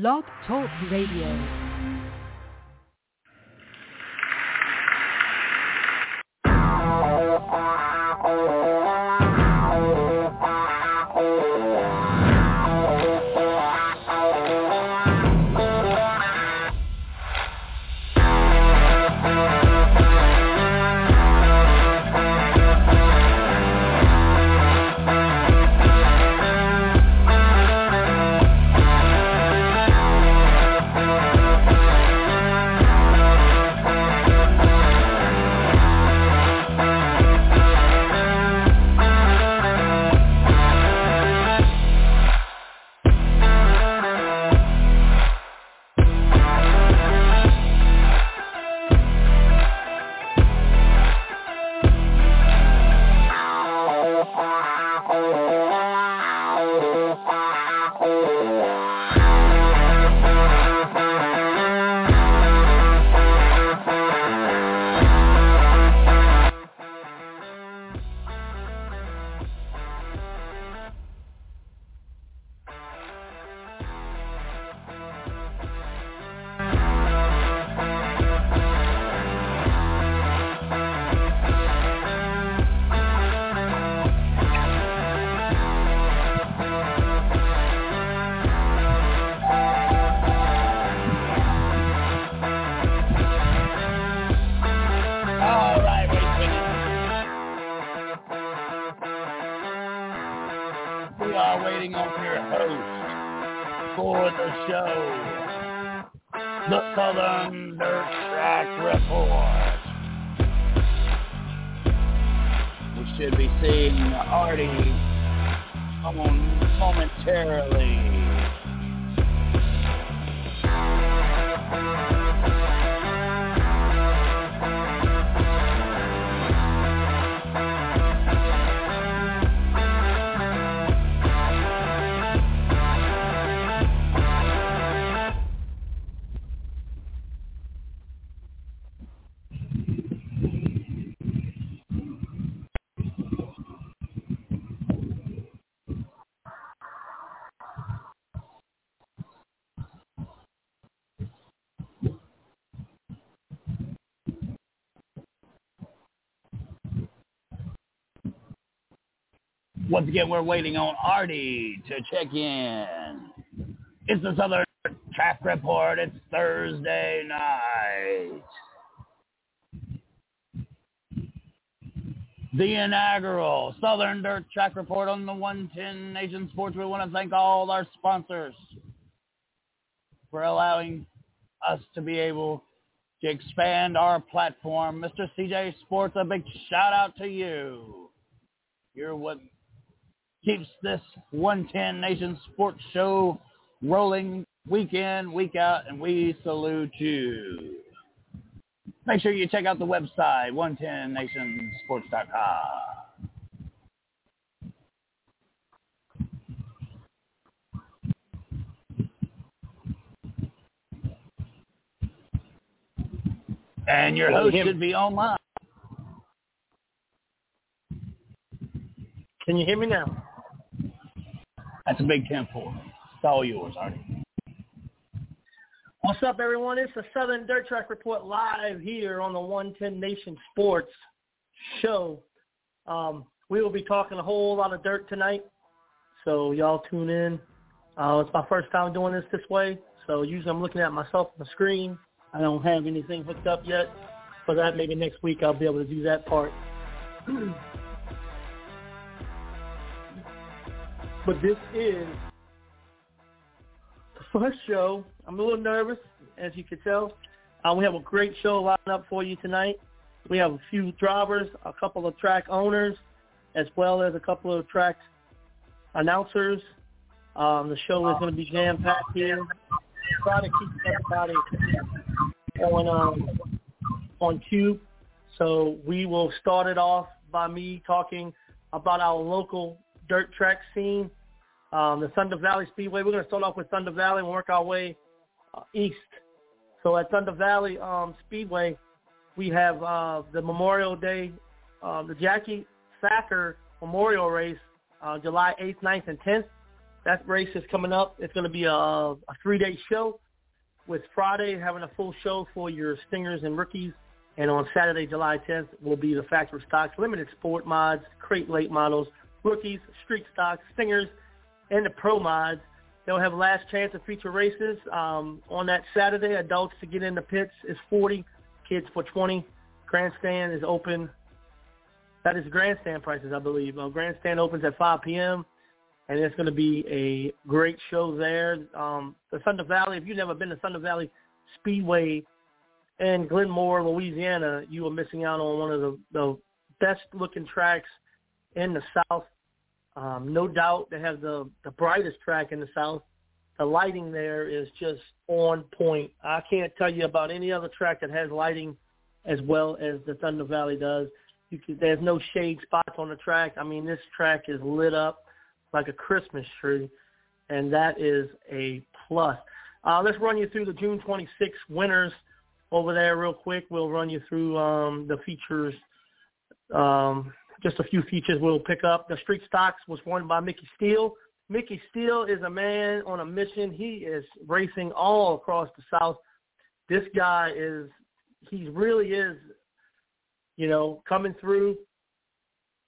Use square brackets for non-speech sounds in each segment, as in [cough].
Blog Talk Radio. Once again, we're waiting on Artie to check in. It's the Southern Track Report. It's Thursday night. The inaugural Southern Dirt Track Report on the 110 Nation Sports. We want to thank all our sponsors for allowing us to be able to expand our platform. Mr. CJ Sports, a big shout out to you. You're what keeps this 110 Nation Sports Show rolling week in, week out, and we salute you. Make sure you check out the website, 110nationsports.com. And your host should be online. Can you hear me now? That's a big 10 for It's all yours, Artie. What's up, everyone? It's the Southern Dirt Track Report live here on the 110 Nation Sports Show. Um, we will be talking a whole lot of dirt tonight, so y'all tune in. Uh, it's my first time doing this this way, so usually I'm looking at myself on the screen. I don't have anything hooked up yet. For that, maybe next week I'll be able to do that part. [clears throat] but this is the first show. I'm a little nervous, as you can tell. Uh, we have a great show lined up for you tonight. We have a few drivers, a couple of track owners, as well as a couple of track announcers. Um, the show is going to be jam-packed here. Try to keep everybody on um, on cue. So we will start it off by me talking about our local dirt track scene, um, the Thunder Valley Speedway. We're going to start off with Thunder Valley and work our way uh, east. So at Thunder Valley um, Speedway, we have uh, the Memorial Day, uh, the Jackie Sacker Memorial Race, uh, July 8th, 9th, and 10th. that race is coming up. It's going to be a, a three-day show with Friday having a full show for your stingers and rookies. And on Saturday, July 10th, will be the factory stocks, limited sport mods, crate late models, rookies, street stocks, stingers, and the pro mods. They'll have last chance to feature races um, on that Saturday. Adults to get in the pits is 40, kids for 20. Grandstand is open. That is grandstand prices, I believe. Uh, grandstand opens at 5 p.m. and it's going to be a great show there. Um, the Thunder Valley. If you've never been to Thunder Valley Speedway in Glenmora, Louisiana, you are missing out on one of the, the best looking tracks in the South. Um, no doubt they have the, the brightest track in the South. The lighting there is just on point. I can't tell you about any other track that has lighting as well as the Thunder Valley does. You can, there's no shade spots on the track. I mean, this track is lit up like a Christmas tree, and that is a plus. Uh, let's run you through the June 26th winners over there real quick. We'll run you through um, the features um, just a few features we'll pick up. The Street Stocks was won by Mickey Steele. Mickey Steele is a man on a mission. He is racing all across the South. This guy is, he really is, you know, coming through.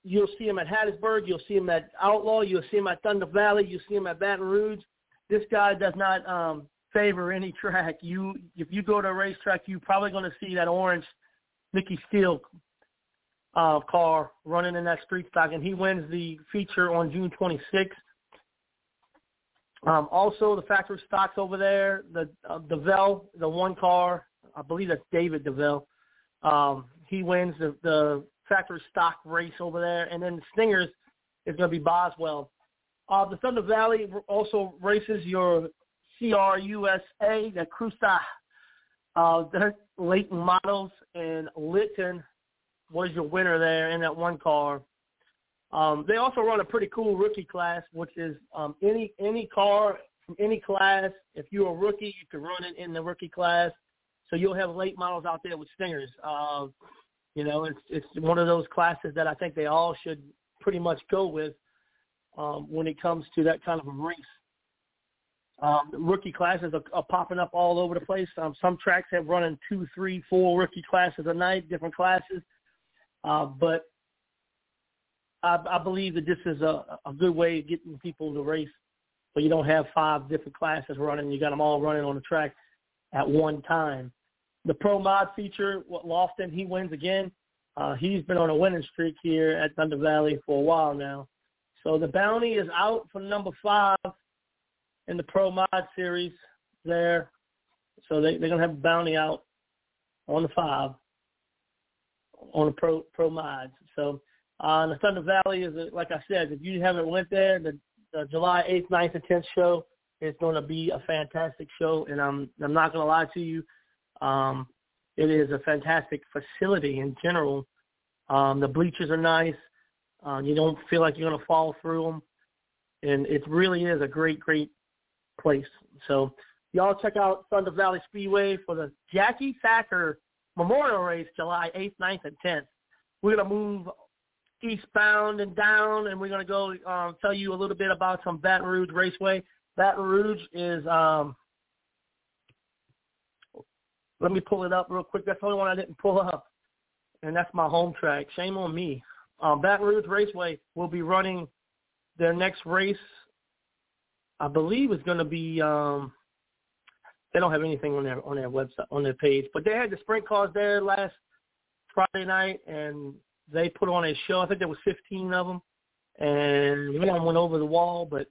You'll see him at Hattiesburg. You'll see him at Outlaw. You'll see him at Thunder Valley. You'll see him at Baton Rouge. This guy does not um, favor any [laughs] track. You, if you go to a racetrack, you're probably going to see that orange Mickey Steele uh, car running in that street stock, and he wins the feature on June 26th. Um, also, the factory stocks over there, the uh, DeVell, the one car, I believe that's David DeVell. Um, he wins the, the factory stock race over there, and then the Stingers is going to be Boswell. Uh, the Thunder Valley also races your CRUSA, the Cruza, uh, Layton Models, and Litton was your winner there in that one car. Um, they also run a pretty cool rookie class, which is um, any any car from any class. If you're a rookie, you can run it in the rookie class. So you'll have late models out there with stingers. Uh, you know, it's it's one of those classes that I think they all should pretty much go with um, when it comes to that kind of a race. Um, rookie classes are, are popping up all over the place. Um, some tracks have running two, three, four rookie classes a night, different classes. Uh, but I, I believe that this is a, a good way of getting people to race. So you don't have five different classes running. You got them all running on the track at one time. The Pro Mod feature, what Lofton, he wins again. Uh, he's been on a winning streak here at Thunder Valley for a while now. So the bounty is out for number five in the Pro Mod series there. So they, they're going to have a bounty out on the five on the pro pro mods. So uh, the Thunder Valley is a, like I said, if you haven't went there, the, the July 8th, 9th, and 10th show is going to be a fantastic show, and I'm I'm not going to lie to you, um, it is a fantastic facility in general. Um, the bleachers are nice. Uh, you don't feel like you're going to fall through them, and it really is a great, great place. So y'all check out Thunder Valley Speedway for the Jackie Thacker Memorial Race July 8th, 9th, and 10th. We're going to move eastbound and down, and we're going to go um, tell you a little bit about some Baton Rouge Raceway. Baton Rouge is, um, let me pull it up real quick. That's the only one I didn't pull up, and that's my home track. Shame on me. Um, Baton Rouge Raceway will be running their next race. I believe is going to be um, they don't have anything on their on their website on their page, but they had the sprint cars there last Friday night, and they put on a show. I think there was 15 of them, and one went over the wall. But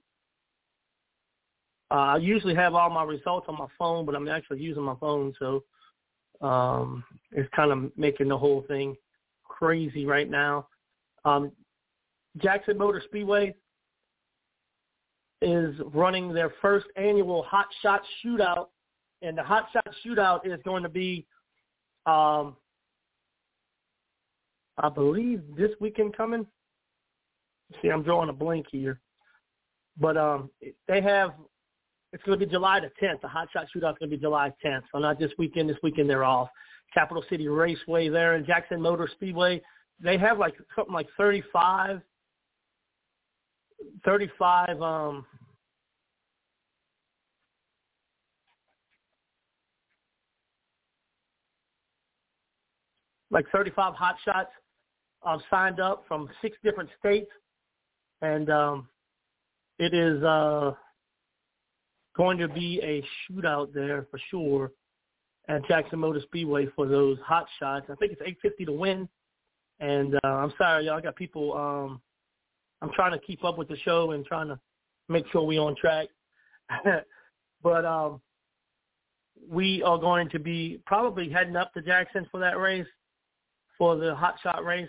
uh, I usually have all my results on my phone, but I'm actually using my phone, so um, it's kind of making the whole thing crazy right now. Um, Jackson Motor Speedway is running their first annual Hot Shot Shootout and the hot shot shootout is going to be, um, I believe this weekend coming. See, I'm drawing a blank here, but um, they have. It's going to be July the 10th. The hot shot shootout is going to be July 10th. So not this weekend. This weekend they're off. Capital City Raceway there in Jackson Motor Speedway. They have like something like 35, 35 um, like 35 hot shots um, signed up from six different states, and um, it is uh, going to be a shootout there for sure at Jackson Motor Speedway for those hot shots. I think it's 850 to win. And uh, I'm sorry, y'all. I got people. Um, I'm trying to keep up with the show and trying to make sure we on track. [laughs] but um, we are going to be probably heading up to Jackson for that race, for the hot shot race.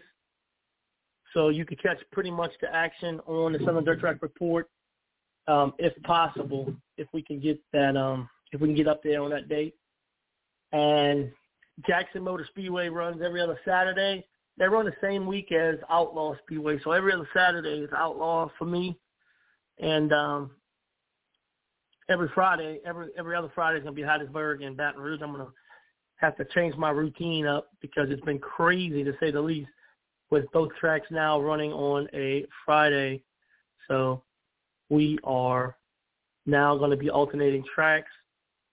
So you could catch pretty much the action on the Southern Dirt Track Report, um, if possible, if we can get that, um, if we can get up there on that date. And Jackson Motor Speedway runs every other Saturday. They run the same week as Outlaw Speedway, so every other Saturday is Outlaw for me. And um, every Friday, every every other Friday is gonna be Hattiesburg and Baton Rouge. I'm gonna have to change my routine up because it's been crazy to say the least with both tracks now running on a Friday. So we are now going to be alternating tracks.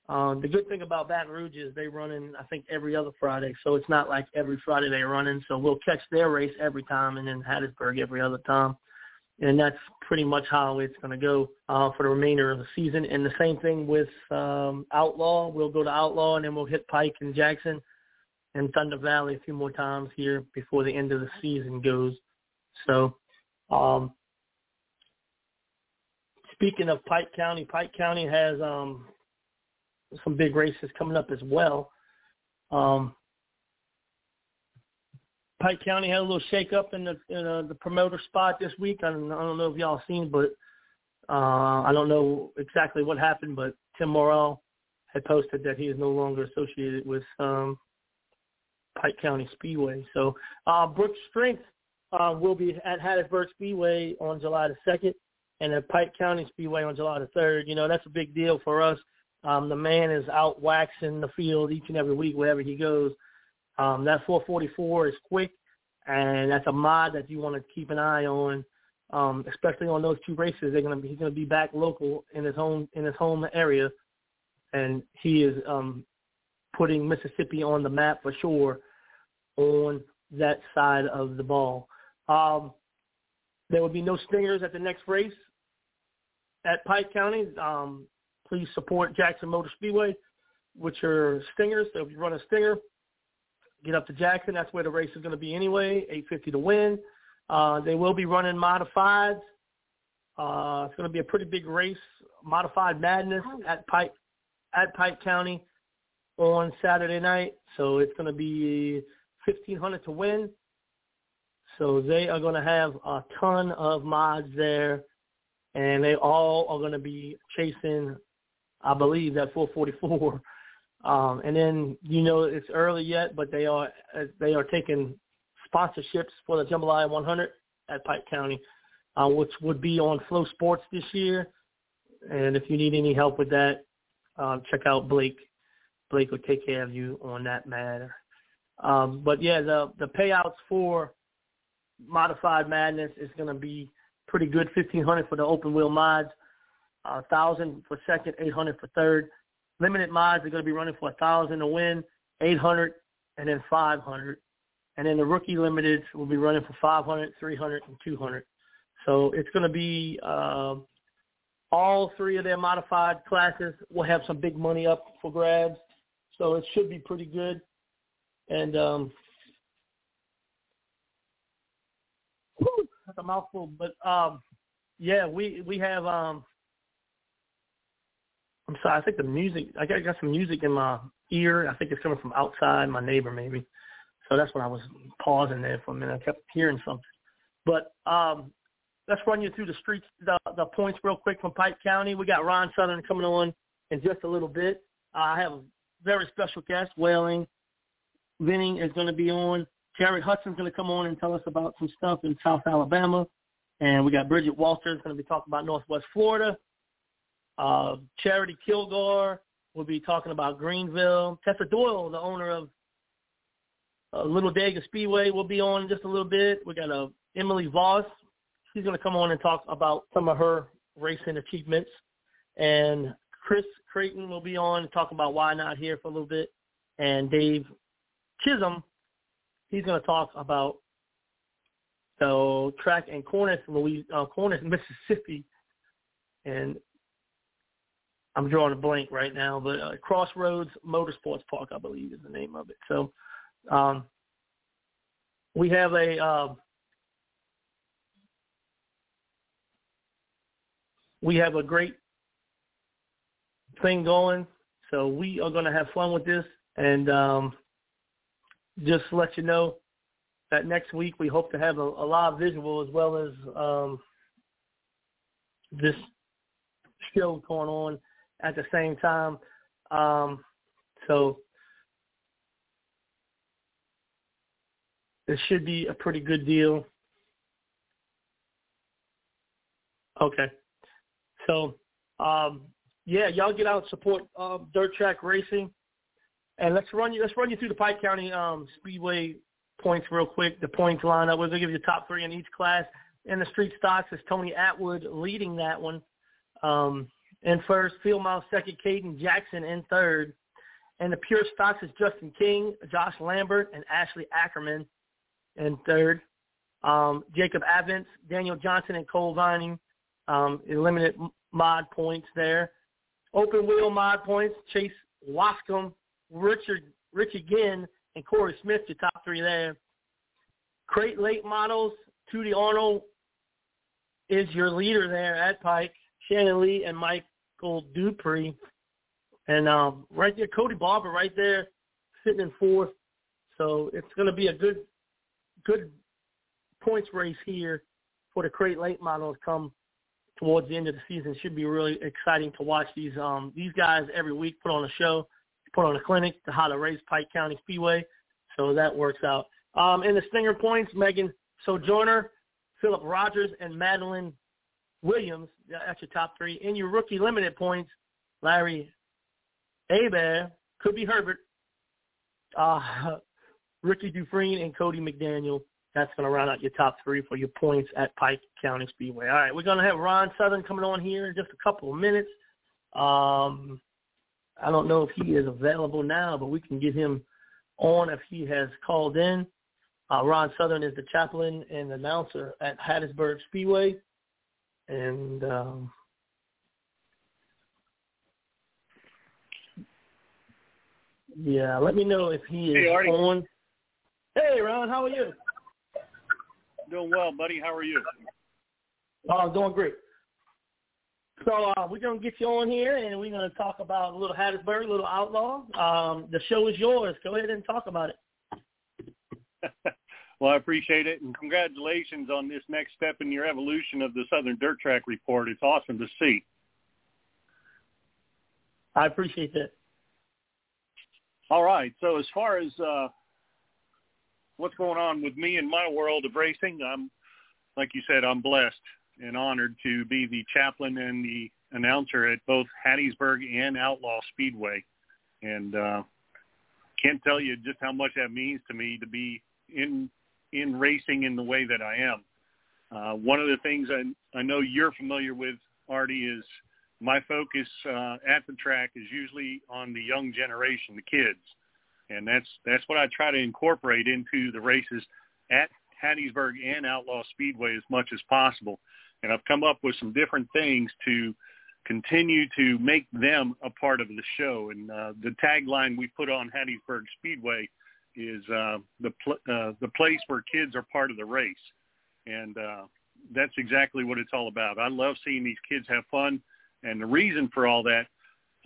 Um, the good thing about Baton Rouge is they run in, I think, every other Friday. So it's not like every Friday they run in. So we'll catch their race every time and then Hattiesburg every other time and that's pretty much how it's going to go uh, for the remainder of the season. And the same thing with um, Outlaw. We'll go to Outlaw, and then we'll hit Pike and Jackson and Thunder Valley a few more times here before the end of the season goes. So, um, speaking of Pike County, Pike County has um, some big races coming up as well. Um, Pike County had a little shakeup in the in uh, the promoter spot this week. I don't, I don't know if y'all seen, but uh, I don't know exactly what happened. But Tim Morrell had posted that he is no longer associated with um, Pike County Speedway. So uh, Brooks Strength uh, will be at Hattiesburg Speedway on July the second, and at Pike County Speedway on July the third. You know that's a big deal for us. Um, the man is out waxing the field each and every week wherever he goes. Um, that 444 is quick, and that's a mod that you want to keep an eye on, um, especially on those two races. They're gonna be he's gonna be back local in his home in his home area, and he is um, putting Mississippi on the map for sure on that side of the ball. Um, there will be no stingers at the next race at Pike County. Um, please support Jackson Motor Speedway, which are stingers. So if you run a stinger, get up to Jackson. That's where the race is going to be anyway. 850 to win. Uh, they will be running modifieds. Uh, it's going to be a pretty big race, modified madness at Pike at Pike County on Saturday night. So it's going to be 1500 to win. So they are going to have a ton of mods there, and they all are going to be chasing, I believe, that 444 [laughs] um, and then you know it's early yet, but they are they are taking sponsorships for the Jambalaya 100 at Pike County, uh, which would be on FloSports this year. And if you need any help with that, um, check out Blake. Blake will take care of you on that matter. Um, but yeah, the the payouts for Modified Madness is going to be pretty good. Fifteen hundred for the open wheel mods, a thousand for second, eight hundred for third. Limited mods are going to be running for a thousand to win, 800, and then 500. And then the rookie limited will be running for 500, 300, and 200. So it's going to be uh, all three of their modified classes will have some big money up for grabs. So it should be pretty good. And um, whew, that's a mouthful, but um, yeah, we we have um, I'm sorry. I think the music. I got, I got some music in my ear. I think it's coming from outside. My neighbor maybe. So that's when I was pausing there for a minute. I kept hearing something. But um, let's run you through the streets, the, the points real quick from Pike County. We got Ron Southern coming on in just a little bit. I have a very special guest, Whaling. Vinny is going to be on. Jerry Hudson's going to come on and tell us about some stuff in South Alabama. And we got Bridget Walter is going to be talking about Northwest Florida. Uh, Charity Kilgore will be talking about Greenville. Tessa Doyle, the owner of uh, Little Dega Speedway, will be on just a little bit. We got uh, Emily Voss. She's going to come on and talk about some of her racing achievements. And Chris Creighton will be on and talk about why not here for a little bit. And Dave Chisholm, he's going to talk about the track in Cornish, Louis, uh, Cornish, [laughs] Mississippi, and I'm drawing a blank right now, but uh, Crossroads Motorsports Park, I believe, is the name of it. So um, we have a uh, we have a great thing going. So we are going to have fun with this, and um, just let you know that next week we hope to have a, a live visual as well as um, this show going on at the same time. Um, so it should be a pretty good deal. Okay. So, um, yeah, y'all get out and support uh, dirt track racing, and let's run you. Let's run you through the Pike County um, Speedway points real quick. The points lineup. We're gonna give you the top three in each class. In the street stocks is Tony Atwood leading that one. Um, in first, Field Mile second, Caden Jackson in third. And the pure stocks is Justin King, Josh Lambert, and Ashley Ackerman in third. Um, Jacob Avents, Daniel Johnson, and Cole Vining. Um, limited mod points there. Open wheel mod points, Chase Wascom, Richard Richie Ginn, and Corey Smith, your top three there. Crate late models, Tootie Arnold is your leader there at Pike. Shannon Lee and Michael Dupree. And um, right there, Cody Barber right there sitting in fourth. So it's going to be a good, good points race here for the crate late models come towards the end of the season. It should be really exciting to watch these um, these guys every week put on a show, put on a clinic to how to race Pike County Speedway. So that works out. Um, in the Stinger points, Megan Sojourner, Philip Rogers, and Madeline Williams. That's your top three. In your rookie limited points, Larry Abear, could be Herbert, uh, [laughs] Ricky Dufresne, and Cody McDaniel. That's going to round out your top three for your points at Pike County Speedway. All right, we're going to have Ron Southern coming on here in just a couple of minutes. Um, I don't know if he is available now, but we can get him on if he has called in. Uh, Ron Southern is the chaplain and announcer at Hattiesburg Speedway. And um, yeah, let me know if he is hey, on. Hey, Ron, how are you? Doing well, buddy. How are you? Oh, I'm doing great. So uh, we're gonna get you on here, and we're gonna talk about a little Hattiesburg, little outlaw. Um, the show is yours. Go ahead and talk about it. [laughs] well, I appreciate it, and congratulations on this next step in your evolution of the Southern Dirt Track Report. It's awesome to see. I appreciate that. All right. So as far as uh, what's going on with me and my world of racing, I'm like you said, I'm blessed and honored to be the chaplain and the announcer at both Hattiesburg and Outlaw Speedway. And uh, can't tell you just how much that means to me to be in in racing in the way that I am. Uh, one of the things I, I know you're familiar with, Artie, is my focus uh, at the track is usually on the young generation, the kids, and that's that's what I try to incorporate into the races at Hattiesburg and Outlaw Speedway as much as possible and I've come up with some different things to continue to make them a part of the show. And uh, the tagline we put on Hattiesburg Speedway is uh, the pl- uh, the place where kids are part of the race, and uh, that's exactly what it's all about. I love seeing these kids have fun, and the reason for all that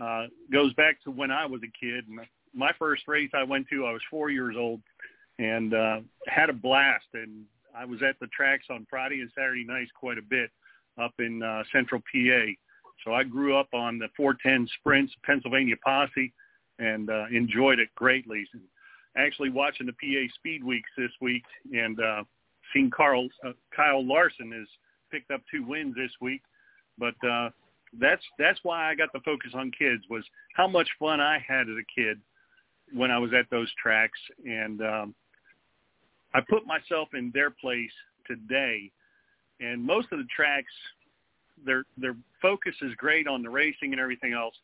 uh, goes back to when I was a kid. And my first race I went to, I was four years old, and uh, had a blast. And I was at the tracks on Friday and Saturday nights quite a bit up in uh, central PA. So I grew up on the 410 sprints, Pennsylvania Posse, and uh, enjoyed it greatly. Actually watching the PA Speed Weeks this week and uh, seen Carl uh, Kyle Larson has picked up two wins this week. But uh, that's that's why I got the focus on kids was how much fun I had as a kid when I was at those tracks, and um, I put myself in their place today. And most of the tracks, their their focus is great on the racing and everything else,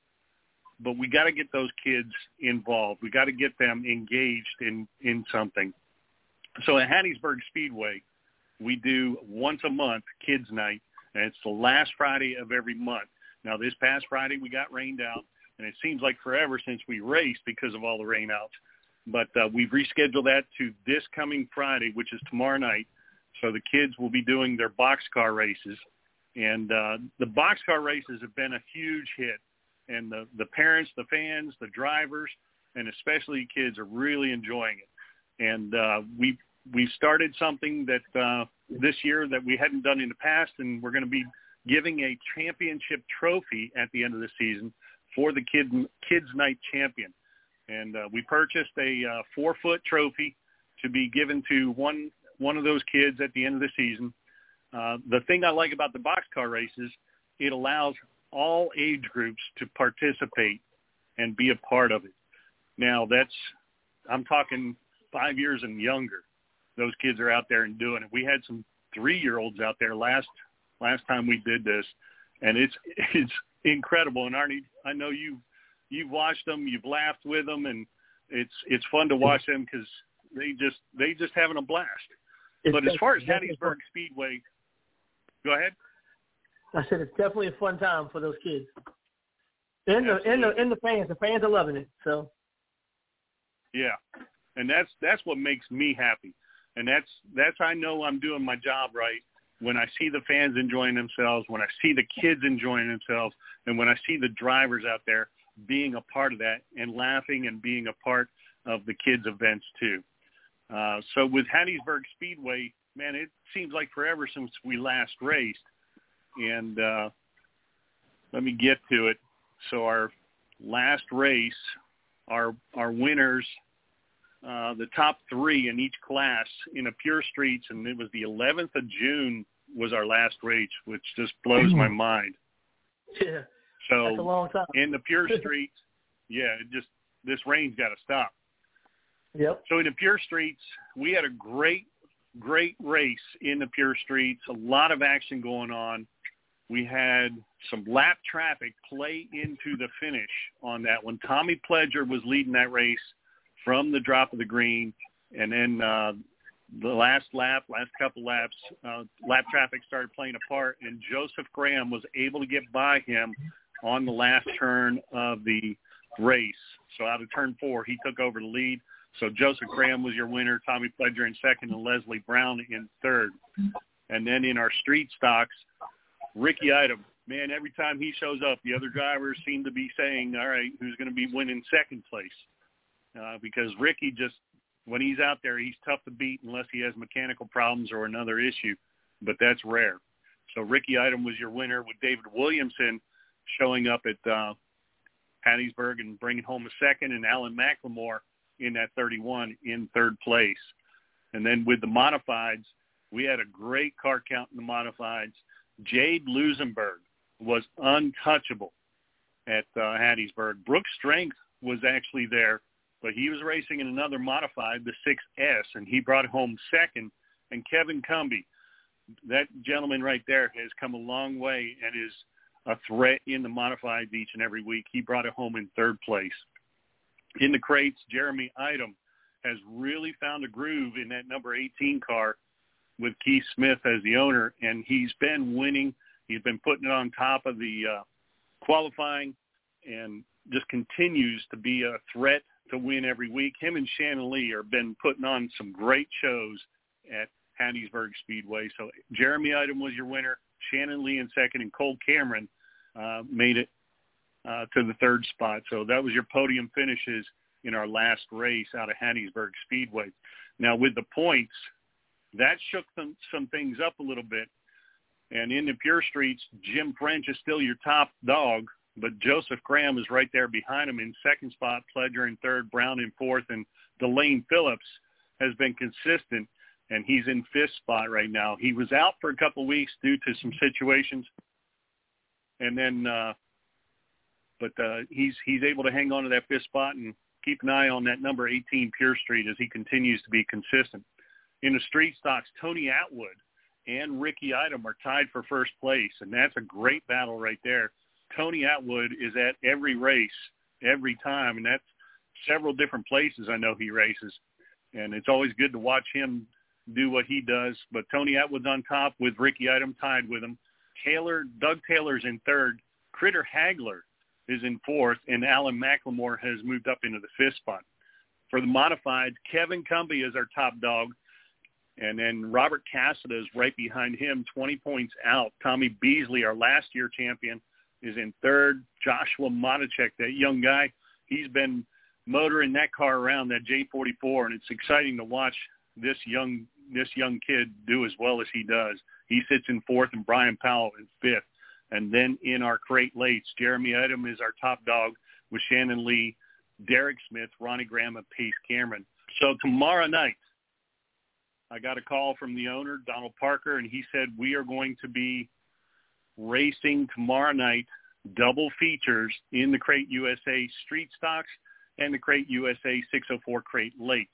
but we got to get those kids involved. We got to get them engaged in in something. So at Hattiesburg Speedway, we do once a month kids night, and it's the last Friday of every month. Now this past Friday we got rained out, and it seems like forever since we raced because of all the rainouts. But uh, we've rescheduled that to this coming Friday, which is tomorrow night. So the kids will be doing their boxcar races, and uh, the boxcar races have been a huge hit. And the the parents, the fans, the drivers, and especially kids are really enjoying it. And uh, we we started something that uh, this year that we hadn't done in the past, and we're going to be giving a championship trophy at the end of the season for the kid kids night champion. And uh, we purchased a uh, four foot trophy to be given to one one of those kids at the end of the season. Uh, the thing I like about the boxcar races, it allows all age groups to participate and be a part of it. Now that's I'm talking five years and younger. Those kids are out there and doing it. We had some three year olds out there last last time we did this, and it's [laughs] it's incredible. And Arnie, I know you you've watched them, you've laughed with them, and it's it's fun to watch them because they just they just having a blast. It's but as far as Hattiesburg Speedway, go ahead. I said it's definitely a fun time for those kids. And the and the and the fans, the fans are loving it. So. Yeah, and that's that's what makes me happy, and that's that's I know I'm doing my job right when I see the fans enjoying themselves, when I see the kids enjoying themselves, and when I see the drivers out there being a part of that and laughing and being a part of the kids' events too. Uh, so with Hattiesburg Speedway, man, it seems like forever since we last raced. And uh, let me get to it. So our last race, our our winners, uh, the top three in each class in a pure streets, and it was the 11th of June was our last race, which just blows my mind. Yeah. So That's a long time. in the pure [laughs] streets, yeah, it just this rain's got to stop. Yep. So in the pure streets, we had a great, great race in the pure streets. A lot of action going on. We had some lap traffic play into the finish on that one. Tommy Pledger was leading that race from the drop of the green, and then uh, the last lap, last couple laps, uh, lap traffic started playing a part, and Joseph Graham was able to get by him on the last turn of the race. So out of turn four, he took over the lead. So Joseph Graham was your winner, Tommy Pledger in second, and Leslie Brown in third. And then in our street stocks, Ricky Item, man, every time he shows up, the other drivers seem to be saying, all right, who's going to be winning second place? Uh, because Ricky just, when he's out there, he's tough to beat unless he has mechanical problems or another issue, but that's rare. So Ricky Item was your winner with David Williamson showing up at uh, Hattiesburg and bringing home a second, and Alan McLemore – in that 31 in third place. And then with the modifieds, we had a great car count in the modifieds. Jade Lusenberg was untouchable at uh, Hattiesburg. Brooks Strength was actually there, but he was racing in another modified, the 6S, and he brought home second. And Kevin Cumby, that gentleman right there has come a long way and is a threat in the modifieds each and every week. He brought it home in third place in the crates, Jeremy Item has really found a groove in that number 18 car with Keith Smith as the owner, and he's been winning. He's been putting it on top of the uh, qualifying and just continues to be a threat to win every week. Him and Shannon Lee have been putting on some great shows at Hattiesburg Speedway. So Jeremy Item was your winner. Shannon Lee in second, and Cole Cameron uh, made it uh, to the third spot. So that was your podium finishes in our last race out of Hattiesburg Speedway. Now with the points, that shook some, some things up a little bit. And in the pure streets, Jim French is still your top dog, but Joseph Graham is right there behind him in second spot, Pledger in third, Brown in fourth, and Delane Phillips has been consistent, and he's in fifth spot right now. He was out for a couple weeks due to some situations, and then uh, but uh, he's he's able to hang on to that fifth spot and keep an eye on that number 18 Pure Street as he continues to be consistent. In the street stocks, Tony Atwood and Ricky Item are tied for first place, and that's a great battle right there. Tony Atwood is at every race every time, and that's several different places I know he races. and it's always good to watch him do what he does. But Tony Atwood's on top with Ricky Item tied with him. Taylor, Doug Taylor's in third. Critter Hagler is in fourth, and Alan McLemore has moved up into the fifth spot. For the modified, Kevin Cumbie is our top dog, and then Robert Cassada is right behind him, 20 points out. Tommy Beasley, our last year champion, is in third. Joshua Matichek, that young guy, he's been motoring that car around, that J44, and it's exciting to watch this young this young kid do as well as he does. He sits in fourth, and Brian Powell in fifth. And then in our crate lates, Jeremy Item is our top dog with Shannon Lee, Derek Smith, Ronnie Graham, and Pace Cameron. So tomorrow night, I got a call from the owner, Donald Parker, and he said we are going to be racing tomorrow night double features in the Crate USA Street Stocks and the Crate USA 604 Crate Lates.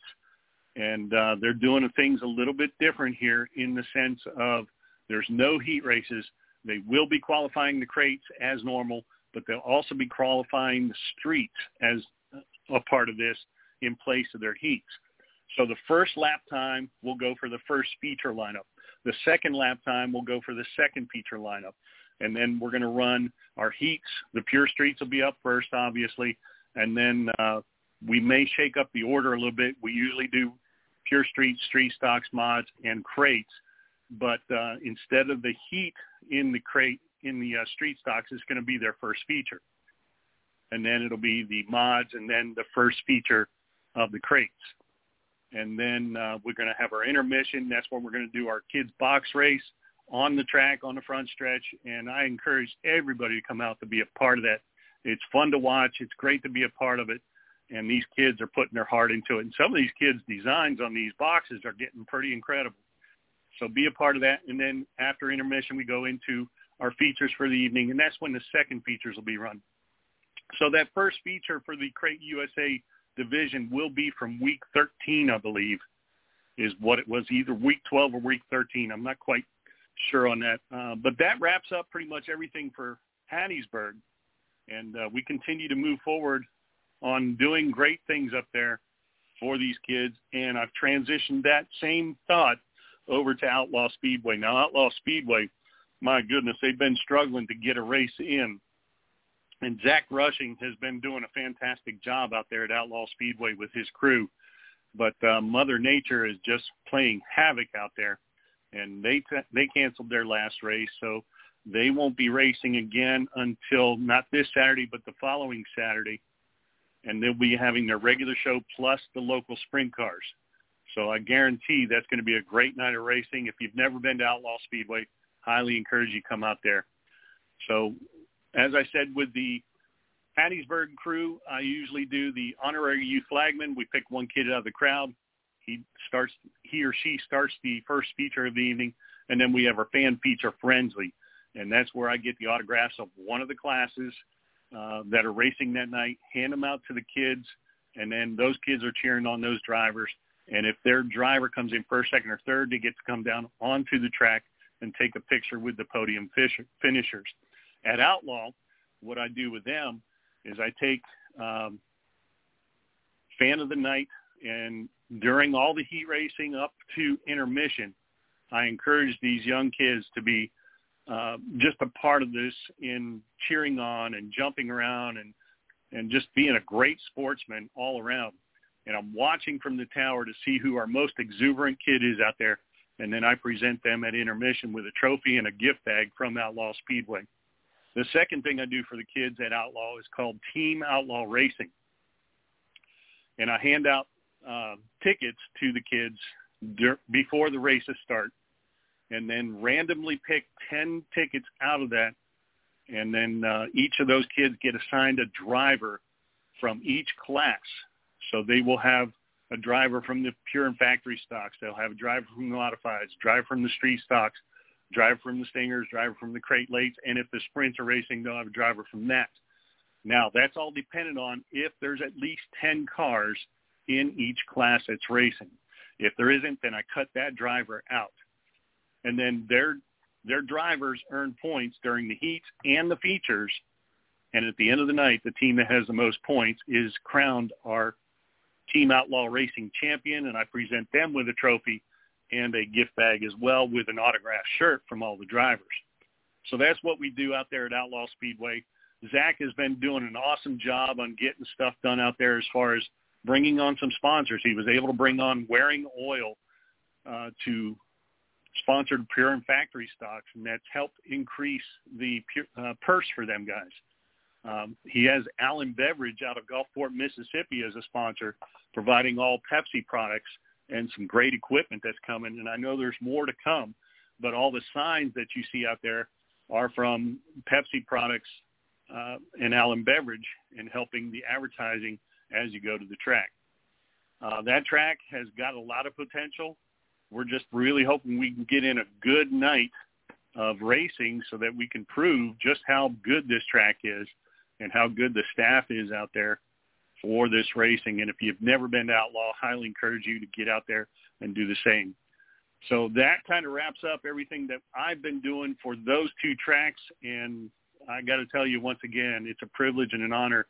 And uh, they're doing things a little bit different here in the sense of there's no heat races. They will be qualifying the crates as normal, but they'll also be qualifying the streets as a part of this in place of their heats. So the first lap time will go for the first feature lineup. The second lap time will go for the second feature lineup. And then we're going to run our heats. The pure streets will be up first, obviously. And then uh, we may shake up the order a little bit. We usually do pure streets, street stocks, mods, and crates. But uh, instead of the heat in the crate, in the uh, street stocks, it's going to be their first feature. And then it'll be the mods and then the first feature of the crates and then uh, we're going to have our intermission. That's when we're going to do our kids box race on the track on the front stretch. And I encourage everybody to come out to be a part of that. It's fun to watch. It's great to be a part of it. And these kids are putting their heart into it. And some of these kids' designs on these boxes are getting pretty incredible. So be a part of that. And then after intermission, we go into our features for the evening. And that's when the second features will be run. So that first feature for the Crate USA division will be from week 13, I believe, is what it was, either week 12 or week 13. I'm not quite sure on that. Uh, but that wraps up pretty much everything for Hattiesburg. And uh, we continue to move forward on doing great things up there for these kids. And I've transitioned that same thought over to Outlaw Speedway. Now, Outlaw Speedway, my goodness, they've been struggling to get a race in and Zach Rushing has been doing a fantastic job out there at Outlaw Speedway with his crew. But uh, Mother Nature is just playing havoc out there, and they t- they canceled their last race, so they won't be racing again until not this Saturday, but the following Saturday, and they'll be having their regular show plus the local sprint cars. So I guarantee that's going to be a great night of racing. If you've never been to Outlaw Speedway, highly encourage you come out there. So as I said with the Hattiesburg crew, I usually do the honorary youth flagman. We pick one kid out of the crowd. He starts, he or she starts the first feature of the evening, and then we have our fan feature friendly, and that's where I get the autographs of one of the classes uh, that are racing that night, hand them out to the kids, and then those kids are cheering on those drivers. And if their driver comes in first, second, or third, they get to come down onto the track and take a picture with the podium finishers. At Outlaw, what I do with them is I take um, fan of the night and during all the heat racing up to intermission, I encourage these young kids to be uh, just a part of this in cheering on and jumping around and and just being a great sportsman all around. And I'm watching from the tower to see who our most exuberant kid is out there. And then I present them at intermission with a trophy and a gift bag from Outlaw Speedway. The second thing I do for the kids at Outlaw is called Team Outlaw Racing. And I hand out uh, tickets to the kids dur- before the races start and then randomly pick 10 tickets out of that. And then uh, each of those kids get assigned a driver from each class. So they will have a driver from the pure and factory stocks. They'll have a driver from the modifieds, driver from the street stocks, driver from the Stingers, driver from the Crate Lates, and if the Sprints are racing, they'll have a driver from that. Now, that's all dependent on if there's at least 10 cars in each class that's racing. If there isn't, then I cut that driver out. And then their their drivers earn points during the heats and the features. And at the end of the night, the team that has the most points is crowned our Team Outlaw Racing champion, and I present them with a trophy and a gift bag as well with an autographed shirt from all the drivers. So that's what we do out there at Outlaw Speedway. Zach has been doing an awesome job on getting stuff done out there as far as bringing on some sponsors. He was able to bring on Waring Oil uh, to sponsored Pure and Factory stocks, and that's helped increase the uh, purse for them guys. Um, he has Allen Beverage out of Gulfport, Mississippi as a sponsor, providing all Pepsi products and some great equipment that's coming. And I know there's more to come, but all the signs that you see out there are from Pepsi products uh, and Allen Beverage and helping the advertising as you go to the track. Uh, that track has got a lot of potential. We're just really hoping we can get in a good night of racing so that we can prove just how good this track is and how good the staff is out there for this racing. And if you've never been to Outlaw, highly encourage you to get out there and do the same. So that kind of wraps up everything that I've been doing for those two tracks. And I got to tell you once again, it's a privilege and an honor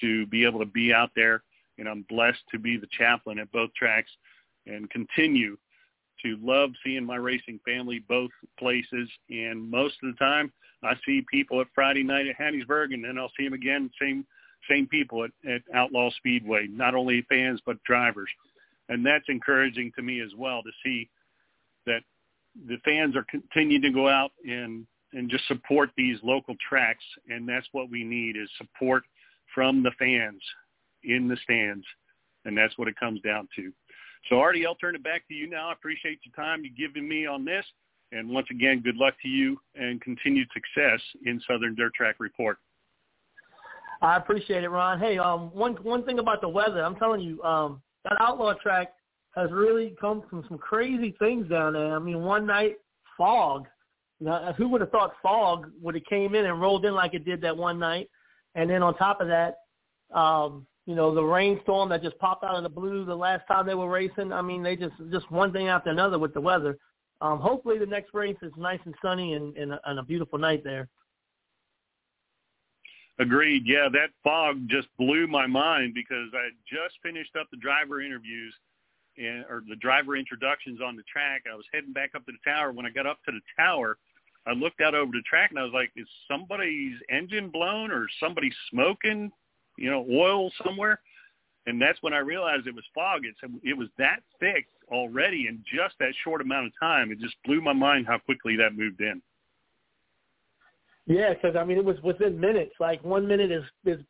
to be able to be out there. And I'm blessed to be the chaplain at both tracks and continue to love seeing my racing family both places. And most of the time, I see people at Friday night at Hattiesburg, and then I'll see them again, same same people at, at Outlaw Speedway, not only fans but drivers, and that's encouraging to me as well to see that the fans are continuing to go out and and just support these local tracks, and that's what we need is support from the fans in the stands, and that's what it comes down to. So Artie, I'll turn it back to you now. I appreciate your time you've given me on this. And once again, good luck to you and continued success in Southern Dirt Track Report. I appreciate it, Ron. Hey, um, one one thing about the weather, I'm telling you, um, that outlaw track has really come from some crazy things down there. I mean, one night fog. Now, who would have thought fog would have came in and rolled in like it did that one night? And then on top of that, um, you know, the rainstorm that just popped out of the blue the last time they were racing. I mean, they just just one thing after another with the weather. Um, hopefully the next race is nice and sunny and, and, a, and a beautiful night there. Agreed. Yeah, that fog just blew my mind because I just finished up the driver interviews and or the driver introductions on the track. I was heading back up to the tower. When I got up to the tower, I looked out over the track and I was like, "Is somebody's engine blown or somebody smoking? You know, oil somewhere?" And that's when I realized it was fog. It's it was that thick already in just that short amount of time. It just blew my mind how quickly that moved in. Yeah, because I mean it was within minutes. Like one minute is is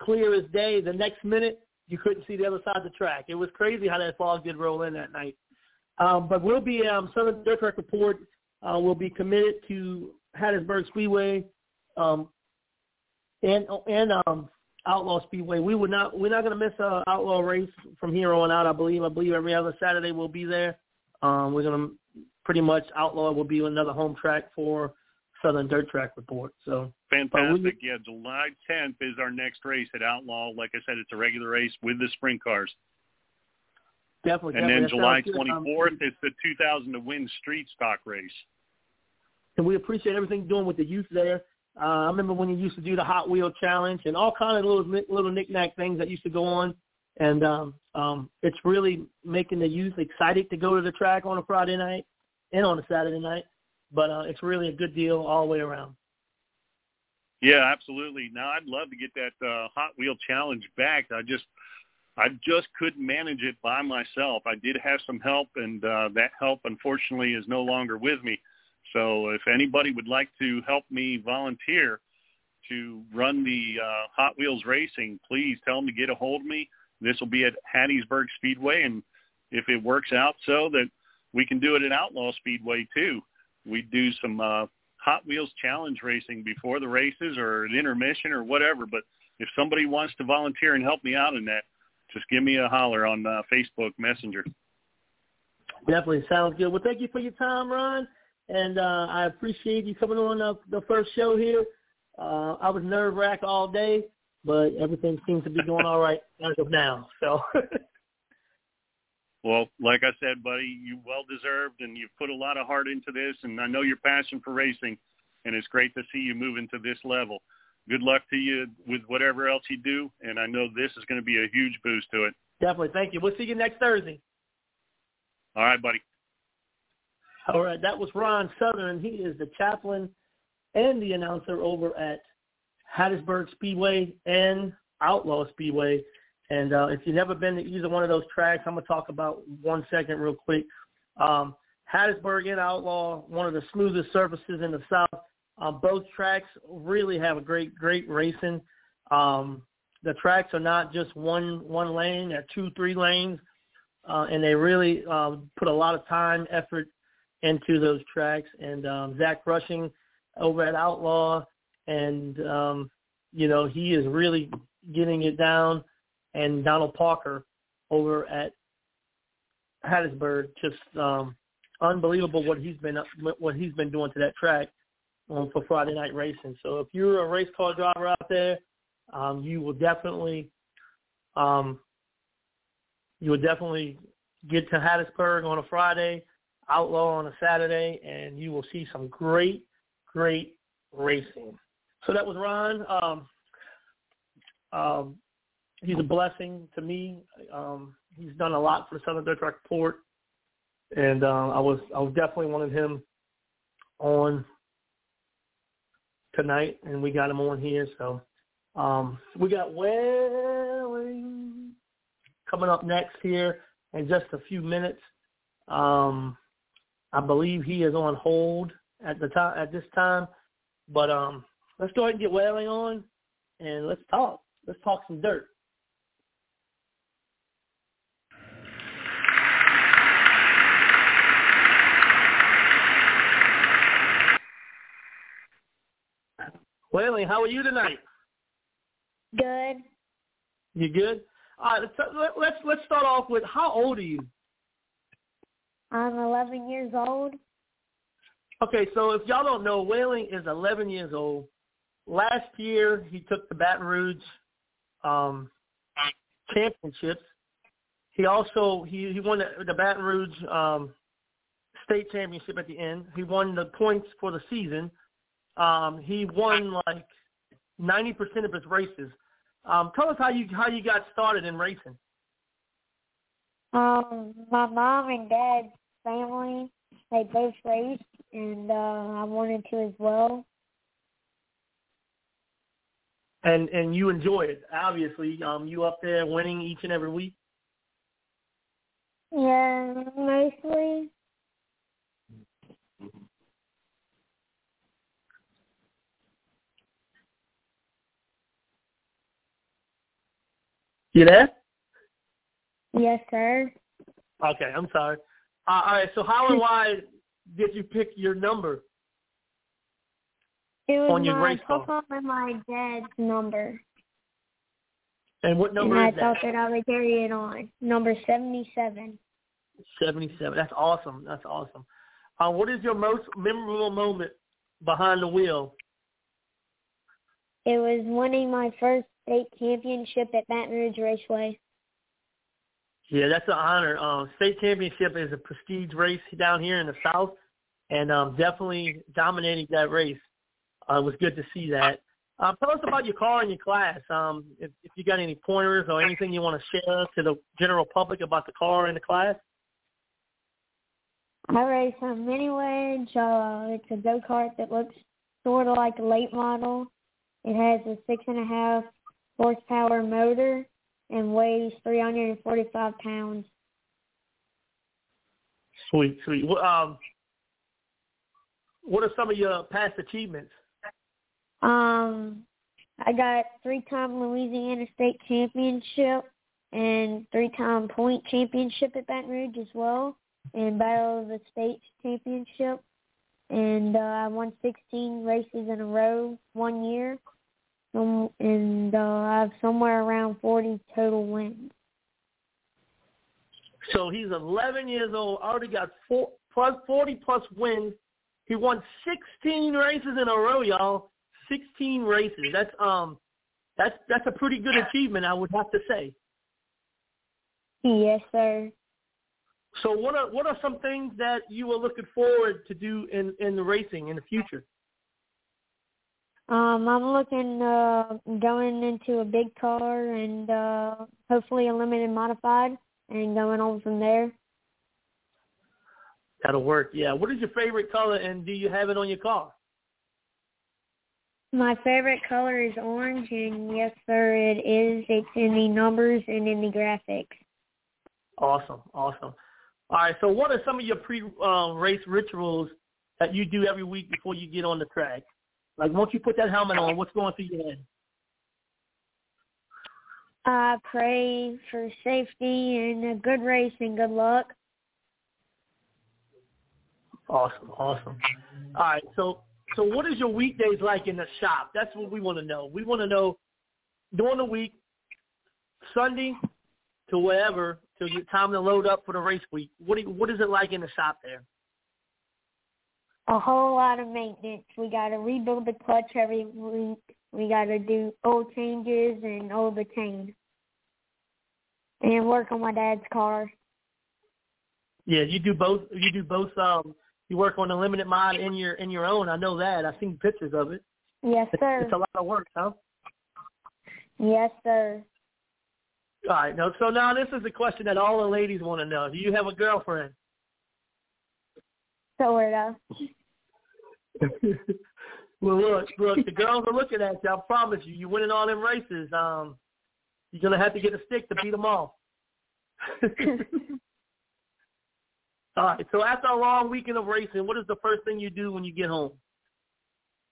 clear as day. The next minute you couldn't see the other side of the track. It was crazy how that fog did roll in that night. Um, but we'll be um, Southern Dirt Track Report uh, will be committed to Hattiesburg Speedway um, and and um, Outlaw Speedway. We would not we're not going to miss a Outlaw race from here on out. I believe I believe every other Saturday we'll be there. Um, we're going to pretty much Outlaw will be another home track for Southern Dirt Track Report. So fantastic. Yeah, July 10th is our next race at Outlaw. Like I said, it's a regular race with the sprint cars. Definitely. And definitely. then July 24th is the 2000 to win street stock race. And we appreciate everything you're doing with the youth there. Uh, I remember when you used to do the Hot Wheel Challenge and all kind of little little knickknack things that used to go on, and um, um, it's really making the youth excited to go to the track on a Friday night and on a Saturday night. But uh, it's really a good deal all the way around. Yeah, absolutely. Now I'd love to get that uh, Hot Wheel Challenge back. I just I just couldn't manage it by myself. I did have some help, and uh, that help unfortunately is no longer with me. So if anybody would like to help me volunteer to run the uh, Hot Wheels racing, please tell them to get a hold of me. This will be at Hattiesburg Speedway, and if it works out so that we can do it at Outlaw Speedway too. We do some uh, Hot Wheels challenge racing before the races or an intermission or whatever. But if somebody wants to volunteer and help me out in that, just give me a holler on uh, Facebook Messenger. Definitely sounds good. Well, thank you for your time, Ron and uh, I appreciate you coming on the, the first show here. Uh, I was nerve wracked all day, but everything seems to be going all right as of now. So. [laughs] well, like I said, buddy, you well deserved, and you've put a lot of heart into this, and I know your passion for racing, and it's great to see you moving to this level. Good luck to you with whatever else you do, and I know this is going to be a huge boost to it. Definitely. Thank you. We'll see you next Thursday. All right, buddy. All right. That was Ron Southern. He is the chaplain and the announcer over at Hattiesburg Speedway and Outlaw Speedway. And uh, if you've never been to either one of those tracks, I'm going to talk about one second real quick. Um, Hattiesburg and Outlaw, one of the smoothest surfaces in the South. Uh, both tracks really have a great, great racing. Um, the tracks are not just one one lane; they're two, three lanes, uh, and they really um, put a lot of time, effort into those tracks. And um, Zach Rushing over at Outlaw, and um, you know he is really getting it down. And Donald Parker over at Hattiesburg, just um, unbelievable what he's been what he's been doing to that track um, for Friday night racing. So if you're a race car driver out there, um, you will definitely um, you will definitely get to Hattiesburg on a Friday, Outlaw on a Saturday, and you will see some great, great racing. So that was Ron. Um, um, he's a blessing to me. Um, he's done a lot for the Southern Track Report, and um, I was I was definitely wanted him on tonight, and we got him on here. So um, we got Welling coming up next here in just a few minutes. Um, I believe he is on hold at the time at this time, but um, let's go ahead and get Welling on, and let's talk. Let's talk some dirt. Welling, how are you tonight? Good. You good? All right, let's let's start off with how old are you? I'm 11 years old. Okay, so if y'all don't know, Welling is 11 years old. Last year, he took the Baton Rouge um, championships. He also he he won the, the Baton Rouge um, state championship at the end. He won the points for the season. Um, he won like 90% of his races. Um, tell us how you how you got started in racing. Um, my mom and dad's family, they both raced, and uh, I wanted to as well. And and you enjoy it, obviously. Um, you up there winning each and every week. Yeah, mostly. You there? Yes, sir. Okay, I'm sorry. Uh, all right, so how and why did you pick your number? It was on your my papa and my dad's number. And what number and I is thought that? that I would carry it on. Number 77. 77. That's awesome. That's awesome. Uh, what is your most memorable moment behind the wheel? It was winning my first state championship at Baton Rouge Raceway. Yeah, that's an honor. Um, state championship is a prestige race down here in the South, and um, definitely dominating that race. Uh, it was good to see that. Um, tell us about your car and your class. Um, if, if you got any pointers or anything you want to share to the general public about the car and the class. I race a mini wedge. Uh, it's a go kart that looks sort of like a late model. It has a six and a half horsepower motor and weighs 345 pounds. Sweet, sweet. Well, um, what are some of your past achievements? Um, I got three-time Louisiana State Championship and three-time point championship at Baton Rouge as well, and Battle of the States Championship. And uh, I won 16 races in a row one year, um, and uh, I have somewhere around 40 total wins. So he's 11 years old, already got four, plus 40 plus wins. He won 16 races in a row, y'all. 16 races. That's um, that's that's a pretty good achievement, I would have to say. Yes, sir. So what are what are some things that you are looking forward to do in in the racing in the future? Um, I'm looking uh going into a big car and uh hopefully a limited modified and going on from there. That'll work. Yeah. What is your favorite color, and do you have it on your car? My favorite color is orange, and yes, sir, it is. It's in the numbers and in the graphics. Awesome, awesome. All right. So, what are some of your pre-race um, rituals that you do every week before you get on the track? Like once you put that helmet on, what's going through your head? I pray for safety and a good race and good luck. Awesome, awesome. All right, so so what is your weekdays like in the shop? That's what we want to know. We want to know during the week, Sunday to wherever, till you time to load up for the race week. What do you, what is it like in the shop there? a whole lot of maintenance. We got to rebuild the clutch every week. We got to do oil changes and oil the chain, and work on my dad's car. Yeah, you do both. You do both. Um, you work on a limited mod in your in your own. I know that. I've seen pictures of it. Yes, sir. It's a lot of work, huh? Yes, sir. All right. No, so now this is the question that all the ladies want to know. Do you have a girlfriend? Sort of. [laughs] well, look, look, the girls are looking at you. I promise you, you're winning all them races. Um, you're gonna have to get a stick to beat them all. [laughs] all right. So after a long weekend of racing, what is the first thing you do when you get home?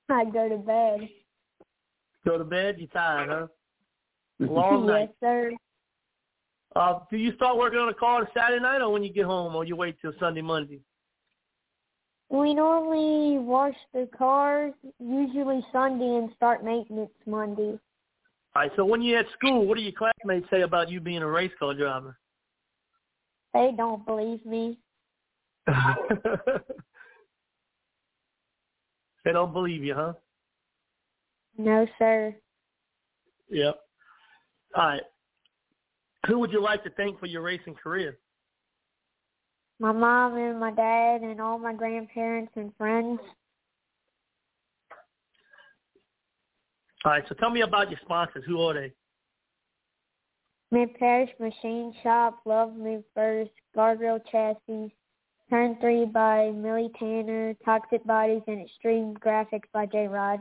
I go to bed. Go to bed. You tired, huh? [laughs] Long night. Yes, sir. Uh, do you start working on a car Saturday night, or when you get home, or you wait till Sunday, Monday? We normally wash the cars usually Sunday and start maintenance Monday. All right. So when you're at school, what do your classmates say about you being a race car driver? They don't believe me. [laughs] they don't believe you, huh? No, sir. Yep. All right. Who would you like to thank for your racing career? my mom and my dad and all my grandparents and friends. All right, so tell me about your sponsors. Who are they? Mid Parish Machine Shop, Love Me First, Guardrail Chassis, Turn 3 by Millie Tanner, Toxic Bodies, and Extreme Graphics by J Rod.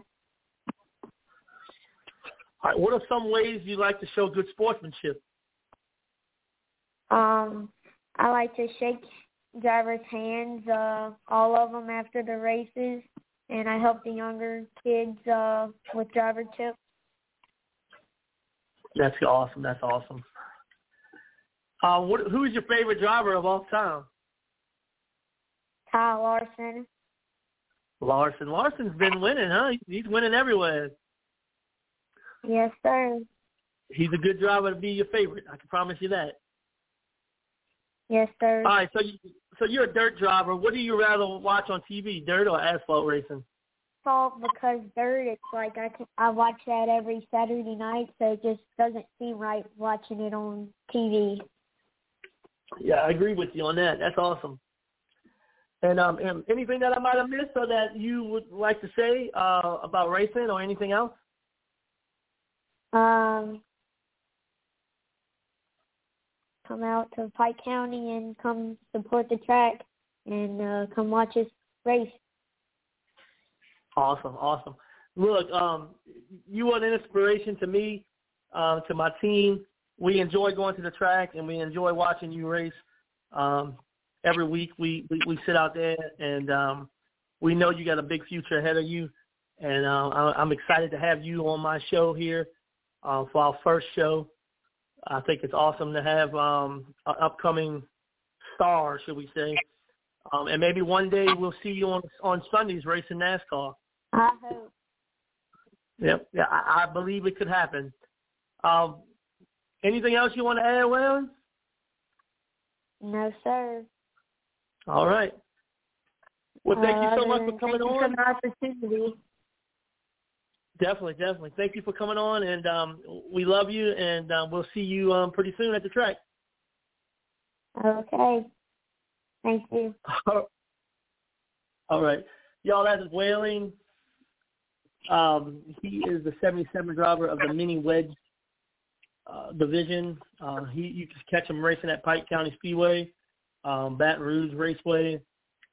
All right, what are some ways you like to show good sportsmanship? Um, I like to shake drivers' hands, uh, all of them after the races, and I help the younger kids uh, with driver tips. That's awesome. That's awesome. Uh, what, who is your favorite driver of all time? Kyle Larson. Larson. Larson's been winning, huh? He's winning everywhere. Yes, sir. He's a good driver to be your favorite. I can promise you that. Yes, sir. All right, so you, so you're a dirt driver. What do you rather watch on TV, dirt or asphalt racing? Asphalt because dirt. It's like I can, I watch that every Saturday night, so it just doesn't seem right watching it on TV. Yeah, I agree with you on that. That's awesome. And um, and anything that I might have missed, or that you would like to say uh, about racing, or anything else? Um, come out to Pike County and come support the track and uh, come watch us race. Awesome, awesome. Look, um, you are an inspiration to me, uh, to my team. We enjoy going to the track and we enjoy watching you race. Um, every week we, we, we sit out there and um, we know you got a big future ahead of you. And uh, I'm excited to have you on my show here uh, for our first show. I think it's awesome to have um, an upcoming star, should we say, um, and maybe one day we'll see you on on Sundays racing NASCAR. I hope. Yep, yeah, I, I believe it could happen. Um, anything else you want to add, Will? No, sir. All right. Well, thank you so uh, much for coming thank on. You for the opportunity. Definitely, definitely. Thank you for coming on, and um, we love you, and um, we'll see you um, pretty soon at the track. Okay. Thank you. [laughs] All right. Y'all, that is Whaling Um, he is the 77 driver of the mini wedge uh, division. Uh, he you can catch him racing at Pike County Speedway, um, Baton Rouge Raceway,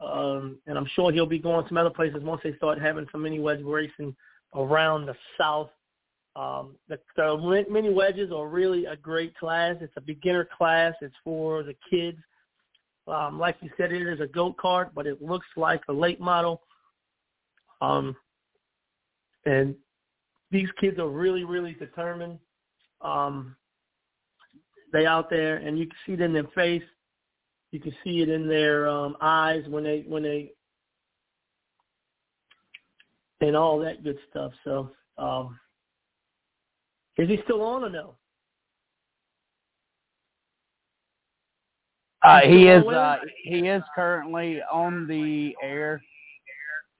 um, and I'm sure he'll be going some other places once they start having some mini wedge racing around the South. Um, the, the mini wedges are really a great class. It's a beginner class. It's for the kids. Um, like you said, it is a go kart, but it looks like a late model. Um, and these kids are really, really determined. Um, they out there, and you can see it in their face. You can see it in their um, eyes when they when they and all that good stuff. So, um, is he still on or no? Uh, he is. Uh, he is currently on the air,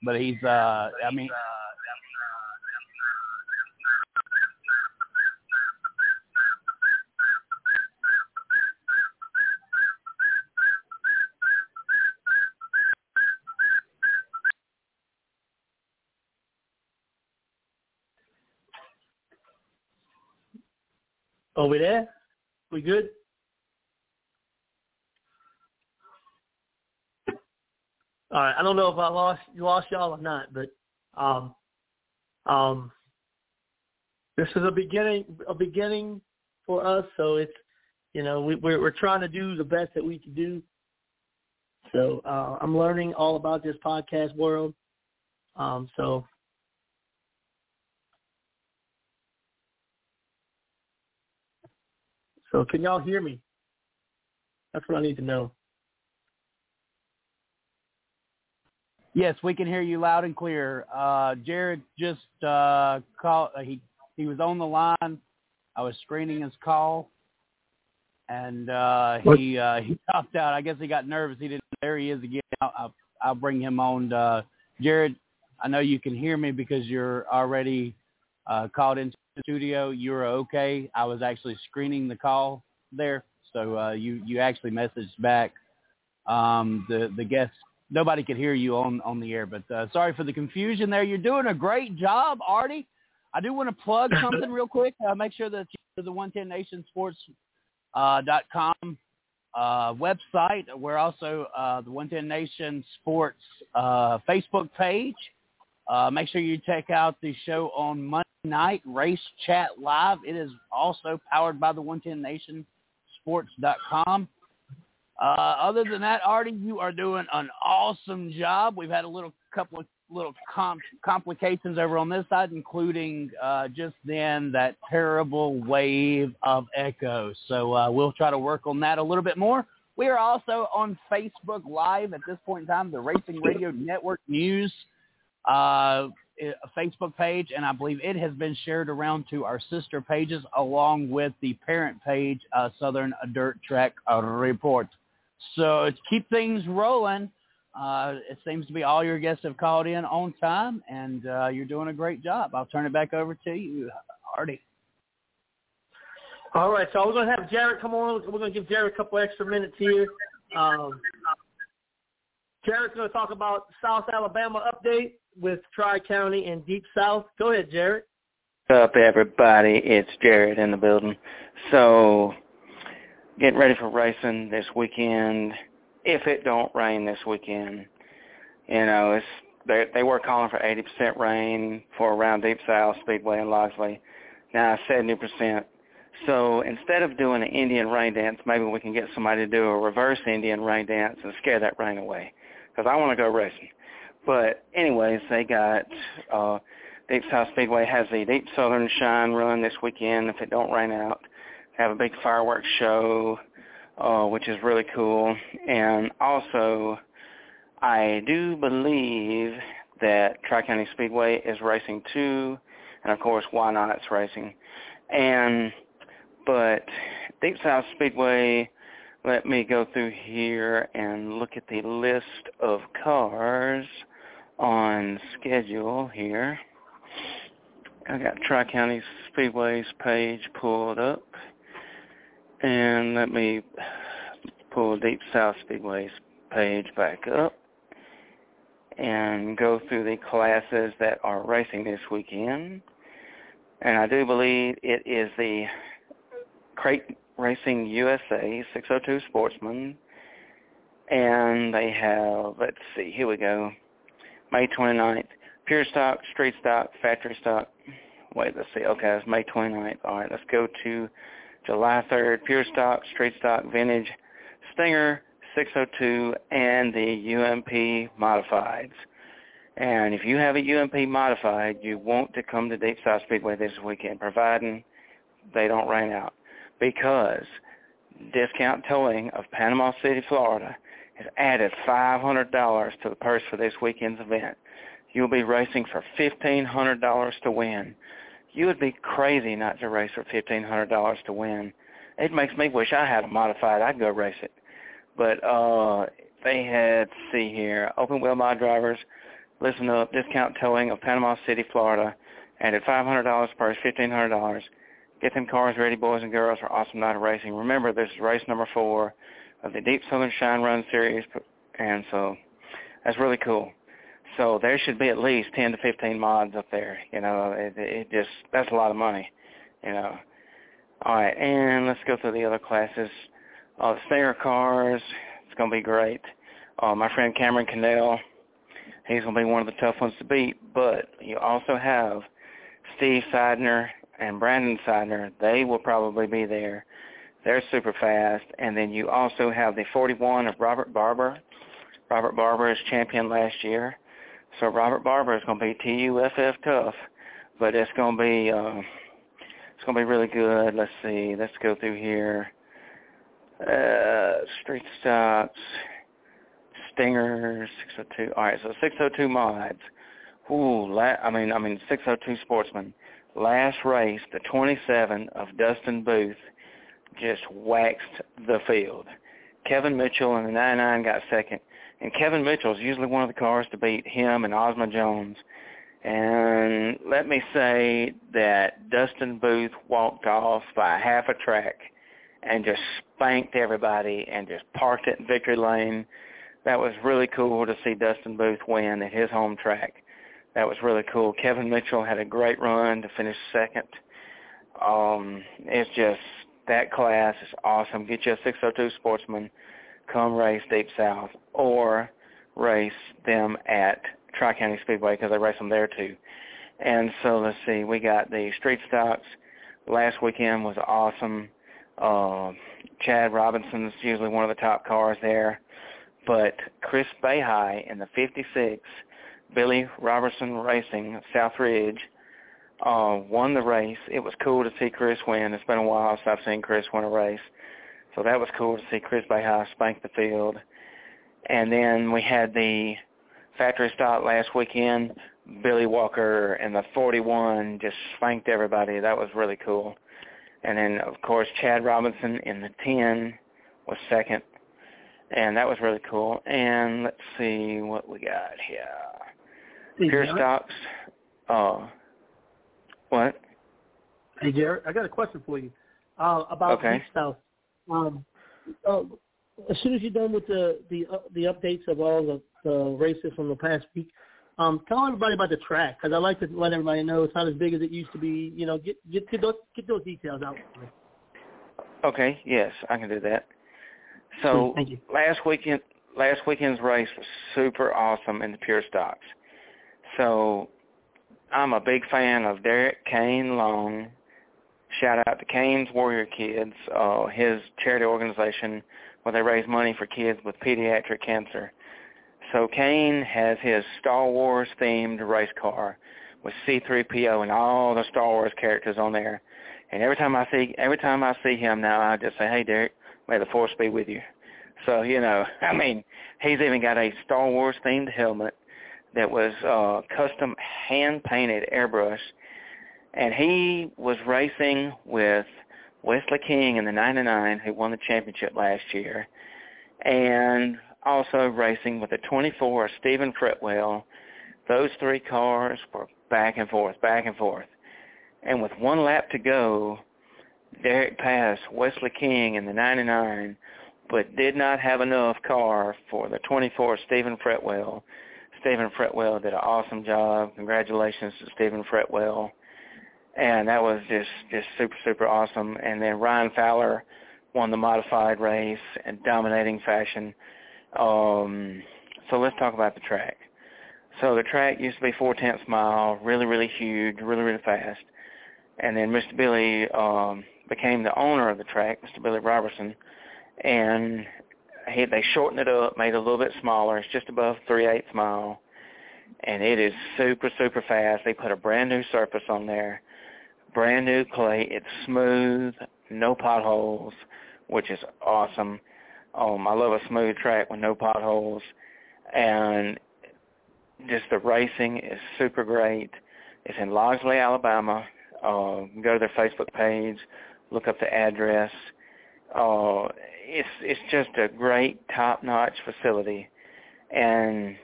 but he's. Uh, I mean, Are we there? We good? All right. I don't know if I lost lost y'all or not, but um, um, this is a beginning a beginning for us. So it's you know we, we're we're trying to do the best that we can do. So uh, I'm learning all about this podcast world. Um, so So can y'all hear me? That's what I need to know. Yes, we can hear you loud and clear. Uh, Jared just uh, called. Uh, he he was on the line. I was screening his call, and uh, he uh, he dropped out. I guess he got nervous. He didn't. There he is again. I'll, I'll, I'll bring him on. Uh, Jared, I know you can hear me because you're already uh, called into the studio. You were okay. I was actually screening the call there, so uh, you you actually messaged back. Um, the the guest nobody could hear you on on the air, but uh, sorry for the confusion there. You're doing a great job, Artie. I do want to plug [laughs] something real quick. Uh, make sure that you're the 110 Nation Sports uh, dot com uh, website. We're also uh, the 110 Nation Sports uh, Facebook page. Uh, make sure you check out the show on Monday night, Race Chat Live. It is also powered by the 110 Nation Sports.com. Uh, other than that, Artie, you are doing an awesome job. We've had a little couple of little com- complications over on this side, including uh, just then that terrible wave of echo. So uh, we'll try to work on that a little bit more. We are also on Facebook Live at this point in time, the Racing Radio Network News. Uh, a Facebook page, and I believe it has been shared around to our sister pages along with the parent page, uh, Southern Dirt Track Report. So keep things rolling, uh, it seems to be all your guests have called in on time, and uh, you're doing a great job. I'll turn it back over to you, Artie. All right, so we're going to have Jared come on. We're going to give Jared a couple extra minutes here. Um, Jared's going to talk about South Alabama update with Tri-County and Deep South. Go ahead, Jared. What's up, everybody? It's Jared in the building. So, getting ready for racing this weekend. If it don't rain this weekend, you know, it's they they were calling for 80% rain for around Deep South Speedway and Loxley. Now 70%. So instead of doing an Indian rain dance, maybe we can get somebody to do a reverse Indian rain dance and scare that rain away. Because I want to go racing. But anyways, they got uh, Deep South Speedway has the Deep Southern Shine run this weekend. If it don't rain out, have a big fireworks show, uh, which is really cool. And also, I do believe that Tri County Speedway is racing too, and of course, why not? It's racing. And but Deep South Speedway let me go through here and look at the list of cars on schedule here. I got Tri-County Speedways page pulled up. And let me pull Deep South Speedways page back up. and go through the classes that are racing this weekend. And I do believe it is the Crate Racing USA 602 Sportsman. And they have, let's see, here we go, May 29th, Pure Stock, straight Stock, Factory Stock. Wait, let's see. Okay, it's May 29th. All right, let's go to July 3rd, Pure Stock, straight Stock, Vintage, Stinger, 602, and the UMP Modifieds. And if you have a UMP Modified, you want to come to Deep South Speedway this weekend, providing they don't rain out. Because Discount Towing of Panama City, Florida has added $500 to the purse for this weekend's event. You'll be racing for $1,500 to win. You would be crazy not to race for $1,500 to win. It makes me wish I had a modified. I'd go race it. But uh they had, see here, open wheel mod drivers, listen up, discount towing of Panama City, Florida, added $500 purse, $1,500. Get them cars ready, boys and girls, for awesome night of racing. Remember, this is race number four of the Deep Southern Shine Run series, and so that's really cool. So there should be at least 10 to 15 mods up there. You know, it, it just that's a lot of money. You know. All right, and let's go through the other classes. Uh, the Stinger cars, it's to be great. Uh, my friend Cameron Cannell, he's to be one of the tough ones to beat. But you also have Steve Seidner and Brandon Seidner. They will probably be there. They're super fast. And then you also have the 41 of Robert Barber. Robert Barber is champion last year. So Robert Barber is going to be TUFF tough, but it's going to be uh, it's going to be really good. Let's see. Let's go through here. Uh, street stocks, Stingers, 602. All right, so 602 mods. Ooh, la- I mean, I mean 602 Sportsman. Last race, the 27 of Dustin Booth just waxed the field. Kevin Mitchell in the 99 got second. And Kevin Mitchell's usually one of the cars to beat him and Osma Jones. And let me say that Dustin Booth walked off by half a track and just spanked everybody and just parked it in victory lane. That was really cool to see Dustin Booth win at his home track. That was really cool. Kevin Mitchell had a great run to finish second. Um, it's just that class is awesome. Get you a 602 Sportsman come race Deep South or race them at Tri-County Speedway because they race them there too. And so let's see, we got the street stocks. Last weekend was awesome. Uh, Chad Robinson's usually one of the top cars there. But Chris Bayhigh in the 56, Billy Robertson Racing, South Ridge, uh, won the race. It was cool to see Chris win. It's been a while since I've seen Chris win a race. So that was cool to see Chris Bayhigh spank the field. And then we had the factory stop last weekend. Billy Walker and the 41 just spanked everybody. That was really cool. And then, of course, Chad Robinson in the 10 was second. And that was really cool. And let's see what we got here. Pure Stocks. Uh, what? Hey, Jared, I got a question for you uh, about Okay. South. Um, uh, as soon as you're done with the the uh, the updates of all the, the races from the past week, um, tell everybody about the track because I like to let everybody know it's not as big as it used to be. You know, get get get those get those details out. for me. Okay, yes, I can do that. So Thank you. last weekend, last weekend's race was super awesome in the pure stocks. So I'm a big fan of Derek Kane Long. Shout out to Kane's Warrior Kids, uh, his charity organization where they raise money for kids with pediatric cancer. So Kane has his Star Wars themed race car with C3PO and all the Star Wars characters on there. And every time I see every time I see him now, I just say, "Hey, Derek, may the force be with you." So you know, [laughs] I mean, he's even got a Star Wars themed helmet that was uh, custom hand painted airbrush, and he was racing with Wesley King in the '99, who won the championship last year, and also racing with the 24 Stephen Fretwell. Those three cars were back and forth, back and forth. And with one lap to go, Derek passed Wesley King in the 99, but did not have enough car for the 24 Stephen Fretwell. Stephen Fretwell did an awesome job. Congratulations to Stephen Fretwell. And that was just just super super awesome. And then Ryan Fowler won the modified race in dominating fashion. Um, so let's talk about the track. So the track used to be four tenths mile, really really huge, really really fast. And then Mr. Billy um, became the owner of the track, Mr. Billy Robertson, and he, they shortened it up, made it a little bit smaller. It's just above three eighths mile, and it is super super fast. They put a brand new surface on there, brand new clay. It's smooth, no potholes, which is awesome. Um, I love a smooth track with no potholes, and just the racing is super great. It's in Loxley, Alabama. Uh, go to their Facebook page, look up the address. Uh, it's it's just a great top-notch facility, and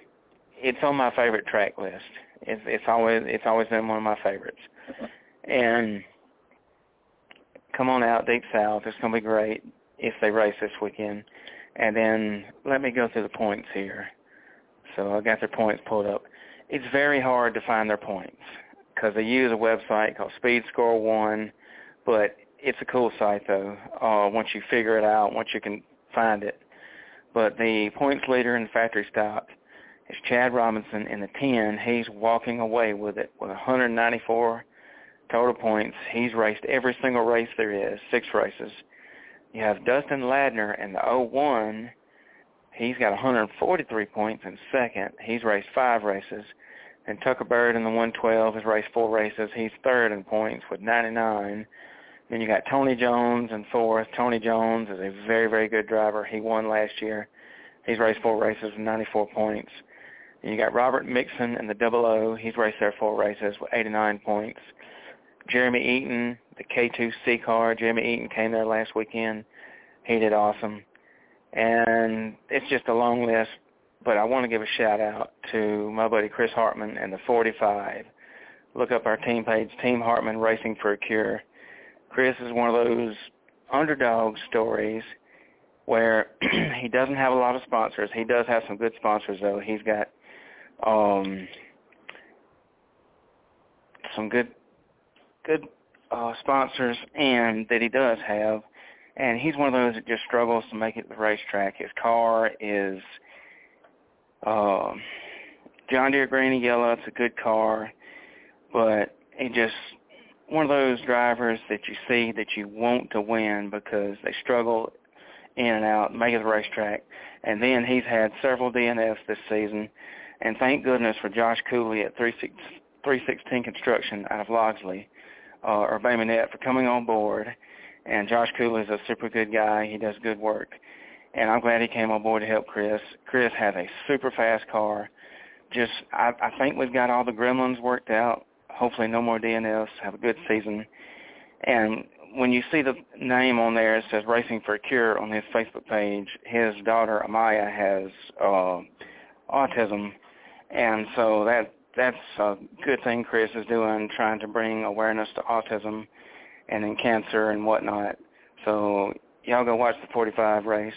it's on my favorite track list. It's it's always it's always been one of my favorites. And come on out deep south. It's gonna be great if they race this weekend. And then let me go through the points here. So I got their points pulled up. It's very hard to find their points because they use a website called Speed Score One, but it's a cool site though. Uh, once you figure it out, once you can find it. But the points leader in the factory stock is Chad Robinson in the 10. He's walking away with it with 194 total points. He's raced every single race there is, six races. You have Dustin Ladner in the 01. He's got 143 points in second. He's raced five races. And Tucker Bird in the 112 has raced four races. He's third in points with 99. Then you got Tony Jones in fourth. Tony Jones is a very, very good driver. He won last year. He's raced four races with 94 points. And you got Robert Mixon in the double O. He's raced there four races with 89 points. Jeremy Eaton, the K2C car. Jeremy Eaton came there last weekend. He did awesome. And it's just a long list, but I want to give a shout out to my buddy Chris Hartman and the 45. Look up our team page, Team Hartman Racing for a Cure. Chris is one of those underdog stories where [clears throat] he doesn't have a lot of sponsors. He does have some good sponsors though. He's got um some good good uh sponsors and that he does have and he's one of those that just struggles to make it to the racetrack. His car is um John Deere green and yellow, it's a good car, but he just one of those drivers that you see that you want to win because they struggle in and out, make it the racetrack. And then he's had several DNFs this season. And thank goodness for Josh Cooley at 316 Construction out of Loxley, uh, or Bay Minette for coming on board. And Josh Cooley is a super good guy. He does good work. And I'm glad he came on board to help Chris. Chris has a super fast car. Just, I, I think we've got all the gremlins worked out hopefully no more DNFs. Have a good season. And when you see the name on there, it says Racing for a Cure on his Facebook page. His daughter Amaya has uh, autism, and so that that's a good thing Chris is doing, trying to bring awareness to autism and then cancer and whatnot. So y'all go watch the 45 race,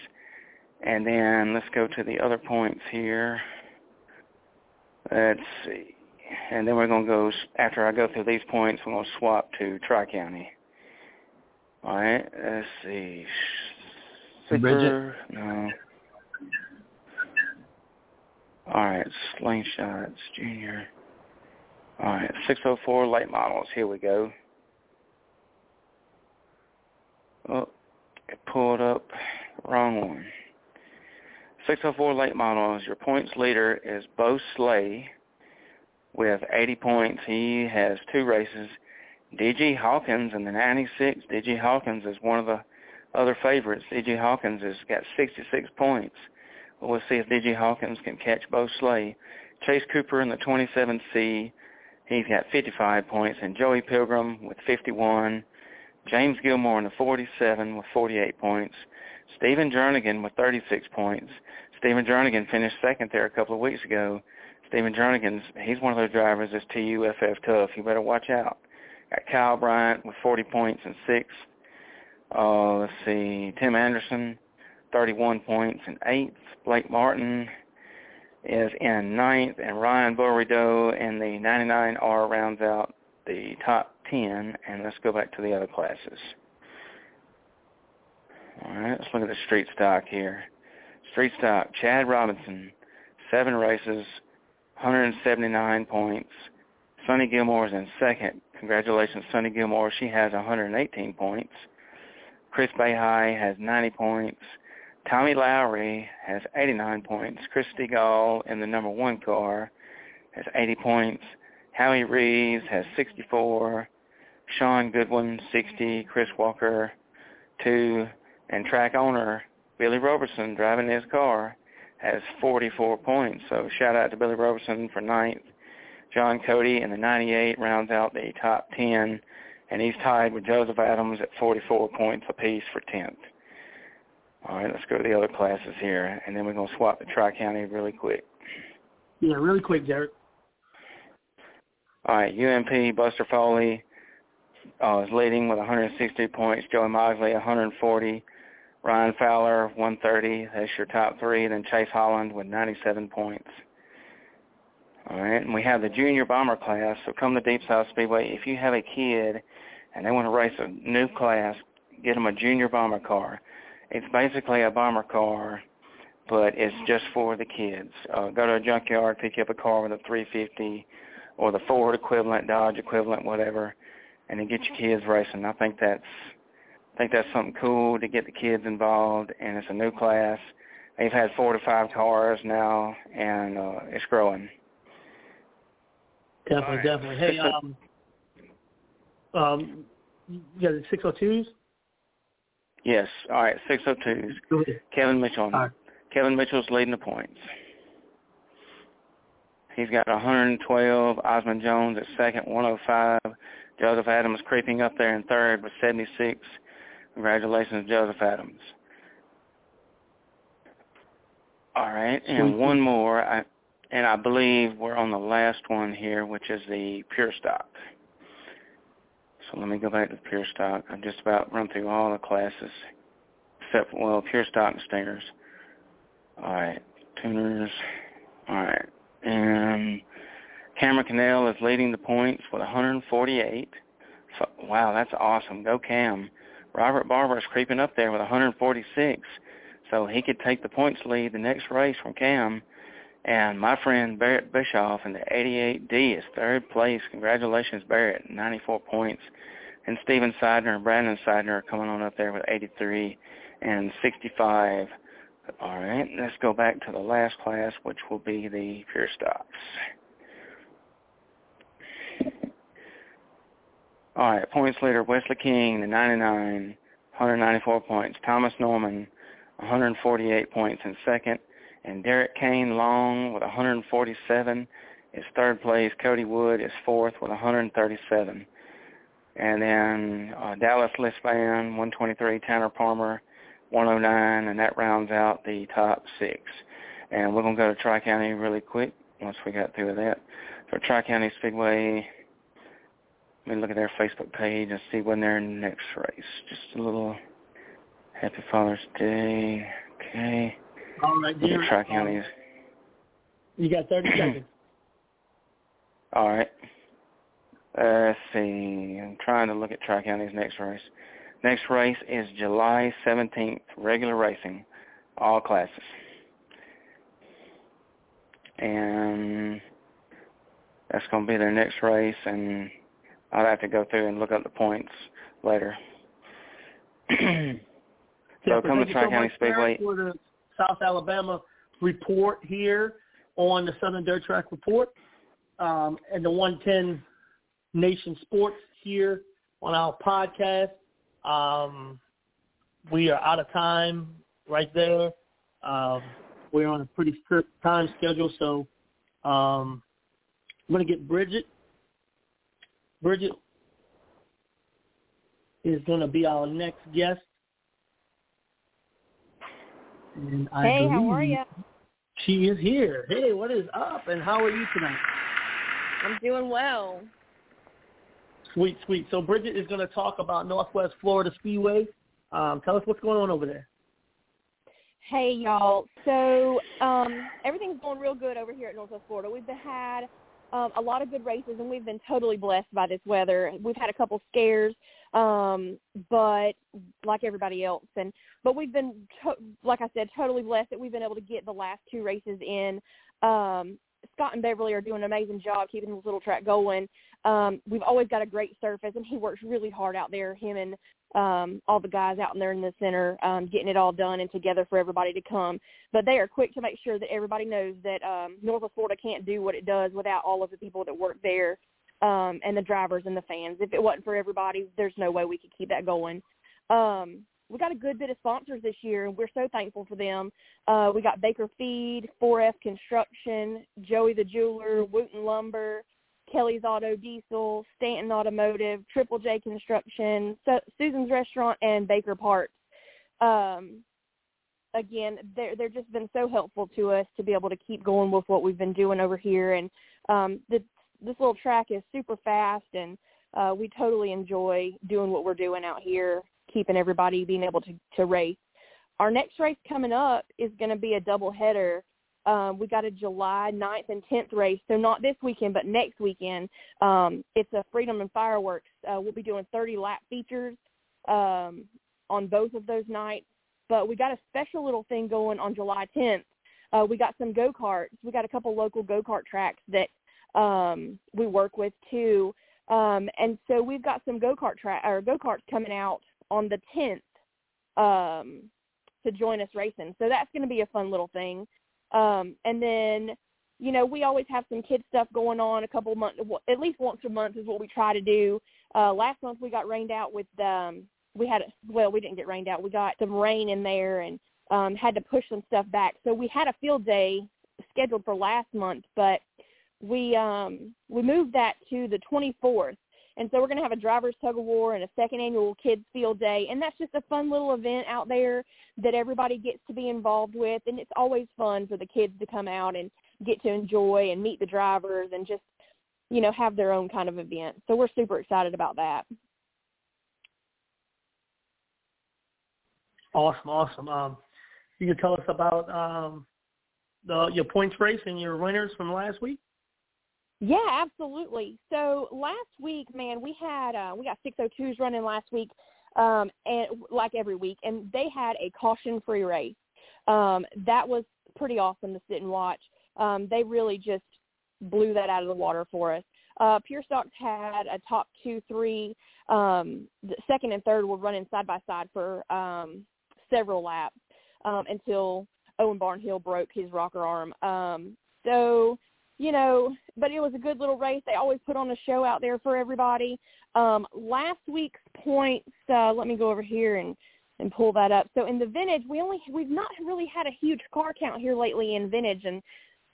and then let's go to the other points here. Let's see and then we're going to go, after I go through these points, we're going to swap to Tri-County. All right, let's see. Super, Bridget? No. All right, Slingshots Junior. All right, 604 late models. Here we go. Oh, it pulled up. Wrong one. 604 late models. Your points leader is Bo Slay with 80 points. He has two races. D.G. Hawkins in the 96. D.G. Hawkins is one of the other favorites. D.G. Hawkins has got 66 points. We'll see if D.G. Hawkins can catch Bo Slay. Chase Cooper in the 27C. He's got 55 points. And Joey Pilgrim with 51. James Gilmore in the 47 with 48 points. Stephen Jernigan with 36 points. Stephen Jernigan finished second there a couple of weeks ago. Stephen Jernigan's, he's one of those drivers that's TUFF tough. You better watch out. Got Kyle Bryant with 40 points and sixth. Uh, let's see, Tim Anderson, 31 points and eighth. Blake Martin is in ninth, and Ryan Beaurideau in the 99R rounds out the top 10. And let's go back to the other classes. All right, let's look at the street stock here. Street stock, Chad Robinson, seven races, 179 points. Sonny Gilmore is in second. Congratulations, Sonny Gilmore. She has 118 points. Chris Bayhigh has 90 points. Tommy Lowry has 89 points. Christy Gall in the number one car has 80 points. Howie Reeves has 64. Sean Goodwin, 60. Chris Walker, 2. And track owner Billy Roberson driving his car has 44 points. So shout out to Billy Roberson for ninth. John Cody in the 98 rounds out the top 10, and he's tied with Joseph Adams at 44 points apiece for 10th. All right, let's go to the other classes here, and then we're going to swap the Tri-County really quick. Yeah, really quick, Derek. All right, UMP, Buster Foley uh, is leading with 160 points. Joey Mosley, 140. Ryan Fowler, 130. That's your top three. Then Chase Holland with 97 points. All right, and we have the junior bomber class. So come to Deep South Speedway. If you have a kid and they want to race a new class, get them a junior bomber car. It's basically a bomber car, but it's just for the kids. Uh, go to a junkyard, pick up a car with a 350 or the Ford equivalent, Dodge equivalent, whatever, and then get your kids racing. I think that's think that's something cool to get the kids involved, and it's a new class. They've had four to five cars now, and uh, it's growing. Definitely, right. definitely. Hey, [laughs] um, um, you got the 602s? Yes. All right, 602s. Kevin Mitchell. Right. Kevin Mitchell's leading the points. He's got 112. Osmond Jones at second, 105. Joseph Adams creeping up there in third with 76. Congratulations, Joseph Adams. All right, and one more. I, and I believe we're on the last one here, which is the pure stock. So let me go back to the pure stock. I've just about run through all the classes, except for, well, pure stock and stingers. All right, tuners. All right, and Cameron Cannell is leading the points with 148. So, wow, that's awesome. Go Cam. Robert Barber is creeping up there with 146. So he could take the points lead the next race from Cam and my friend Barrett Bischoff in the 88D is third place. Congratulations, Barrett, 94 points. And Steven Seidner and Brandon Seidner are coming on up there with 83 and 65. All right, let's go back to the last class, which will be the pure stocks. All right, points leader, Wesley King, the 99, 194 points. Thomas Norman, 148 points in second and Derek Kane Long with 147 is third place. Cody Wood is fourth with 137. And then uh, Dallas Listman, 123, Tanner Palmer, 109, and that rounds out the top six. And we're going to go to Tri-County really quick once we got through with that. For Tri-County Speedway, let me look at their Facebook page and see when they're next race. Just a little Happy Father's Day. Okay. All right. Tri counties. You got 30 [clears throat] seconds. All right. Uh, let's see. I'm trying to look at Tri County's next race. Next race is July 17th, regular racing, all classes. And that's going to be their next race, and I'll have to go through and look up the points later. [clears throat] so come to Tri County Speedway. South Alabama report here on the Southern Dirt Track Report um, and the 110 Nation Sports here on our podcast. Um, we are out of time right there. Um, we're on a pretty strict time schedule, so um, I'm going to get Bridget. Bridget is going to be our next guest and I hey, how are you? She is here. Hey, what is up? And how are you tonight? I'm doing well. Sweet, sweet. So Bridget is going to talk about Northwest Florida Speedway. Um, tell us what's going on over there. Hey y'all. So um, everything's going real good over here at Northwest Florida. We've had um, a lot of good races, and we've been totally blessed by this weather. We've had a couple scares, um, but like everybody else, and but we've been, to- like I said, totally blessed that we've been able to get the last two races in. Um, Scott and Beverly are doing an amazing job keeping this little track going. Um, we've always got a great surface, and he works really hard out there. Him and um, all the guys out there in the center, um, getting it all done and together for everybody to come. But they are quick to make sure that everybody knows that um, Northwest Florida can't do what it does without all of the people that work there um, and the drivers and the fans. If it wasn't for everybody, there's no way we could keep that going. Um, we got a good bit of sponsors this year, and we're so thankful for them. Uh, we got Baker Feed, 4F Construction, Joey the Jeweler, Wooten Lumber, Kelly's Auto Diesel, Stanton Automotive, Triple J Construction, Su- Susan's Restaurant, and Baker Parts. Um, again, they're they're just been so helpful to us to be able to keep going with what we've been doing over here. And um, this little track is super fast, and uh, we totally enjoy doing what we're doing out here, keeping everybody being able to to race. Our next race coming up is going to be a double header um, we got a July 9th and 10th race, so not this weekend, but next weekend. Um, it's a Freedom and Fireworks. Uh, we'll be doing 30 lap features um, on both of those nights. But we got a special little thing going on July 10th. Uh, we got some go karts. We got a couple local go kart tracks that um, we work with too, um, and so we've got some go kart track or go karts coming out on the 10th um, to join us racing. So that's going to be a fun little thing. Um, and then, you know, we always have some kid stuff going on a couple months, at least once a month is what we try to do. Uh, last month we got rained out with, um, we had, well, we didn't get rained out. We got some rain in there and um, had to push some stuff back. So we had a field day scheduled for last month, but we um, we moved that to the 24th. And so we're going to have a driver's tug of war and a second annual kids field day. And that's just a fun little event out there that everybody gets to be involved with. And it's always fun for the kids to come out and get to enjoy and meet the drivers and just, you know, have their own kind of event. So we're super excited about that. Awesome, awesome. Um, you can tell us about um, the, your points race and your winners from last week. Yeah, absolutely. So last week, man, we had uh, we got 602s running last week, um, and like every week, and they had a caution-free race. Um, that was pretty awesome to sit and watch. Um, they really just blew that out of the water for us. Uh, Pure Stocks had a top two, three. Um, the second and third were running side by side for um, several laps um, until Owen Barnhill broke his rocker arm. Um, so you know, but it was a good little race. They always put on a show out there for everybody. Um, last week's points, uh, let me go over here and, and pull that up. So in the vintage, we only we've not really had a huge car count here lately in vintage, and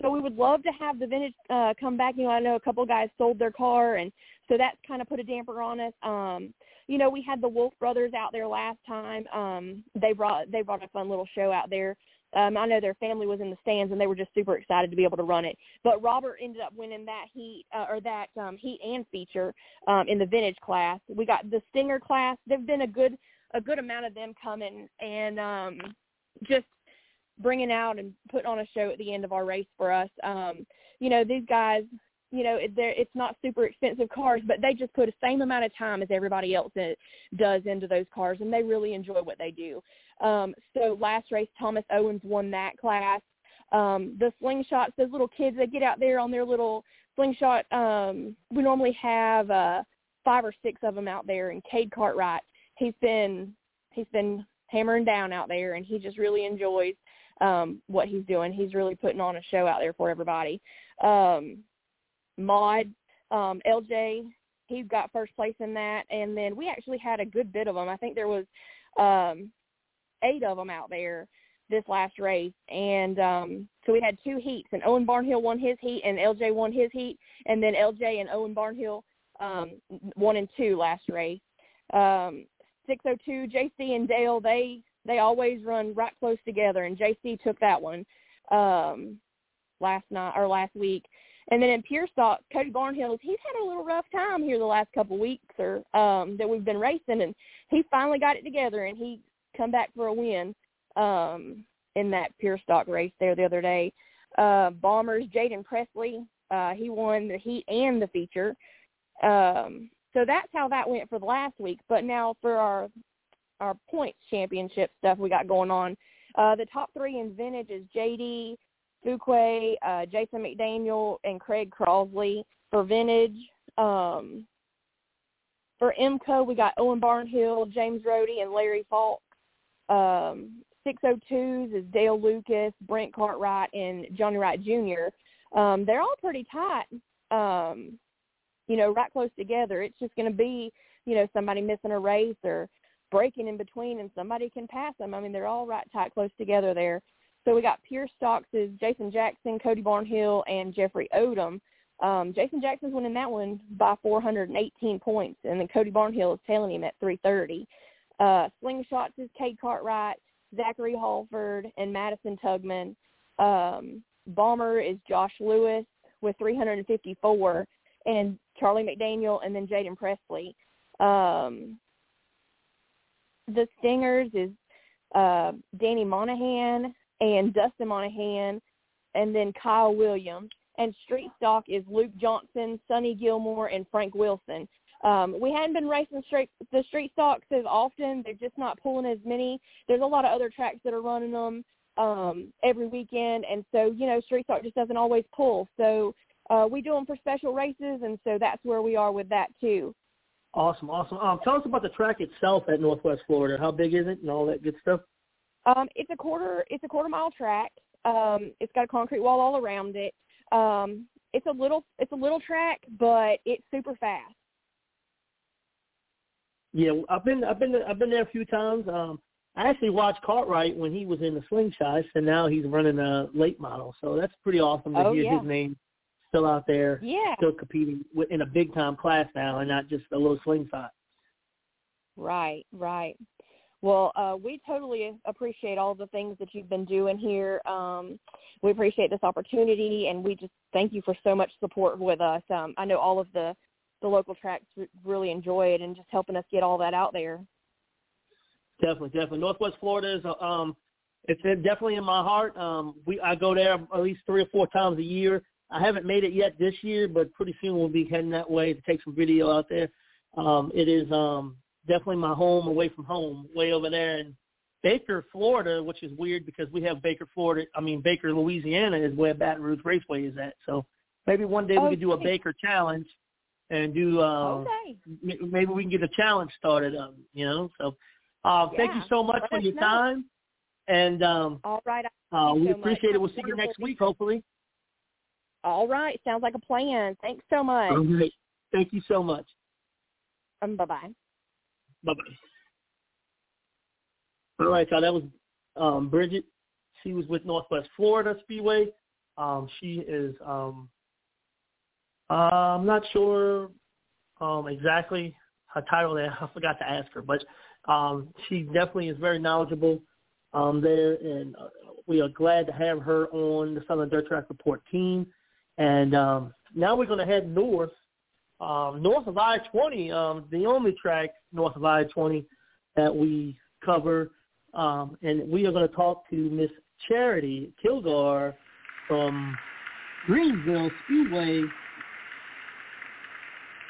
so we would love to have the vintage uh, come back. You know, I know a couple guys sold their car, and so that's kind of put a damper on us. Um, you know, we had the Wolf brothers out there last time. Um, they brought they brought a fun little show out there. Um, I know their family was in the stands and they were just super excited to be able to run it. But Robert ended up winning that heat uh, or that um, heat and feature um, in the vintage class. We got the Stinger class. There've been a good a good amount of them coming and um, just bringing out and putting on a show at the end of our race for us. Um, you know, these guys, you know, they're, it's not super expensive cars, but they just put the same amount of time as everybody else does into those cars, and they really enjoy what they do. Um, so last race, Thomas Owens won that class. Um, the slingshots, those little kids that get out there on their little slingshot, um, we normally have uh, five or six of them out there. And Cade Cartwright, he's been he's been hammering down out there, and he just really enjoys um, what he's doing. He's really putting on a show out there for everybody. Um, Maud, um, LJ, he got first place in that, and then we actually had a good bit of them. I think there was um, eight of them out there this last race. And um, so we had two heats, and Owen Barnhill won his heat, and LJ won his heat, and then LJ and Owen Barnhill um, one and two last race. Um, 602 JC and Dale, they they always run right close together, and JC took that one um, last night or last week. And then in pure Cody Barnhill, he's had a little rough time here the last couple weeks or um that we've been racing and he finally got it together and he come back for a win. Um, in that pure stock race there the other day. Uh, Bombers, Jaden Presley, uh, he won the heat and the feature. Um, so that's how that went for the last week. But now for our our points championship stuff we got going on, uh, the top three in vintage is JD, Fuquay, uh, Jason McDaniel, and Craig Crossley for vintage. Um, for IMCO, we got Owen Barnhill, James Rohde, and Larry Falk. Um, 602s is Dale Lucas, Brent Cartwright, and Johnny Wright Jr. Um, they're all pretty tight, um, you know, right close together. It's just going to be, you know, somebody missing a race or breaking in between and somebody can pass them. I mean, they're all right tight close together there. So we got Pierce stocks Jason Jackson, Cody Barnhill, and Jeffrey Odom. Um, Jason Jackson's winning that one by 418 points, and then Cody Barnhill is tailing him at 330. Uh, Slingshots is Cade Cartwright, Zachary Halford, and Madison Tugman. Um, Bomber is Josh Lewis with 354, and Charlie McDaniel, and then Jaden Presley. Um, the Stingers is uh, Danny Monahan and Dustin Monahan, and then Kyle Williams. And Street Stock is Luke Johnson, Sonny Gilmore, and Frank Wilson. Um, we hadn't been racing straight the street stocks as often. They're just not pulling as many. There's a lot of other tracks that are running them um, every weekend, and so you know street stock just doesn't always pull. So uh, we do them for special races, and so that's where we are with that too. Awesome, awesome. Um, tell us about the track itself at Northwest Florida. How big is it, and all that good stuff? Um, it's a quarter. It's a quarter mile track. Um, it's got a concrete wall all around it. Um, it's a little. It's a little track, but it's super fast. Yeah, I've been I've been I've been there a few times. Um, I actually watched Cartwright when he was in the slingshots, and now he's running a late model. So that's pretty awesome to oh, hear yeah. his name still out there, Yeah. still competing in a big time class now, and not just a little slingshot. Right, right. Well, uh, we totally appreciate all the things that you've been doing here. Um, we appreciate this opportunity, and we just thank you for so much support with us. Um, I know all of the the local tracks really enjoy it, and just helping us get all that out there. Definitely, definitely. Northwest Florida is uh, um, it's definitely in my heart. Um, we I go there at least three or four times a year. I haven't made it yet this year, but pretty soon we'll be heading that way to take some video out there. Um, it is um, definitely my home away from home, way over there in Baker, Florida, which is weird because we have Baker, Florida. I mean Baker, Louisiana is where Baton Rouge Raceway is at. So maybe one day we could do a Baker challenge and do uh, okay. m- maybe we can get a challenge started. Um, you know, so uh, thank you so much let for your know. time, and um, All right. uh, we so much. appreciate it. We'll see you next week, hopefully. All right. Sounds like a plan. Thanks so much. All right. Thank you so much. Um, bye bye. Bye bye. All right, so that was um, Bridget. She was with Northwest Florida Speedway. Um, she is. Um, uh, I'm not sure um, exactly her title there. [laughs] I forgot to ask her, but um, she definitely is very knowledgeable um, there, and uh, we are glad to have her on the Southern Dirt Track Report team. And um, now we're going to head north, um, north of I-20, um, the only track north of I-20 that we cover. Um, and we are going to talk to Miss Charity Kilgore from Greenville Speedway.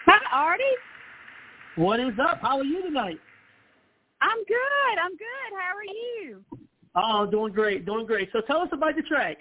Hi, Artie. What is up? How are you tonight? I'm good. I'm good. How are you? Oh, doing great, doing great. So tell us about the track.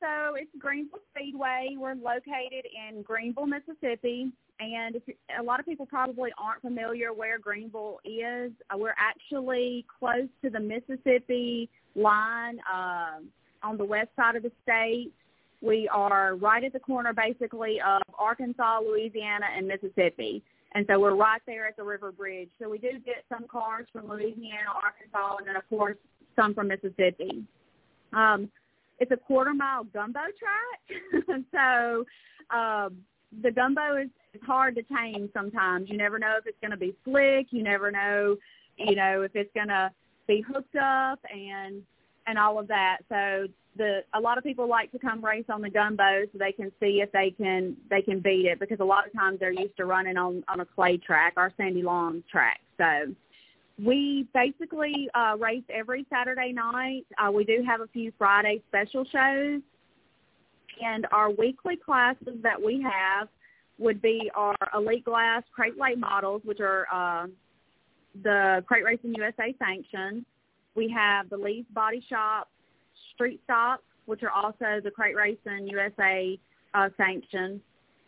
So it's Greenville Speedway. We're located in Greenville, Mississippi, and if a lot of people probably aren't familiar where Greenville is. Uh, we're actually close to the Mississippi line um, on the west side of the state. We are right at the corner, basically, of Arkansas, Louisiana, and Mississippi. And so we're right there at the river bridge. So we do get some cars from Louisiana, Arkansas, and then of course some from Mississippi. Um, it's a quarter mile gumbo track, [laughs] so um, the gumbo is, hard to tame sometimes. You never know if it's going to be slick. You never know, you know, if it's going to be hooked up and and all of that. So the a lot of people like to come race on the gumbo so they can see if they can they can beat it because a lot of times they're used to running on on a clay track or sandy lawn track. So we basically uh, race every Saturday night. Uh, we do have a few Friday special shows, and our weekly classes that we have would be our Elite Glass Crate Late models, which are uh, the Crate Racing USA sanctioned. We have the Lee's Body Shop Street Stock, which are also the Crate Racing USA uh, sanctioned.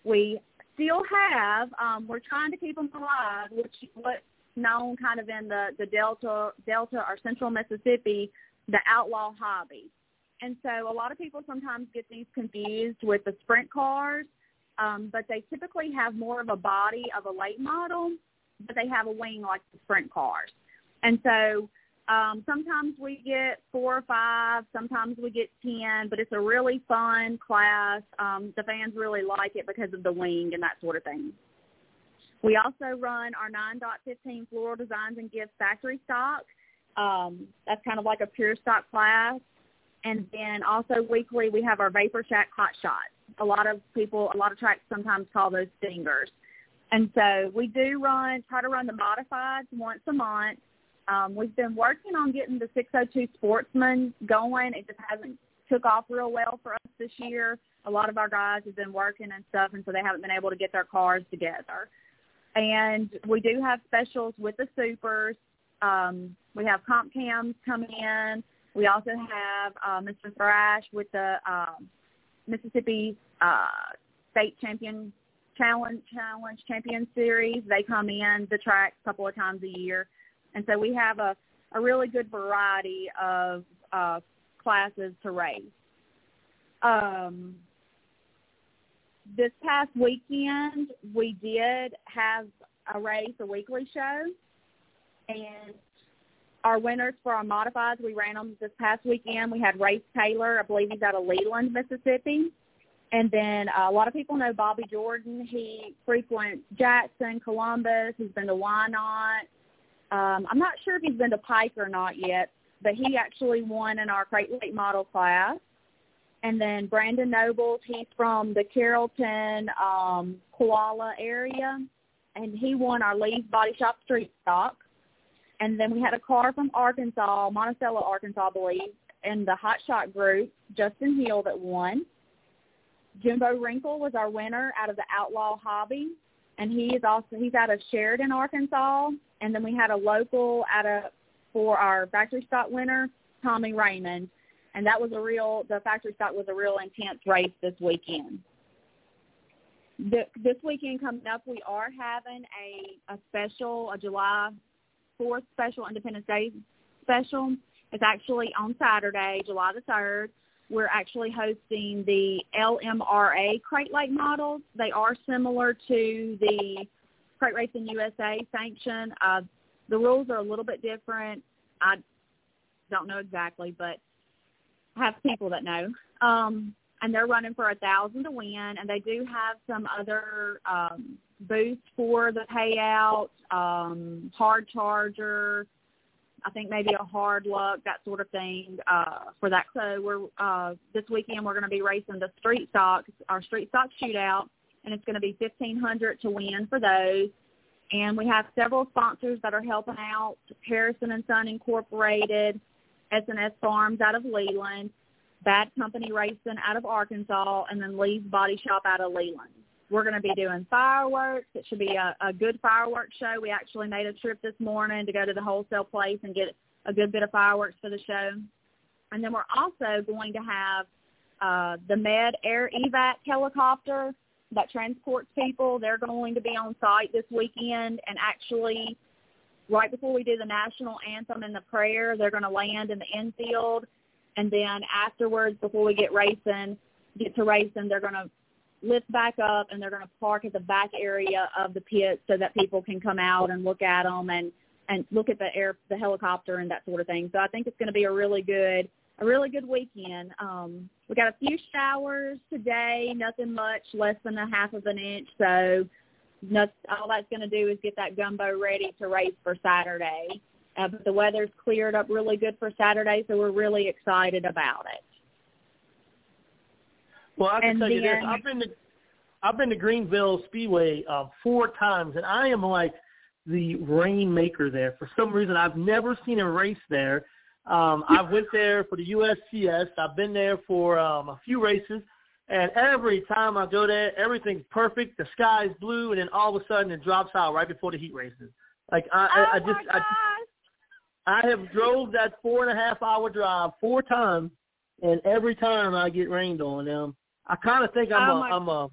We still have, um, we're trying to keep them alive, which what's known kind of in the, the Delta, Delta or Central Mississippi, the outlaw hobby. And so a lot of people sometimes get these confused with the sprint cars, um, but they typically have more of a body of a late model, but they have a wing like the sprint cars. And so um, sometimes we get four or five, sometimes we get ten, but it's a really fun class. Um, the fans really like it because of the wing and that sort of thing. We also run our 9.15 floral designs and gifts factory stock. Um, that's kind of like a pure stock class. And then also weekly we have our Vapor Shack Hot Shots. A lot of people, a lot of tracks sometimes call those stingers. And so we do run, try to run the modifieds once a month. Um, we've been working on getting the 602 Sportsman going. It just hasn't took off real well for us this year. A lot of our guys have been working and stuff, and so they haven't been able to get their cars together. And we do have specials with the supers. Um, we have comp cams coming in. We also have uh, Mr. Thrash with the uh, Mississippi uh, State Champion Challenge Challenge Champion Series. They come in the track a couple of times a year. And so we have a, a really good variety of uh, classes to race. Um, this past weekend, we did have a race, a weekly show, and our winners for our modifieds, we ran them this past weekend. We had Race Taylor, I believe he's out of Leland, Mississippi. And then uh, a lot of people know Bobby Jordan. He frequents Jackson, Columbus. He's been to Whynot. Um, I'm not sure if he's been to Pike or not yet, but he actually won in our crate late model class. And then Brandon Nobles, he's from the Carrollton, um, Coila area, and he won our Lee's Body Shop Street Stock. And then we had a car from Arkansas, Monticello, Arkansas, I believe, in the Hot Shot group, Justin Hill that won. Jimbo Wrinkle was our winner out of the Outlaw Hobby, and he is also he's out of Sheridan, Arkansas, and then we had a local out of for our factory stock winner, Tommy Raymond, and that was a real the factory stock was a real intense race this weekend. The, this weekend coming up, we are having a a special, a July fourth special Independence Day special. It's actually on Saturday, July the third. We're actually hosting the LMRA crate late models. They are similar to the Crate Racing in USA sanction. Uh, the rules are a little bit different. I don't know exactly, but have people that know. Um, and they're running for a thousand to win, and they do have some other um, boosts for the payout, um, hard charger. I think maybe a hard luck, that sort of thing uh, for that. So we're uh, this weekend we're going to be racing the street stock, our street stock shootout and it's going to be fifteen hundred to win for those. And we have several sponsors that are helping out: Harrison and Son Incorporated, S&S Farms out of Leland, Bad Company Racing out of Arkansas, and then Lee's Body Shop out of Leland. We're going to be doing fireworks. It should be a, a good fireworks show. We actually made a trip this morning to go to the wholesale place and get a good bit of fireworks for the show. And then we're also going to have uh, the Med Air Evac helicopter that transports people. They're going to be on site this weekend and actually right before we do the national anthem and the prayer, they're going to land in the infield. And then afterwards, before we get racing, get to racing, they're going to lift back up and they're going to park at the back area of the pit so that people can come out and look at them and and look at the air the helicopter and that sort of thing. So I think it's going to be a really good a really good weekend. Um, we got a few showers today, nothing much, less than a half of an inch. So not, all that's going to do is get that gumbo ready to race for Saturday. Uh, but the weather's cleared up really good for Saturday, so we're really excited about it. Well, I can And tell you this: I've been to I've been to Greenville Speedway uh, four times, and I am like the rainmaker there. For some reason, I've never seen a race there. Um, I went there for the USCS. I've been there for um, a few races, and every time I go there, everything's perfect. The sky's blue, and then all of a sudden it drops out right before the heat races. Like I, oh I, I just, I, I have drove that four and a half hour drive four times, and every time I get rained on. Um, I kind of think I'm Oh a, I'm a,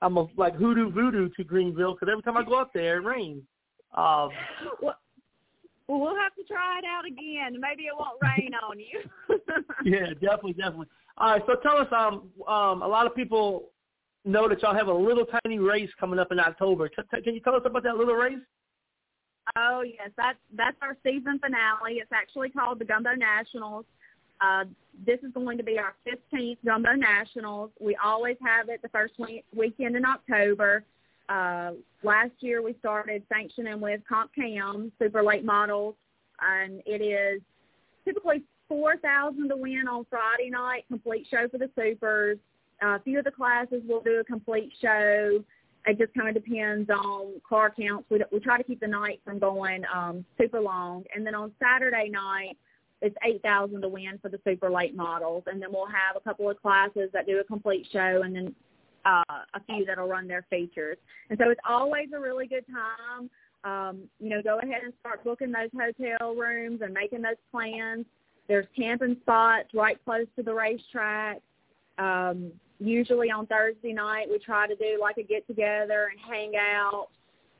I'm a like hoodoo voodoo to Greenville because every time I go up there, it rains. Um, well, well, we'll have to try it out again. Maybe it won't rain on you. [laughs] yeah, definitely, definitely. All right, so tell us, um, um, a lot of people know that y'all have a little tiny race coming up in October. Can you tell us about that little race? Oh yes, that's that's our season finale. It's actually called the Gumbo Nationals. Uh, this is going to be our 15th Gumbo Nationals. We always have it the first week, weekend in October. Uh, last year we started sanctioning with Comp Cam Super Late Models, and it is typically four thousand to win on Friday night. Complete show for the supers. Uh, a few of the classes will do a complete show. It just kind of depends on car counts. We, we try to keep the night from going um, super long. And then on Saturday night, it's 8000 to win for the super late models. And then we'll have a couple of classes that do a complete show and then uh, a few that'll run their features. And so it's always a really good time. Um, you know, go ahead and start booking those hotel rooms and making those plans. There's camping spots right close to the racetrack. Um, usually on Thursday night, we try to do like a get together and hang out.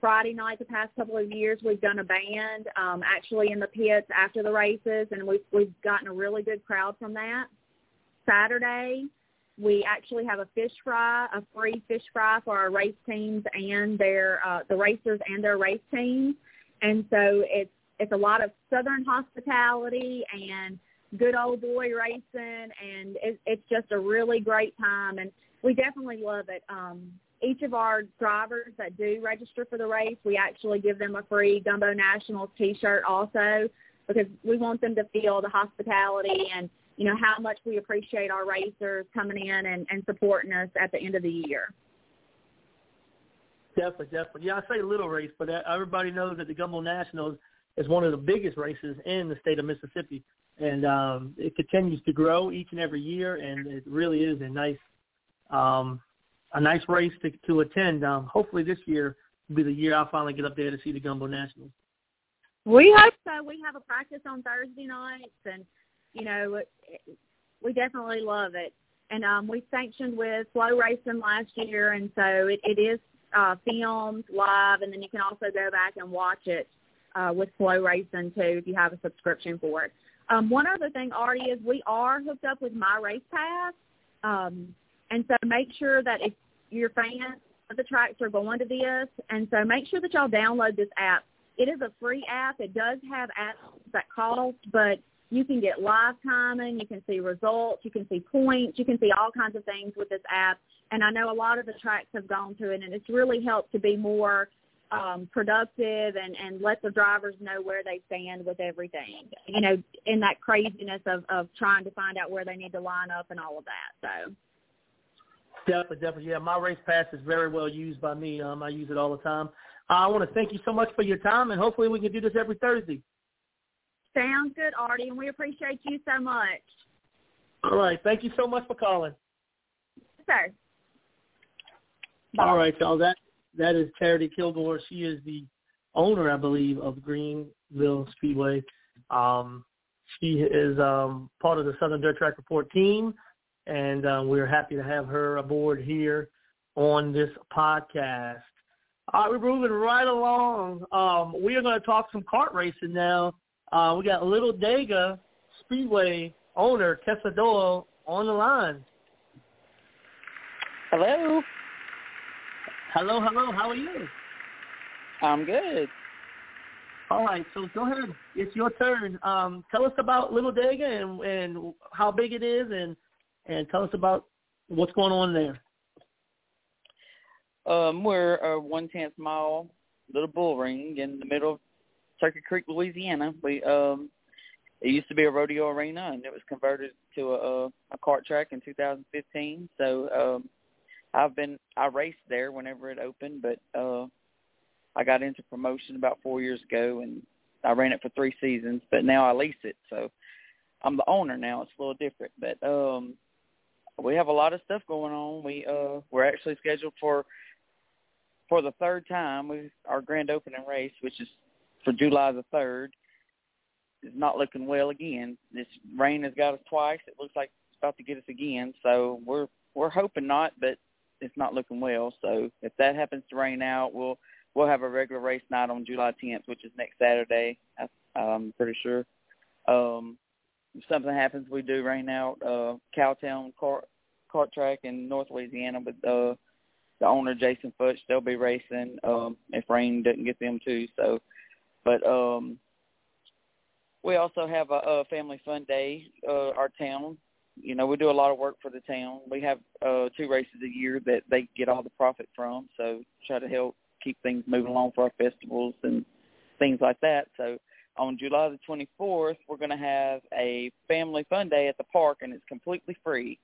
Friday night, the past couple of years, we've done a band um, actually in the pits after the races, and we've we've gotten a really good crowd from that. Saturday, we actually have a fish fry, a free fish fry for our race teams and their uh, the racers and their race teams, and so it's it's a lot of southern hospitality and good old boy racing, and it, it's just a really great time, and we definitely love it. Um, each of our drivers that do register for the race, we actually give them a free Gumbo Nationals T-shirt also because we want them to feel the hospitality and you know how much we appreciate our racers coming in and, and supporting us at the end of the year. Definitely, definitely. Yeah, I say little race, but uh, everybody knows that the Gumbo Nationals is one of the biggest races in the state of Mississippi, and um, it continues to grow each and every year, and it really is a nice, um, a nice race to, to attend. Um, hopefully, this year will be the year I'll finally get up there to see the Gumbo Nationals. We hope so. We have a practice on Thursday nights, and you know, we definitely love it. And um, we sanctioned with FloRacing last year, and so it, it is uh, filmed live, and then you can also go back and watch it uh, with FloRacing too if you have a subscription for it. Um, one other thing, Artie, is we are hooked up with MyRacePass, um, and so make sure that if your fans of the tracks are going to this, and so make sure that y'all download this app. It is a free app. It does have apps that cost, but you can get live timing, you can see results, you can see points, you can see all kinds of things with this app. And I know a lot of the tracks have gone to it, and it's really helped to be more um, productive and, and let the drivers know where they stand with everything. You know, in that craziness of, of trying to find out where they need to line up and all of that. So. Definitely, definitely. Yeah, MyRacePass is very well used by me. Um, I use it all the time. I want to thank you so much for your time, and hopefully we can do this every Thursday. Sounds good, Artie, and we appreciate you so much. All right. Thank you so much for calling. Sir. All right, y'all. That that is Charity Kilgore. She is the owner, I believe, of Greenville Speedway. Um, she is um, part of the Southern Dirt Track Report team, and uh, we're happy to have her aboard here on this podcast. All right, we're moving right along. Um, we are going to talk some kart racing now. Uh, we got Little Dega Speedway owner Tessa Doyle on the line. Hello. Hello, hello. How are you? I'm good. All right, so go ahead. It's your turn. Um, tell us about Little Dega and, and how big it is, and and tell us about what's going on there. Um, we're a one tenth mile little bull ring in the middle of Turkey Creek, Louisiana. We um, it used to be a rodeo arena, and it was converted to a, a kart track in 2015. So um, I've been I raced there whenever it opened, but uh, I got into promotion about four years ago, and I ran it for three seasons. But now I lease it, so I'm the owner now. It's a little different, but um, we have a lot of stuff going on. We uh, we're actually scheduled for for the third time. We our grand opening race, which is for July the third, is not looking well again. This rain has got us twice. It looks like it's about to get us again. So we're we're hoping not, but it's not looking well. So if that happens to rain out, we'll we'll have a regular race night on July 10th, which is next Saturday. I'm pretty sure. Um, if something happens, we do rain out uh, Cowtown Kart, kart track in North Louisiana with uh, the owner Jason Futch. They'll be racing um, if rain doesn't get them too. So, but um, we also have a, a family fun day. Uh, our town you know, we do a lot of work for the town. We have uh two races a year that they get all the profit from, so try to help keep things moving along for our festivals and things like that. So on July the 24th, we're going to have a family fun day at the park, and it's completely free.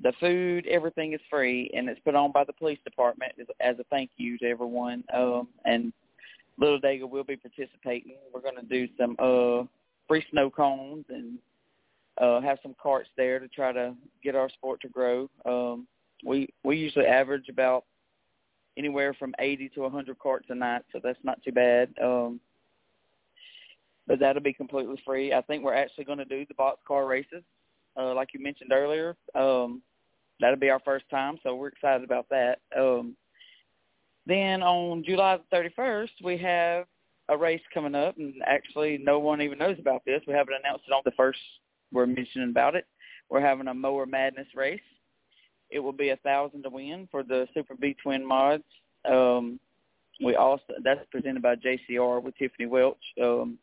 The food, everything is free, and it's put on by the police department as, a thank you to everyone. Um, and Little Dega will be participating. We're going to do some uh, free snow cones and uh, have some carts there to try to get our sport to grow. Um, we we usually average about anywhere from 80 to 100 carts a night, so that's not too bad. Um, but that'll be completely free. I think we're actually going to do the box car races, uh, like you mentioned earlier. Um, that'll be our first time, so we're excited about that. Um, then on July the 31st, we have a race coming up, and actually no one even knows about this. We haven't announced it on the first we're mentioning about it. We're having a mower madness race. It will be a thousand to win for the Super B Twin mods. Um, we also that's presented by JCR with Tiffany Welch. Um,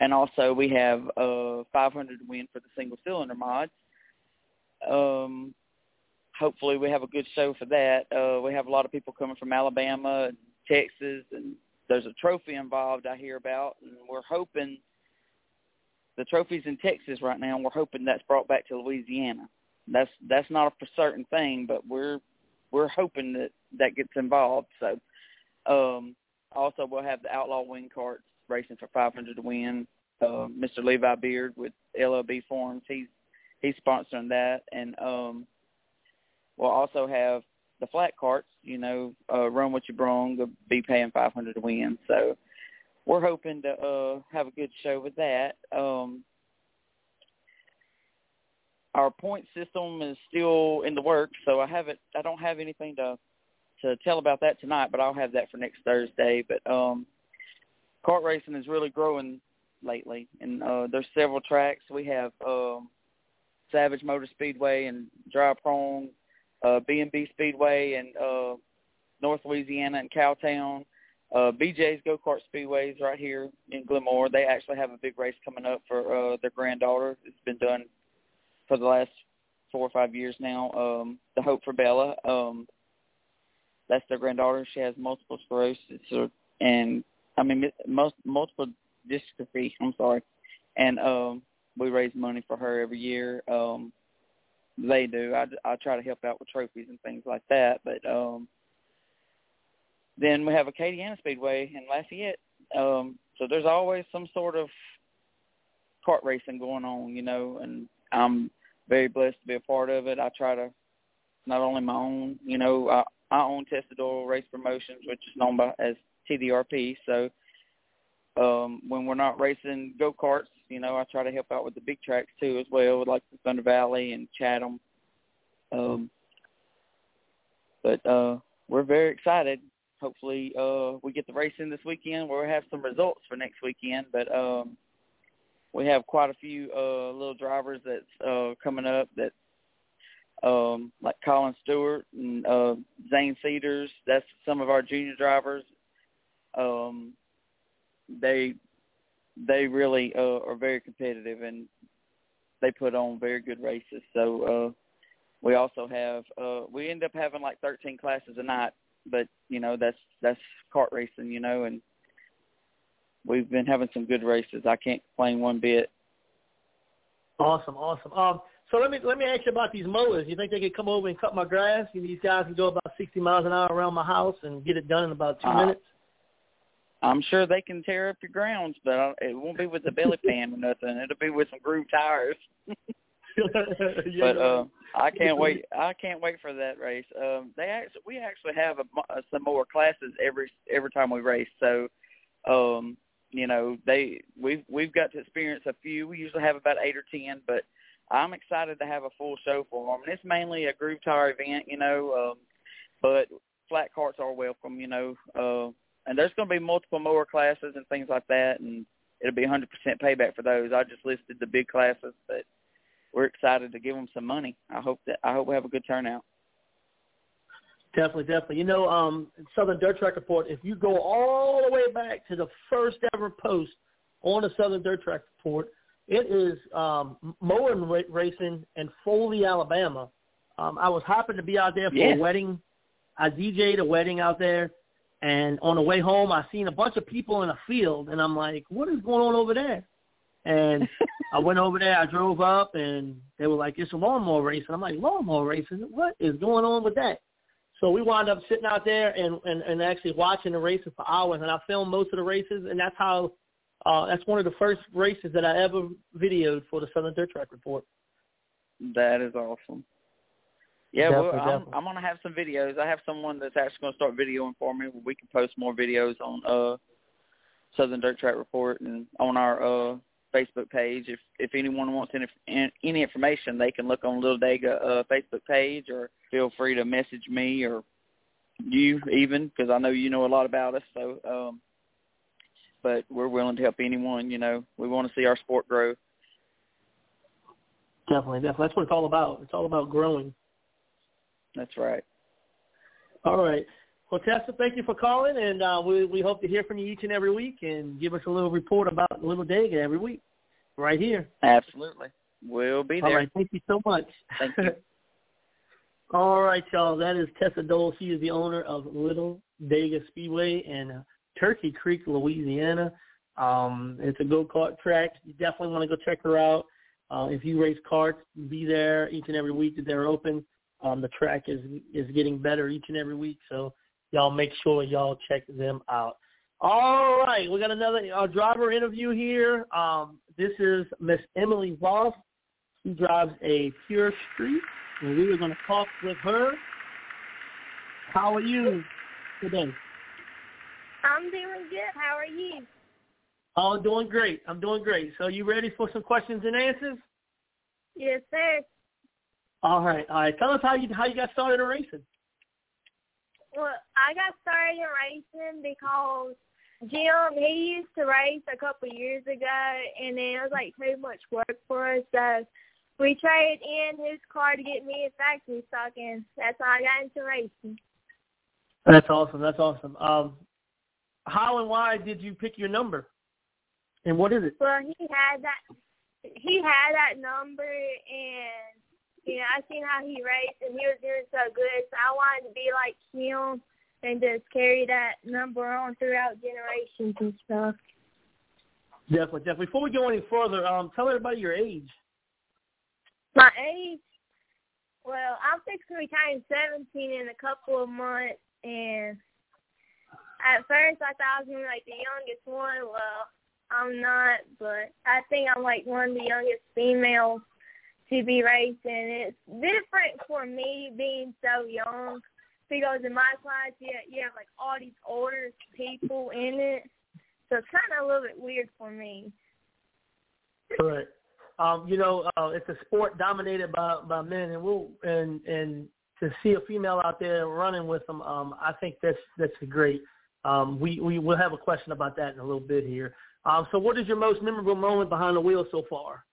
and also we have uh 500 to win for the single cylinder mods. Um, hopefully we have a good show for that. Uh, we have a lot of people coming from Alabama, and Texas, and there's a trophy involved I hear about, and we're hoping the trophy's in Texas right now, and we're hoping that's brought back to Louisiana. That's that's not a for certain thing, but we're we're hoping that that gets involved. So, um, also we'll have the outlaw wing carts racing for 500 to win. Uh, Mr. Levi Beard with LLB Forms, he's he's sponsoring that, and um, we'll also have the flat carts. You know, uh, run what you brung, be paying 500 to win. So we're hoping to uh have a good show with that. Um our point system is still in the works, so I haven't I don't have anything to to tell about that tonight, but I'll have that for next Thursday. But um kart racing is really growing lately and uh there's several tracks. We have um Savage Motor Speedway and Dry Prong, uh B and B Speedway and uh North Louisiana and Cowtown uh, BJ's Go Kart Speedways right here in Glenmora. They actually have a big race coming up for uh, their granddaughter. It's been done for the last four or five years now. Um, the Hope for Bella. Um, that's their granddaughter. She has multiple sclerosis, and I mean most multiple dystrophy. [laughs] I'm sorry, and um, we raise money for her every year. Um, they do. I I try to help out with trophies and things like that, but um, then we have Acadiana Speedway in Lafayette. Um, so there's always some sort of kart racing going on, you know, and I'm very blessed to be a part of it. I try to not only my own, you know, I, I own Tessa Doyle Race Promotions, which is known by as TDRP. So um, when we're not racing go karts, you know, I try to help out with the big tracks too as well, like the Thunder Valley and Chatham. Um, but uh, we're very excited hopefully uh we get the race in this weekend. We'll have some results for next weekend but um we have quite a few uh little drivers that's uh coming up that um like Colin Stewart and uh Zane Cedars. That's some of our junior drivers. Um they they really uh are very competitive and they put on very good races. So uh we also have uh we end up having like 13 classes a night but you know that's that's kart racing, you know, and we've been having some good races. I can't complain one bit. Awesome, awesome. Um, so let me let me ask you about these mowers. You think they could come over and cut my grass? And these guys can go about 60 miles an hour around my house and get it done in about two Uh, minutes? I'm sure they can tear up your grounds, but I, it won't be with the belly [laughs] pan or nothing. It'll be with some groove tires. [laughs] [laughs] But uh. I [laughs] can't wait. I can't wait for that race. Um, they actually, we actually have a, uh, some more classes every every time we race. So, um, you know, they we've we've got to experience a few. We usually have about eight or ten, but I'm excited to have a full show for them. And it's mainly a groove tire event, you know, um, but flat carts are welcome, you know. Uh, and there's going to be multiple mower classes and things like that, and it'll be 100% payback for those. I just listed the big classes, but we're excited to give them some money. I hope that I hope we have a good turnout. Definitely, definitely. You know, um, Southern Dirt Track Report, if you go all the way back to the first ever post on the Southern Dirt Track Report, it is um, mowing ra- racing in Foley, Alabama. Um, I was happy to be out there for Yeah. a wedding. I DJ'd a wedding out there, and on the way home, I seen a bunch of people in a field, and I'm like, what is going on over there? And [laughs] I went over there, I drove up, and they were like, it's a lawnmower race. And I'm like, lawnmower racing? What is going on with that? So we wound up sitting out there and, and, and actually watching the races for hours, and I filmed most of the races, and that's how uh, that's one of the first races that I ever videoed for the Southern Dirt Track Report. That is awesome. Yeah, Definitely, well, I'm, definitely. I'm gonna have some videos. I have someone that's actually gonna start videoing for me. Where We can post more videos on uh Southern Dirt Track Report and on our uh Facebook page. If if anyone wants any any information, they can look on Little Dega uh, Facebook page, or feel free to message me or you even because I know you know a lot about us. So, um, but we're willing to help anyone. You know, we want to see our sport grow. Definitely, definitely. That's what it's all about. It's all about growing. That's right. All right. Well, Tessa, thank you for calling, and uh, we we hope to hear from you each and every week, and give us a little report about Little Dega every week, right here. Absolutely, we'll be there. right. Thank you so much. Thank [laughs] you. All right, y'all. That is Tessa Doyle. She is the owner of Little Dega Speedway in uh, Turkey Creek, Louisiana. Um, it's a go-kart track. You definitely want to go check her out. Uh, if you race karts, be there each and every week that they're open. Um, the track is is getting better each and every week, so y'all make sure y'all check them out. All right, we got another uh, driver interview here. Um, this is Miss Emily Voss. She drives a Pure Street, and we are going to talk with her. How are you today? I'm doing good. How are you? Oh, I'm doing great. I'm doing great. So you ready for some questions and answers? Yes, sir. All right, all right. Tell us how you how you got started in racing. Well, I got started in racing because Jim he used to race a couple years ago, and then it was like too much work for us, so we traded in his car to get me a factory stock, and that's how I got into racing. That's awesome. That's awesome. Um, how and why did you pick your number? And what is it? Well, he had that he had that number, and you know I seen how he raced, and he was doing so good, so I wanted to be like him and just carry that number on throughout generations and stuff. Definitely, definitely. Before we go any further, um, tell everybody your age. My age, well, I'm fixing to turn 17 in a couple of months, and at first I thought I was gonna be like the youngest one. Well, I'm not, but I think I'm like one of the youngest females to be racing. It's different for me being so young because in my class you you have like all these older people in it, so it's kind of a little bit weird for me. Correct. Um, you know, uh, it's a sport dominated by by men, and we'll and and to see a female out there running with them, um, I think that's that's great. Um, we we will have a question about that in a little bit here. Um, so, what is your most memorable moment behind the wheel so far?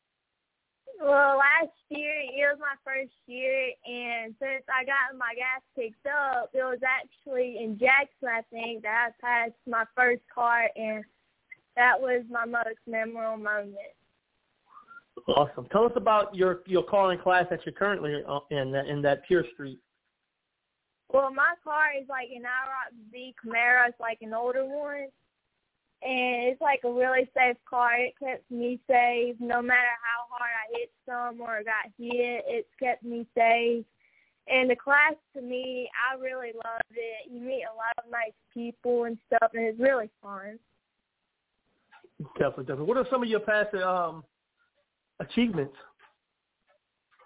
Well, last year it was my first year, and since I got my gas picked up, it was actually in Jackson, I think, that I passed my first car, and that was my most memorable moment. Awesome. Tell us about your your car and class that you're currently uh, in that in that Pure Street. Well, my car is like an IROC Z Camaro. It's like an older one, and it's like a really safe car. It kept me safe no matter how hard I hit some or got hit. It's kept me safe. And the class to me, I really loved it. You meet a lot of nice people and stuff, and it's really fun. Definitely, definitely. What are some of your past um, achievements?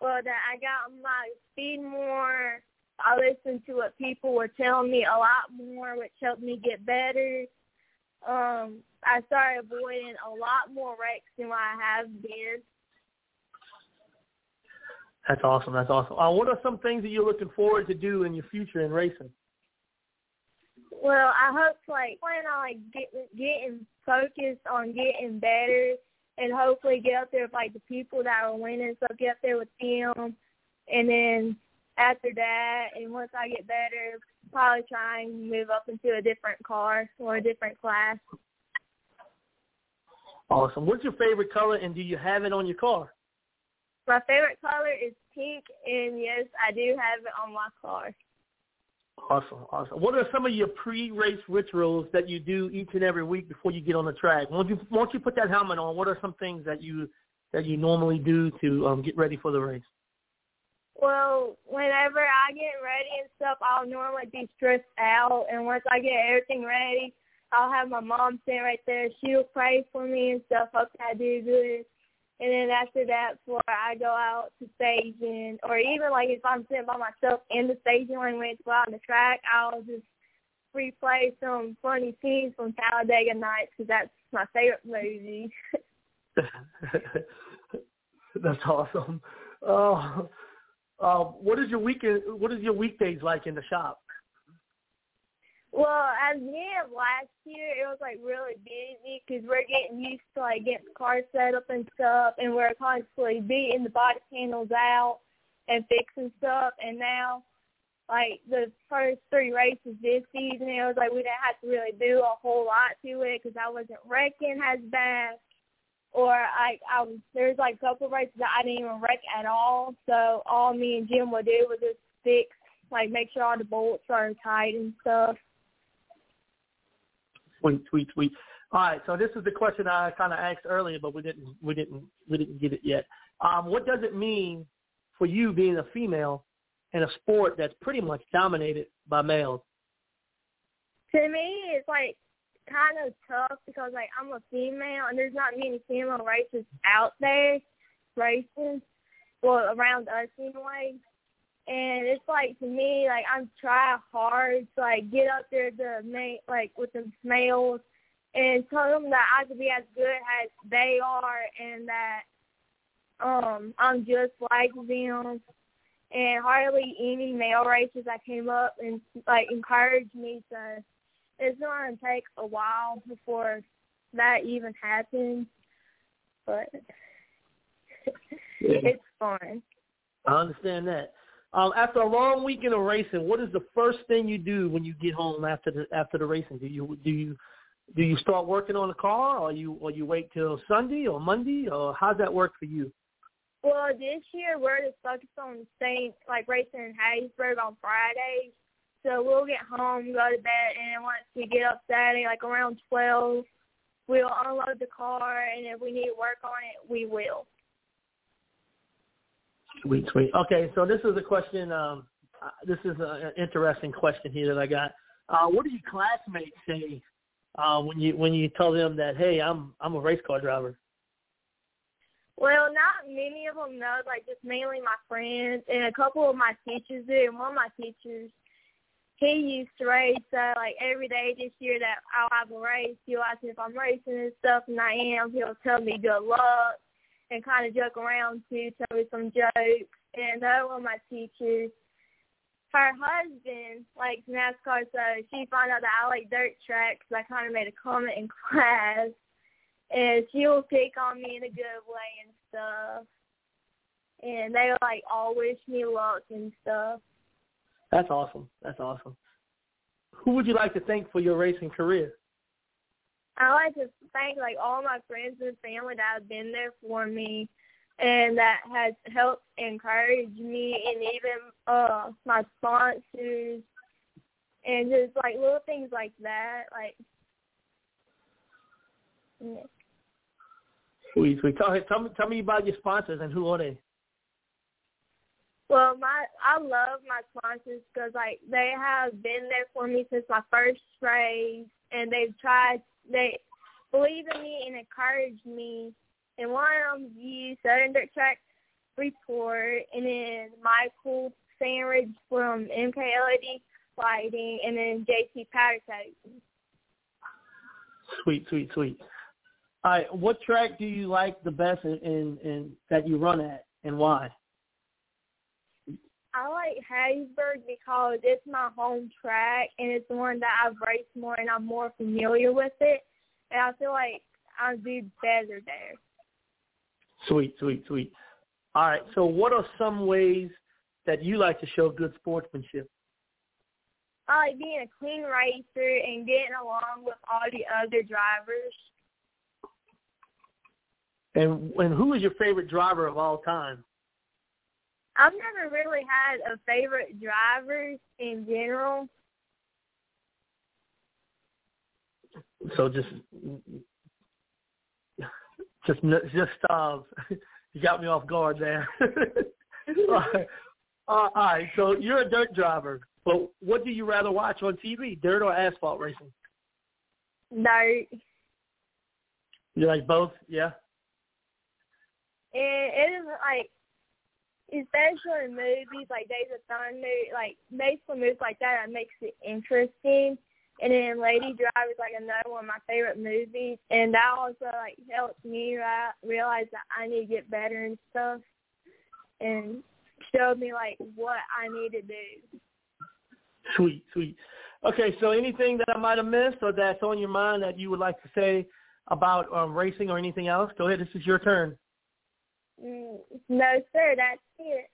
Well, that I got my speed more. I listened to what people were telling me a lot more, which helped me get better. Um, I started avoiding a lot more wrecks than what I have been. That's awesome. That's awesome. Uh, what are some things that you're looking forward to do in your future in racing? Well, I hope to like plan on like get, getting focused on getting better and hopefully get up there with like the people that are winning. So get up there with them, and then after that, and once I get better, probably try and move up into a different car or a different class. Awesome. What's your favorite color, and do you have it on your car? My favorite color is pink, and yes, I do have it on my car. Awesome, awesome. What are some of your pre-race rituals that you do each and every week before you get on the track? Once you once you put that helmet on, what are some things that you that you normally do to um, get ready for the race? Well, whenever I get ready and stuff, I'll normally be stressed out, and once I get everything ready, I'll have my mom stand right there. She'll pray for me and stuff. Hope I do good. And then after that, before I go out to staging, or even like if I'm sitting by myself in the staging ring when go out on the track, I'll just replay some funny scenes from Talladega Nights because that's my favorite movie. [laughs] that's awesome. Uh, uh, what is your weekend? What is your weekdays like in the shop? Well, the end of last year, it was like really busy because we're getting used to like getting the car set up and stuff, and we're constantly beating the body panels out and fixing stuff. And now, like the first three races this season, it was like we didn't have to really do a whole lot to it because I wasn't wrecking as bad, or like I was there's like a couple races that I didn't even wreck at all. So all me and Jim would do was just fix, like make sure all the bolts are tight and stuff. Sweet, sweet, sweet. All right, so this is the question I kind of asked earlier, but we didn't, we didn't, we didn't get it yet. Um, what does it mean for you being a female in a sport that's pretty much dominated by males? To me, it's like kind of tough because like I'm a female and there's not many female racers out there racing, well around us anyway. And it's like to me, like I'm trying hard to like get up there to make like with the males and tell them that I could be as good as they are and that um I'm just like them. And hardly any male racers that came up and like encouraged me to. It's gonna take a while before that even happens, but [laughs] it's fun. I understand that. Um, after a long weekend of racing, what is the first thing you do when you get home after the after the racing? Do you do you do you start working on the car, or you or you wait till Sunday or Monday, or how's that work for you? Well, this year we're just focused on staying like racing in Hattiesburg on Fridays. So we'll get home, go to bed, and once we get up Saturday, like around twelve, we'll unload the car, and if we need to work on it, we will. Sweet, sweet. Okay, so this is a question. Um, uh, this is an interesting question here that I got. Uh, what do your classmates say uh, when you when you tell them that hey, I'm I'm a race car driver? Well, not many of them know. Like just mainly my friends and a couple of my teachers do. And one of my teachers, he used to race. So like every day this year that I'll have a race, he'll ask me if I'm racing and stuff, and I am. He'll tell me good luck and kind of joke around too, tell me some jokes. And another one of my teachers, her husband likes NASCAR, so she found out that I like dirt tracks. So I kind of made a comment in [laughs] class, and she'll pick on me in a good way and stuff. And they like all wish me luck and stuff. That's awesome. That's awesome. Who would you like to thank for your racing career? I like to thank like all my friends and family that have been there for me and that has helped encourage me and even uh my sponsors and just like little things like that like Yeah. Sweet, sweet. Tell, tell me, tell me about your sponsors and who are they? Well, my I love my sponsors because like they have been there for me since my first race, and they've tried they believe in me and encouraged me. And one of them you Southern Dirt Track Report, and then Michael Sandridge from MKLAD Lighting, and then JT Patterson. Sweet, sweet, sweet. All right, what track do you like the best in, in, in that you run at, and why? I like Hattiesburg because it's my home track and it's the one that I've raced more and I'm more familiar with it. And I feel like I'll do better there. Sweet, sweet, sweet. All right. So, what are some ways that you like to show good sportsmanship? I like being a clean racer and getting along with all the other drivers. And and who is your favorite driver of all time? I've never really had a favorite driver in general. So just just just uh, [laughs] you got me off guard there. [laughs] all, right. Uh, all right, so you're a dirt driver, but what do you rather watch on TV, dirt or asphalt racing? Dirt. You like both? Yeah. And it is like especially in movies like Days of Thunder, like basically movies like that, that makes it interesting. And then Lady Driver is like another one of my favorite movies, and that also like helps me realize that I need to get better and stuff, and showed me like what I need to do. Sweet, sweet. Okay, so anything that I might have missed or that's on your mind that you would like to say about um, racing or anything else? Go ahead. This is your turn. Mm, no, sir. That's it.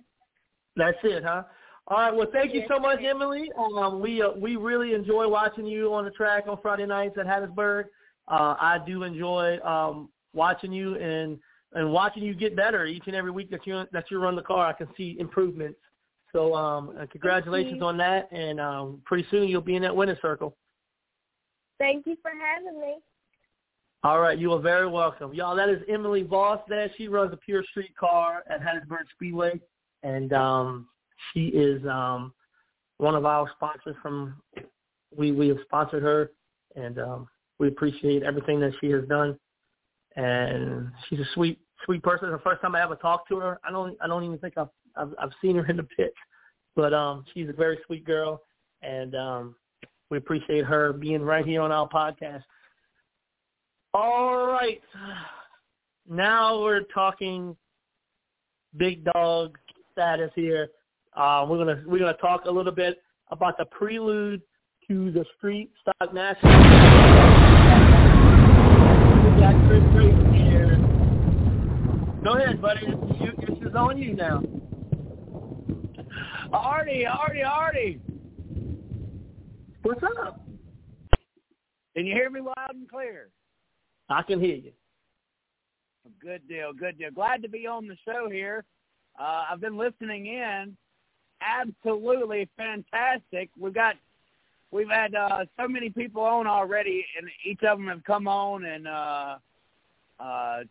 That's it, huh? All right. Well, thank you so much, Emily. Um, we uh, we really enjoy watching you on the track on Friday nights at Hattiesburg. Uh, I do enjoy um, watching you and and watching you get better each and every week that you that you run the car. I can see improvements. So um, uh, congratulations on that, and um, pretty soon you'll be in that winner's circle. Thank you for having me. All right, you are very welcome. Y'all, that is Emily Voss there. She runs a pure street car at Hattiesburg Speedway. And um, she is um, one of our sponsors from we we have sponsored her and um, we appreciate everything that she has done. And she's a sweet sweet person. The first time I ever talked to her, I don't I don't even think I've I've, I've seen her in the pit, but um, she's a very sweet girl, and um, we appreciate her being right here on our podcast. All right. Now we're talking big dog status here. Uh, we're gonna we're gonna talk a little bit about the prelude to the Street Stock National. Go ahead, buddy. This is on you now. Artie, Artie, Artie. What's up? Can you hear me loud and clear? I can hear you. Good deal, good deal. Glad to be on the show here. Uh, I've been listening in. Absolutely fantastic. We've got we've had uh, so many people on already, and each of them have come on and uh, uh,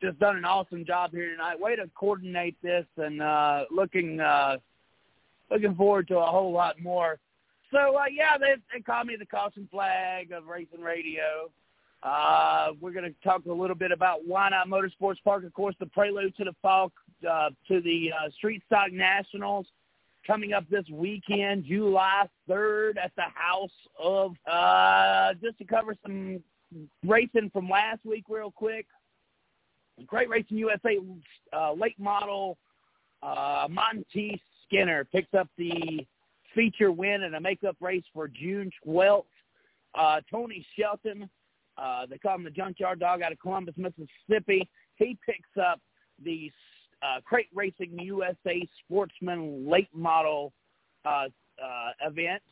just done an awesome job here tonight. Way to coordinate this, and uh, looking uh, looking forward to a whole lot more. So uh, yeah, they they call me the caution flag of racing radio. Uh, we're going to talk a little bit about Whynot Motorsports Park, of course, the prelude to the fall uh, to the uh, Street Stock Nationals coming up this weekend, July 3rd at the House of, uh, just to cover some racing from last week real quick. Crate Racing USA uh, late model uh, Monty Skinner picks up the feature win in a makeup race for June 12th. Uh, Tony Shelton uh, they call him the Junkyard Dog out of Columbus, Mississippi. He picks up the uh, Crate Racing USA Sportsman Late Model uh, uh, event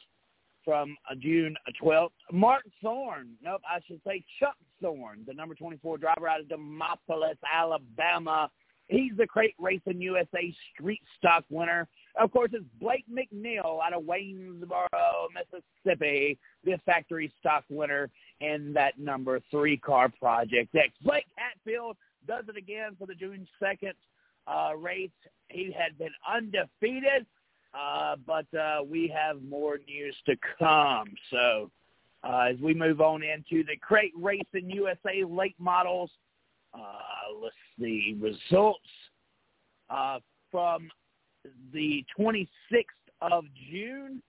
from uh, June 12th. Mark Thorne, nope, I should say Chuck Thorne, the number 24 driver out of Demopolis, Alabama, He's the Crate Racing USA Street Stock winner. Of course, it's Blake McNeil out of Waynesboro, Mississippi, the factory stock winner in that number three car Project X. Blake Hatfield does it again for the June 2nd uh, race. He had been undefeated, uh, but uh, we have more news to come. So uh, as we move on into the Crate Racing USA late models, let's see results uh, from the 26th of June.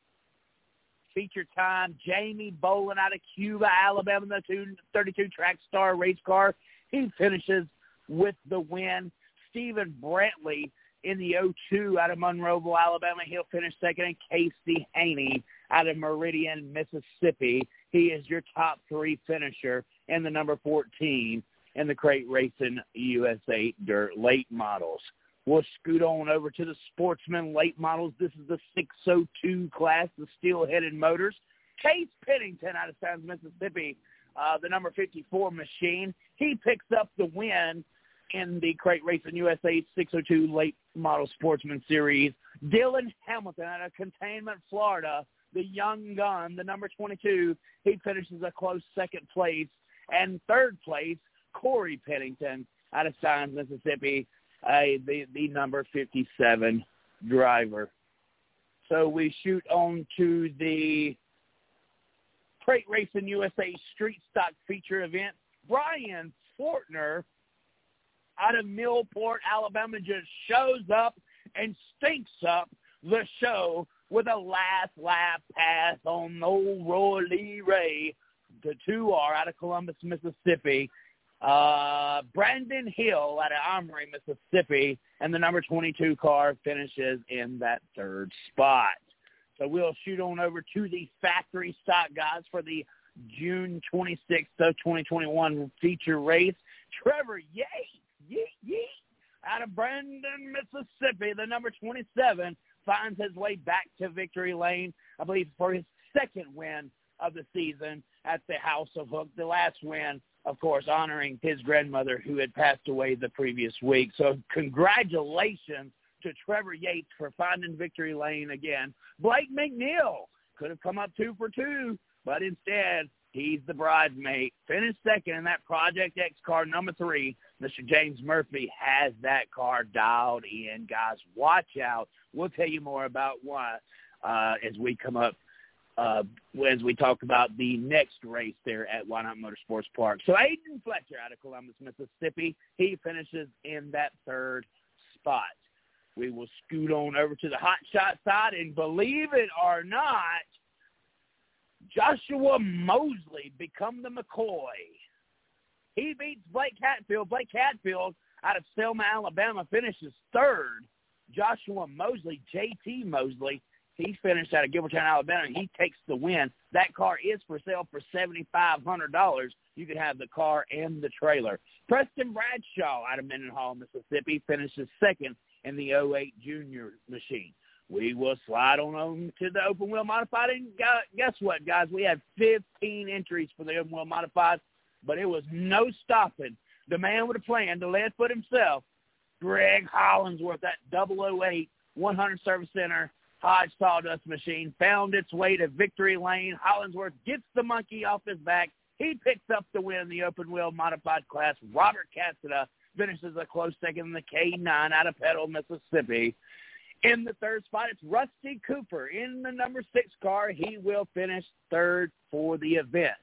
Feature time, Jamie Bolin out of Cuba, Alabama, the 32 track star race car. He finishes with the win. Stephen Brantley in the 02 out of Monroeville, Alabama. He'll finish second. And Casey Haney out of Meridian, Mississippi. He is your top three finisher in the number 14 in the Crate Racing USA Dirt Late Models. We'll scoot on over to the Sportsman Late Models. This is the 602 class, the steel-headed motors. Chase Pennington out of Sounds, Mississippi, uh, the number 54 machine. He picks up the win in the Crate Racing USA 602 Late Model Sportsman Series. Dylan Hamilton out of Cantonment, Florida, the young gun, the number 22. He finishes a close second place. And third place, Corey Pennington out of Signs, Mississippi, uh, the the number 57 driver. So we shoot on to the Crate Racing USA Street Stock Feature event. Brian Fortner out of Millport, Alabama, just shows up and stinks up the show with a last lap pass on old Roy Lee Ray. The two are out of Columbus, Mississippi. Uh, Brandon Hill out of Amory, Mississippi, and the number 22 car finishes in that third spot. So we'll shoot on over to the factory stock guys for the June 26th of 2021 feature race. Trevor Yates, yeet, yeet, out of Brandon, Mississippi, the number 27, finds his way back to victory lane, I believe, for his second win of the season at the House of Hook. The last win of course, honoring his grandmother who had passed away the previous week. So congratulations to Trevor Yates for finding victory lane again. Blake McNeil could have come up two for two, but instead he's the bridesmaid. Finished second in that Project X car number three. Mr. James Murphy has that car dialed in. Guys, watch out. We'll tell you more about why uh, as we come up uh, as we talk about the next race there at Whynot Motorsports Park. So Aiden Fletcher out of Columbus, Mississippi, he finishes in that third spot. We will scoot on over to the hot shot side, and believe it or not, Joshua Mosley become the McCoy. He beats Blake Hatfield. Blake Hatfield out of Selma, Alabama, finishes third. Joshua Mosley, JT Mosley, he finished out of Gilbertown, Alabama, and he takes the win. That car is for sale for $7,500. You can have the car and the trailer. Preston Bradshaw out of Mendenhall, Mississippi, finishes second in the 08 Junior machine. We will slide on over to the open wheel modified, and guess what, guys? We had 15 entries for the open wheel modified, but it was no stopping the man with a plan, the lead foot himself, Greg Hollingsworth, that 008 100 Service Center Hodge Sawdust Machine found its way to victory lane. Hollingsworth gets the monkey off his back. He picks up the win in the open wheel modified class. Robert Cassida finishes a close second in the K9 out of Petal, Mississippi. In the third spot, it's Rusty Cooper. In the number six car, he will finish third for the event.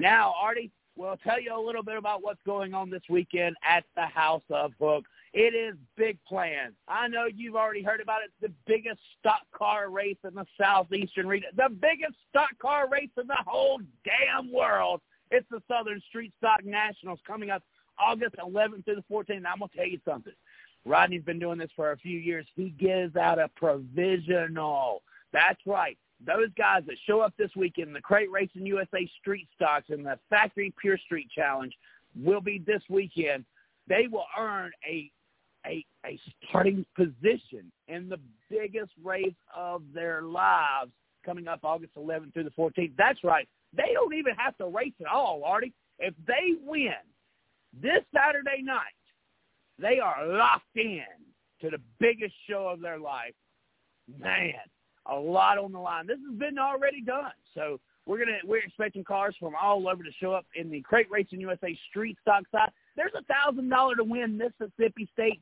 Now, Artie, we'll tell you a little bit about what's going on this weekend at the House of Hook. It is big plans. I know you've already heard about it. It's the biggest stock car race in the southeastern region. The biggest stock car race in the whole damn world. It's the Southern Street Stock Nationals coming up August 11th through the 14th. I'm going to tell you something. Rodney's been doing this for a few years. He gives out a provisional. That's right. Those guys that show up this weekend, the Crate Racing USA Street Stocks and the Factory Pure Street Challenge will be this weekend. They will earn a a, a starting position in the biggest race of their lives coming up August 11th through the 14th. That's right. They don't even have to race at all, Artie. If they win this Saturday night, They are locked in to the biggest show of their life. Man, a lot on the line. This has been already done. So we're gonna we're expecting cars from all over to show up in the Crate Racing USA Street Stock side. There's a thousand dollar to win Mississippi State,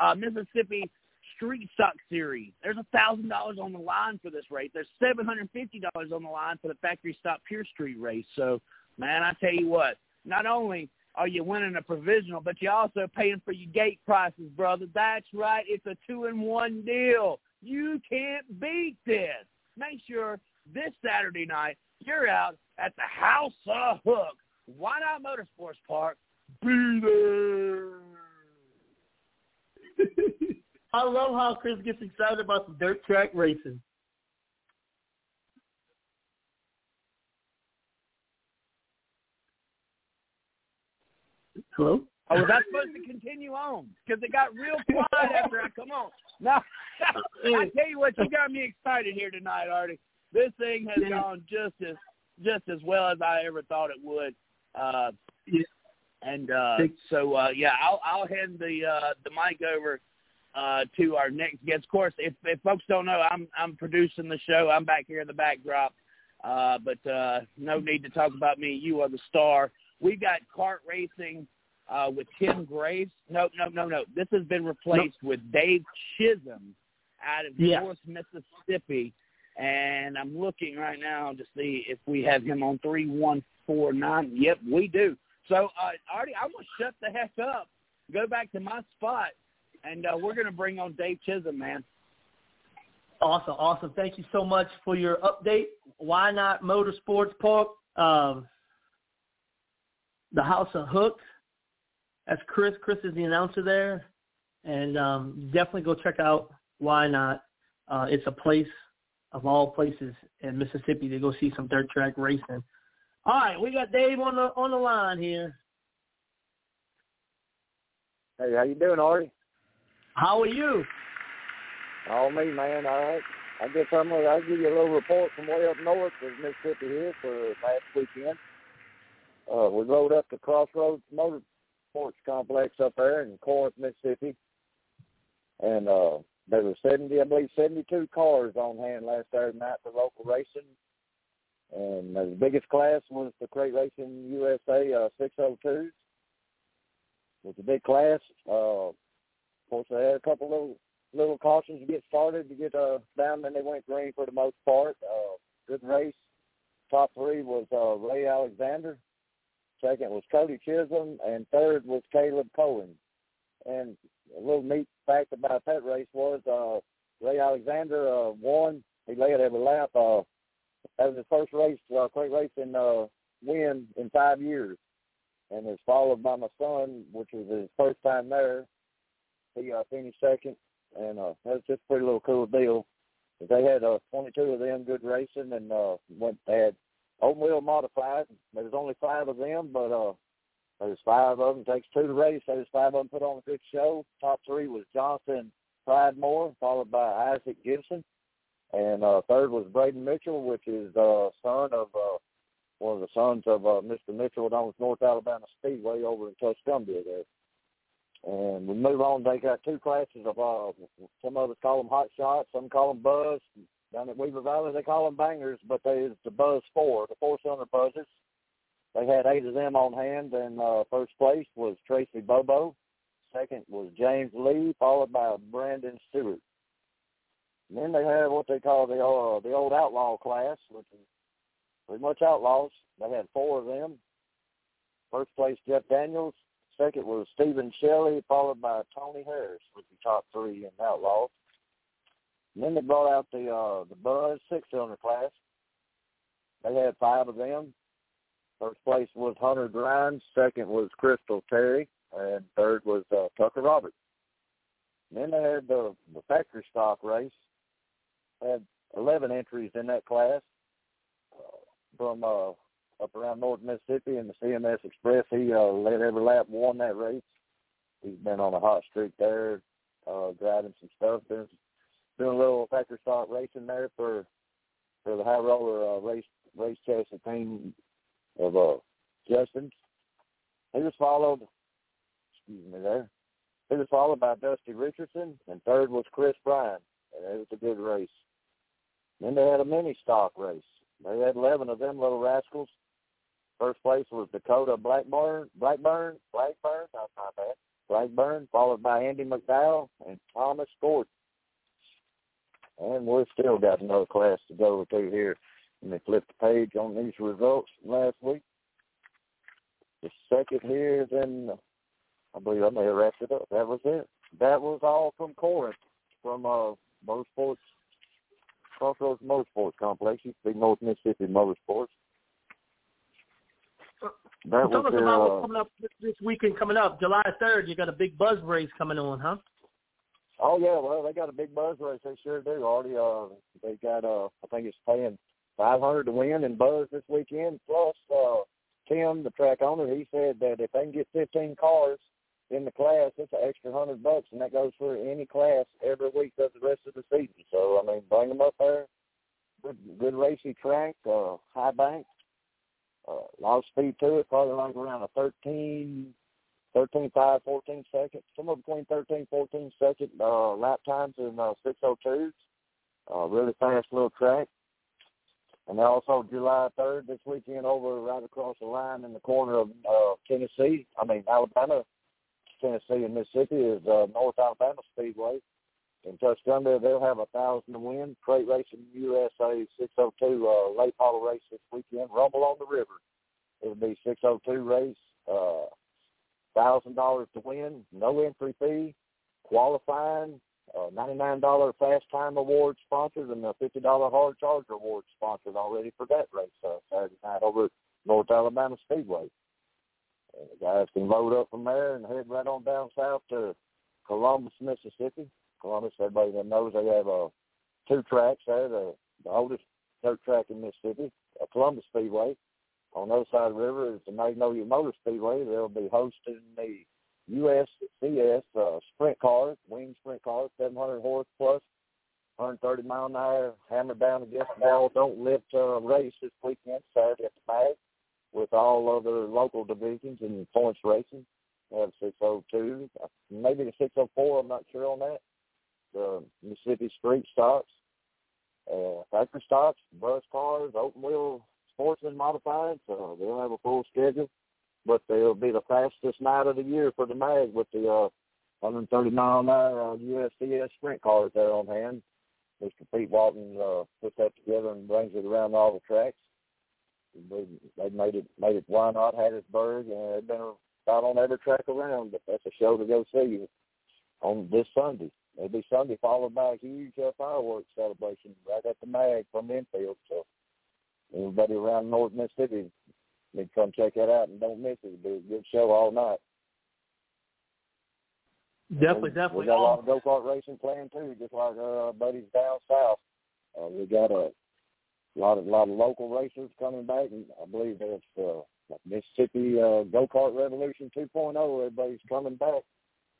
uh, Mississippi Street Stock Series. There's a thousand dollars on the line for this race. There's seven hundred fifty dollars on the line for the Factory Stock Pure Street race. So, man, I tell you what, not only are you winning a provisional, but you're also paying for your gate prices, brother. That's right. It's a two-in-one deal. You can't beat this. Make sure this Saturday night you're out at the House of Hook. Whynot Motorsports Park? Be there. I love how Chris gets excited about the dirt track racing. Hello? Oh, was I supposed to continue on? Because it got real quiet after I come on. Now, [laughs] I tell you what, you got me excited here tonight, Artie. This thing has gone just as just as well as I ever thought it would. Uh, and uh, so, uh, yeah, I'll I'll hand the uh, the mic over uh, to our next guest. Of course, if if folks don't know, I'm I'm producing the show. I'm back here in the backdrop. Uh, but uh, no need to talk about me. You are the star. We've got kart racing uh, with Tim Grace. No, no, no, no. This has been replaced with Dave Chisholm out of Yeah. North Mississippi. And I'm looking right now to see if we have him on 3149. Yep, we do. So, uh, Artie, I'm going to shut the heck up, go back to my spot, and uh, we're going to bring on Dave Chisholm, man. Awesome, awesome. Thank you so much for your update. Whynot Motorsports Park? Um, the House of Hook. That's Chris. Chris is the announcer there, and um, definitely go check out Whynot. Uh, it's a place of all places in Mississippi to go see some dirt track racing. All right, we got Dave on the on the line here. Hey, how you doing, Artie? How are you? All me, man. All right. I guess I'm gonna. I'll give you a little report from way up north of Mississippi here for last weekend. Uh, we rode up to Crossroads Motorsports Complex up there in Corinth, Mississippi, and uh, there were seventy, I believe, seventy-two cars on hand last Saturday night for local racing. And the biggest class was the Crate Racing USA uh, 602s. Was a big class. Uh, of course, they had a couple little little cautions to get started to get uh, down, then they went green for the most part. Uh, good race. Top three was uh, Ray Alexander. Second was Cody Chisholm, and third was Caleb Cohen. And a little neat fact about that race was uh, Ray Alexander uh, won. He led every lap. Uh, was his first race, uh, crate racing uh, win in five years, and was followed by my son, which was his first time there. He uh, finished second, and uh, that was just a pretty little cool deal. They had uh, 22 of them good racing, and uh, went they had open wheel modified. There was only five of them, but uh, there's five of them. Takes two to race. There's five of them put on a good show. Top three was Johnson Pridemore, followed by Isaac Gibson, and uh, third was Braden Mitchell, which is uh, son of uh, one of the sons of uh, Mr. Mitchell down with North Alabama Speedway over in Tuscumbia there. And we move on. They got two classes of uh, some us call them hot shots, some call them buzz. Down at Weaver Valley, they call them bangers, but they is the Buzz Four, the four cylinder buzzes. They had eight of them on hand, and uh, first place was Tracy Bobo. Second was James Lee, followed by Brandon Stewart. Then they had what they call the uh, the old outlaw class, which is pretty much outlaws. They had four of them. First place Jeff Daniels. Second was Stephen Shelley, followed by Tony Harris, with the top three in outlaws. And then they brought out the uh, the Buzz six cylinder class. They had five of them. First place was Hunter Grimes. Second was Crystal Terry, and third was uh, Tucker Roberts. And then they had the the factory stock race. Had eleven entries in that class uh, from uh, up around North Mississippi and the CMS Express. He uh, led every lap, won that race. He's been on a hot streak there, uh, driving some stuff, doing doing a little factory stock racing there for for the high roller uh, race race chassis team of uh, Justin's. He was followed, excuse me there. He was followed by Dusty Richardson, and third was Chris Bryan. And it was a good race. Then they had a mini stock race. They had 11 of them little rascals. First place was Dakota Blackburn, Blackburn, Blackburn, not bad. Blackburn, followed by Andy McDowell and Thomas Gordon. And we've still got another class to go to here. And they flipped the page on these results last week. The second here, then I believe I may have wrapped it up. That was it. That was all from Corinth, from uh, Motorsports, Crossroads Motorsports Complex, used to be North Mississippi Motorsports. That Tell was us their, about uh, what's coming up this- weekend coming up. July 3rd, you got a big buzz race coming on, huh? Oh yeah, well they got a big buzz race. They sure do. Already, uh, they got uh, I think it's paying five hundred to win in buzz this weekend. Plus, uh, Tim, the track owner, he said that if they can get fifteen cars in the class, it's an extra hundred bucks, and that goes for any class every week of the rest of the season. So I mean, bring them up there. Good, good racy track, uh, high bank, uh, a lot of speed to it. Probably like around a thirteen thirteen five, fourteen seconds, somewhere between 13, 14 second uh, lap times in uh, 602s. Uh, really fast little track. And also July 3rd this weekend over right across the line in the corner of uh, Tennessee, I mean Alabama, Tennessee and Mississippi is uh, North Alabama Speedway. In Tuscaloosa, they'll have a thousand to win. Crate Racing USA 602 uh, late model race this weekend. Rumble on the River. It'll be 602 race. Uh, thousand dollars to win, no entry fee, qualifying, uh, ninety-nine dollar fast time award sponsored, and a fifty dollar hard charger award sponsored already for that race uh, Saturday night over at North Alabama Speedway. The guys can load up from there and head right on down south to Columbus, Mississippi. Columbus, everybody that knows they have uh, two tracks there. The, the oldest dirt track in Mississippi, uh, Columbus Speedway. On the other side of the river is the Magnolia Motor Speedway. They'll be hosting the USCS uh, sprint cars, wing sprint cars, 700 horse plus, 130 mile an hour, hammer down against the wall, don't lift uh, race this weekend, Saturday at the mag, with all other local divisions and points racing. They have 602, uh, maybe the 604, I'm not sure on that. The Mississippi Street stocks, uh, factory stocks, bus cars, open wheel sportsman modified, so they'll have a full schedule. But they'll be the fastest night of the year for the mag with the uh, 130 mile hour uh, USCS sprint cars there on hand. Mr. Pete Walton uh, put that together and brings it around all the tracks. They, they made it made it Whynot Hattiesburg, and they've been about on every track around. But that's a show to go see on this Sunday. It'll be Sunday followed by a huge uh, fireworks celebration right at the mag from the infield. So everybody around North Mississippi need to come check that out and don't miss it. It'll be a good show all night. Definitely, we, definitely. We got a lot of go kart racing planned too, just like our uh, buddies down south. Uh, we got a lot of lot of local racers coming back, and I believe there's uh, Mississippi uh, Go Kart Revolution 2.0. Everybody's coming back.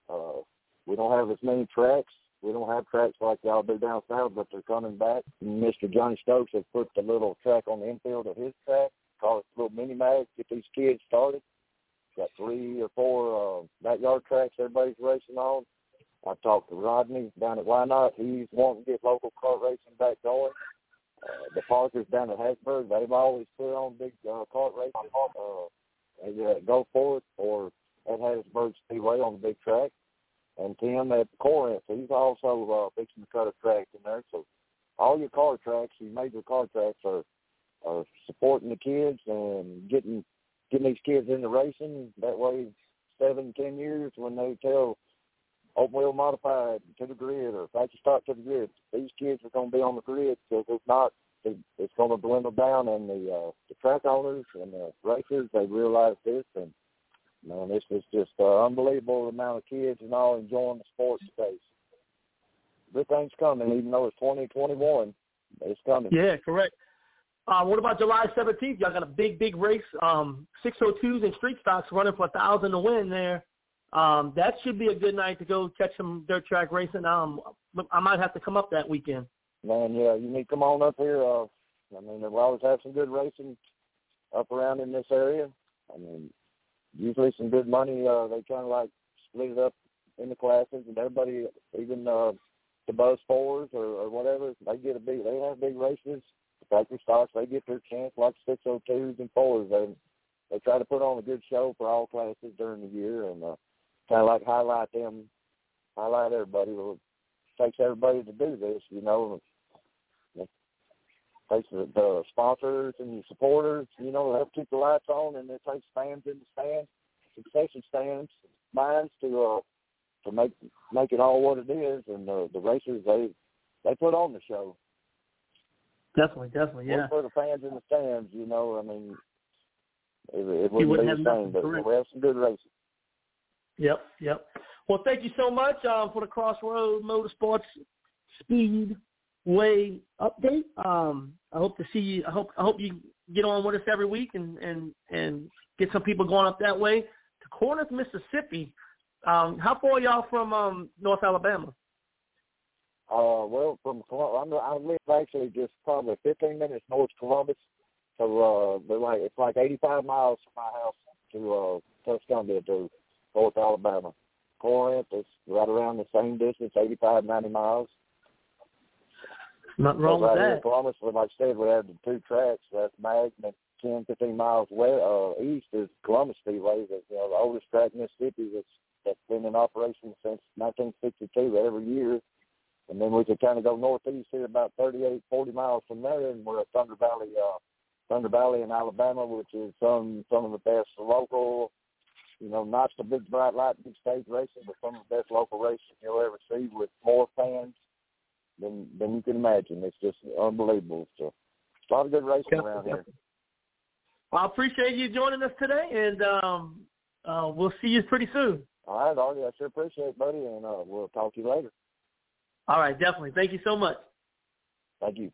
Uh, we don't have as many tracks. We don't have tracks like y'all do down south, but they're coming back. Mr. Johnny Stokes has put the little track on the infield of his track, call it little mini mag, get these kids started. Got three or four uh, backyard tracks everybody's racing on. I talked to Rodney down at Whynot. He's wanting to get local kart racing back going. Uh, the Parkers down at Hattiesburg, they've always put on big uh, kart racing. Uh, they uh, go for it or at Hattiesburg Speedway on the big track. And Tim at Corinth, he's also uh, fixing to cut a track in there. So all your car tracks, your major car tracks are are supporting the kids and getting getting these kids into racing. That way, seven, ten years when they tell open wheel modified to the grid or factory stock to the grid, these kids are going to be on the grid. Because if not, it's going to dwindle down. And the uh, the track owners and the racers they realize this, and man, this is just uh, unbelievable amount of kids and all enjoying the sport space. Good things coming, even though it's 2021. It's coming. Yeah, correct. Uh, what about July 17th? Y'all got a big, big race. Um, 602s and street stocks running for a thousand to win there. Um, that should be a good night to go catch some dirt track racing. Um, I might have to come up that weekend. Man, yeah, you need to come on up here. Uh, I mean, we always have some good racing up around in this area. I mean, usually some good money. Uh, they kind of like split it up in the classes, and everybody, even uh, the buzz fours or, or whatever, they get a big. They have big races. The factory stocks, they get their chance like six oh twos and fours. They they try to put on a good show for all classes during the year, and uh, kind of like highlight them, highlight everybody. Well, it takes everybody to do this, you know. It takes the, the sponsors and the supporters, you know, help keep the lights on, and it takes fans in the stands, concession stands, minds to uh, to make make it all what it is. And uh, the racers, they they put on the show. Definitely, definitely, yeah. Work for the fans in the stands, you know. I mean, it, it wouldn't, be the same, but we have some good races. Yep, yep. Well, thank you so much um, for the Crossroad Motorsports Speedway update. Um, I hope to see you. I hope I hope you get on with us every week and and and get some people going up that way to Corinth, Mississippi. Um, how far y'all from um, North Alabama? Uh, well, from I'm, I live actually just probably 15 minutes north of Columbus, so uh, they're like it's like 85 miles from my house to uh, Tuscumbia to North Alabama. Corinth is right around the same distance, 85, 90 miles. Nothing wrong But with right here. Columbus, like I said, we have the two tracks. That's Magna, 10, 15 miles west, uh, east is Columbus Speedway. That's you know, the oldest track in Mississippi that's, that's been in operation since 1962 every year. And then we could kind of go northeast here about 38, 40 miles from there, and we're at Thunder Valley, uh, Thunder Valley in Alabama, which is some some of the best local, you know, not the big bright light, big stage racing, but some of the best local racing you'll ever see with more fans than than you can imagine. It's just unbelievable. So, a lot of good racing around here. Well, I appreciate you joining us today, and um, uh, we'll see you pretty soon. All right, Artie, I sure appreciate it, buddy, and uh, we'll talk to you later. All right, definitely. Thank you so much. Thank you.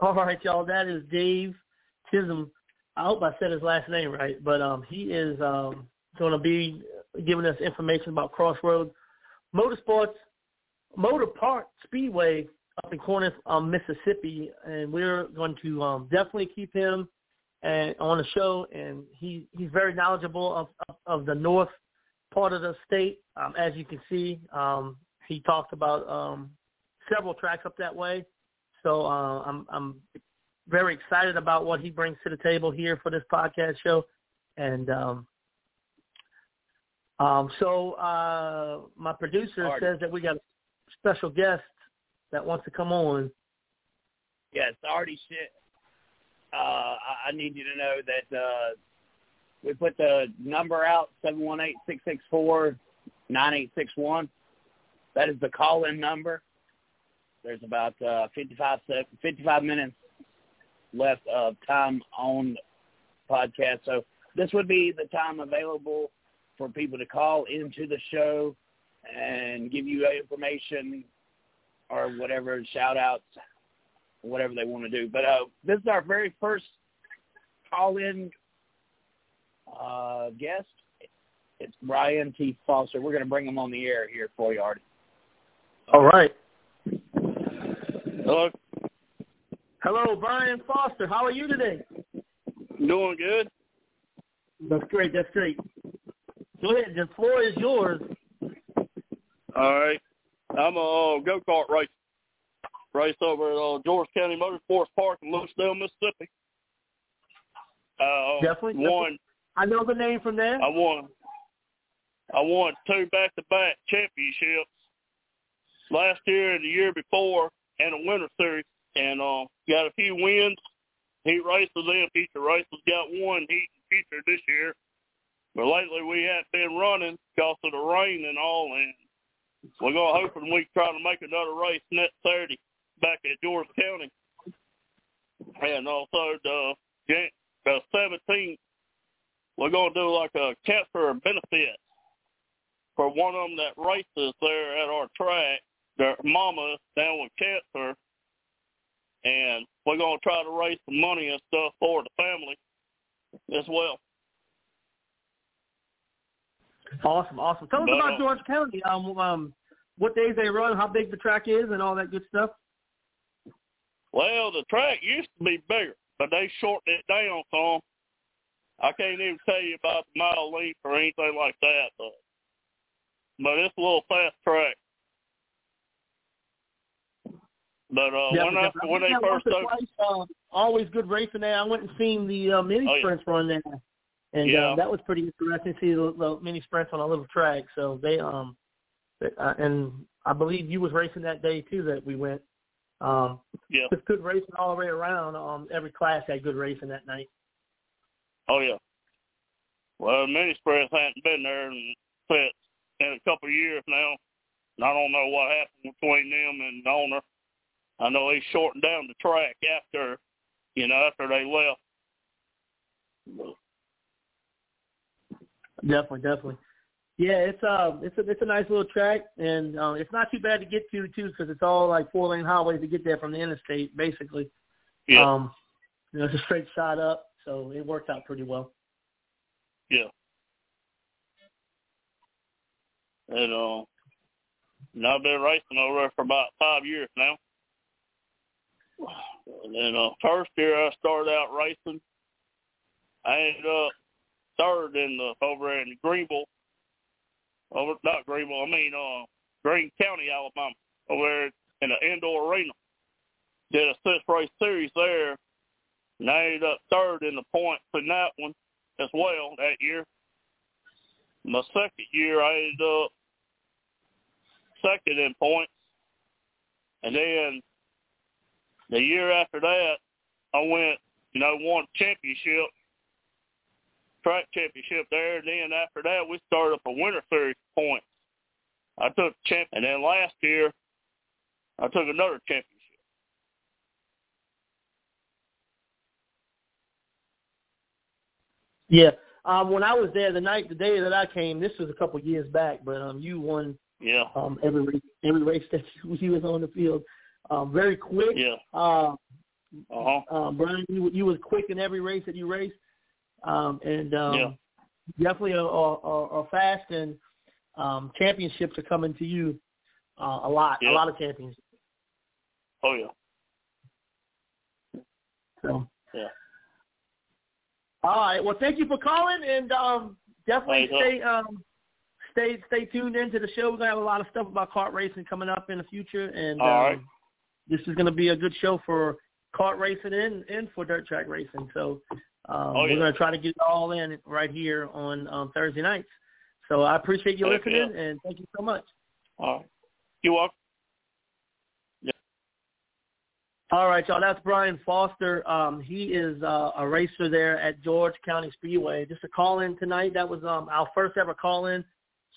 All right, y'all. That is Dave Chisholm. I hope I said his last name right, but um, he is um, going to be giving us information about Crossroads Motorsports, Motor Park Speedway up in Corinth, um, Mississippi, and we're going to um, definitely keep him and on the show. And he he's very knowledgeable of of, of the north part of the state, um, as you can see. Um, he talked about um, several tracks up that way. So uh, I'm I'm very excited about what he brings to the table here for this podcast show, and um, um, so uh, my producer Artie. says that we got a special guest that wants to come on. Yes, already shit. Uh, I, I need you to know that uh, we put the number out seven one eight six six four nine eight six one. That is the call-in number. There's about uh, 55, 55 minutes left of time on podcast. So this would be the time available for people to call into the show and give you information or whatever shout outs, whatever they want to do. But uh, this is our very first call in uh, guest. It's Brian T. Foster. We're going to bring him on the air here for you, Artie. All right. Hello. Hello, Brian Foster. How are you today? Doing good. That's great. That's great. Go ahead. The floor is yours. All right. I'm a uh, go kart race race over at uh, George County Motorsports Park in Lucedale, Mississippi. Uh, Definitely. won. I know the name from there. I won. I won two back-to-back championships last year and the year before, and a winter series, and uh, got a few wins. Heat races and feature races. Got one heat feature this year, but lately we haven't been running because of the rain and all, and we're gonna hoping we try to make another race next Saturday back at George County, and also the the 17th we're gonna do like a cancer benefit for one of them that races there at our track. Their mama down with cancer, and we're gonna try to raise some money and stuff for the family as well. Awesome, awesome. Tell us But, about uh, George County. Um, um, what days they run, how big the track is, and all that good stuff. Well, the track used to be bigger, but they shortened it down some. I can't even tell you about the mile length or anything like that, but but it's a little fast track. But uh, Yeah, when I, when they first opened, twice, um, always good racing there. I went and seen the uh, mini Oh, yeah. sprints run there, and Yeah. uh, that was pretty interesting to see the, the mini sprints on a little track. So they um, uh, and I believe you was racing that day too that we went. Um, yeah, just good racing all the way around. Um, every class had good racing that night. oh yeah. Well, mini sprints hadn't been there in, in a couple of years now. And I don't know what happened between them and the owner. I know they shortened down the track after, you know, after they left. Definitely, definitely. Yeah, it's uh, it's a it's a nice little track, and uh, it's not too bad to get to too, because it's all like four lane highways to get there from the interstate, basically. Yeah. Um, you know, it's a straight shot up, so it worked out pretty well. Yeah. And uh, and I've been racing over there for about five years now. And then uh, first year I started out racing, I ended up third in the over in Greenville. Over not Greenville, I mean uh Greene County, Alabama, over in the indoor arena. Did a six race series there, and I ended up third in the points in that one as well that year. My second year, I ended up second in points, and then the year after that, I went, you know, won championship, track championship there. And then after that, we started up a winter series points. I took champ, and then last year, I took another championship. Yeah. Um, when I was there the night, the day that I came, this was a couple years back, but um, you won Yeah. um every every race that [laughs] you was on the field. Um, very quick. Yeah. Uh, Uh-huh. um, Brian, you you was quick in every race that you raced, um, and um, Yeah. definitely are, are, are fast, and um, championships are coming to you uh, a lot, Yeah. a lot of championships. Oh yeah. So, Yeah. all right. Well, thank you for calling, and um, definitely Thanks, stay um, stay stay tuned into the show. We're gonna have a lot of stuff about kart racing coming up in the future, and All um, right. This is gonna be a good show for kart racing and and for dirt track racing. So um, Oh, we're yeah. gonna try to get it all in right here on um, Thursday nights. So I appreciate you listening, yeah. and thank you so much. All right. You welcome. All right, y'all. That's Brian Foster. Um, he is uh, a racer there at George County Speedway. Just a call in tonight. That was um, our first ever call in,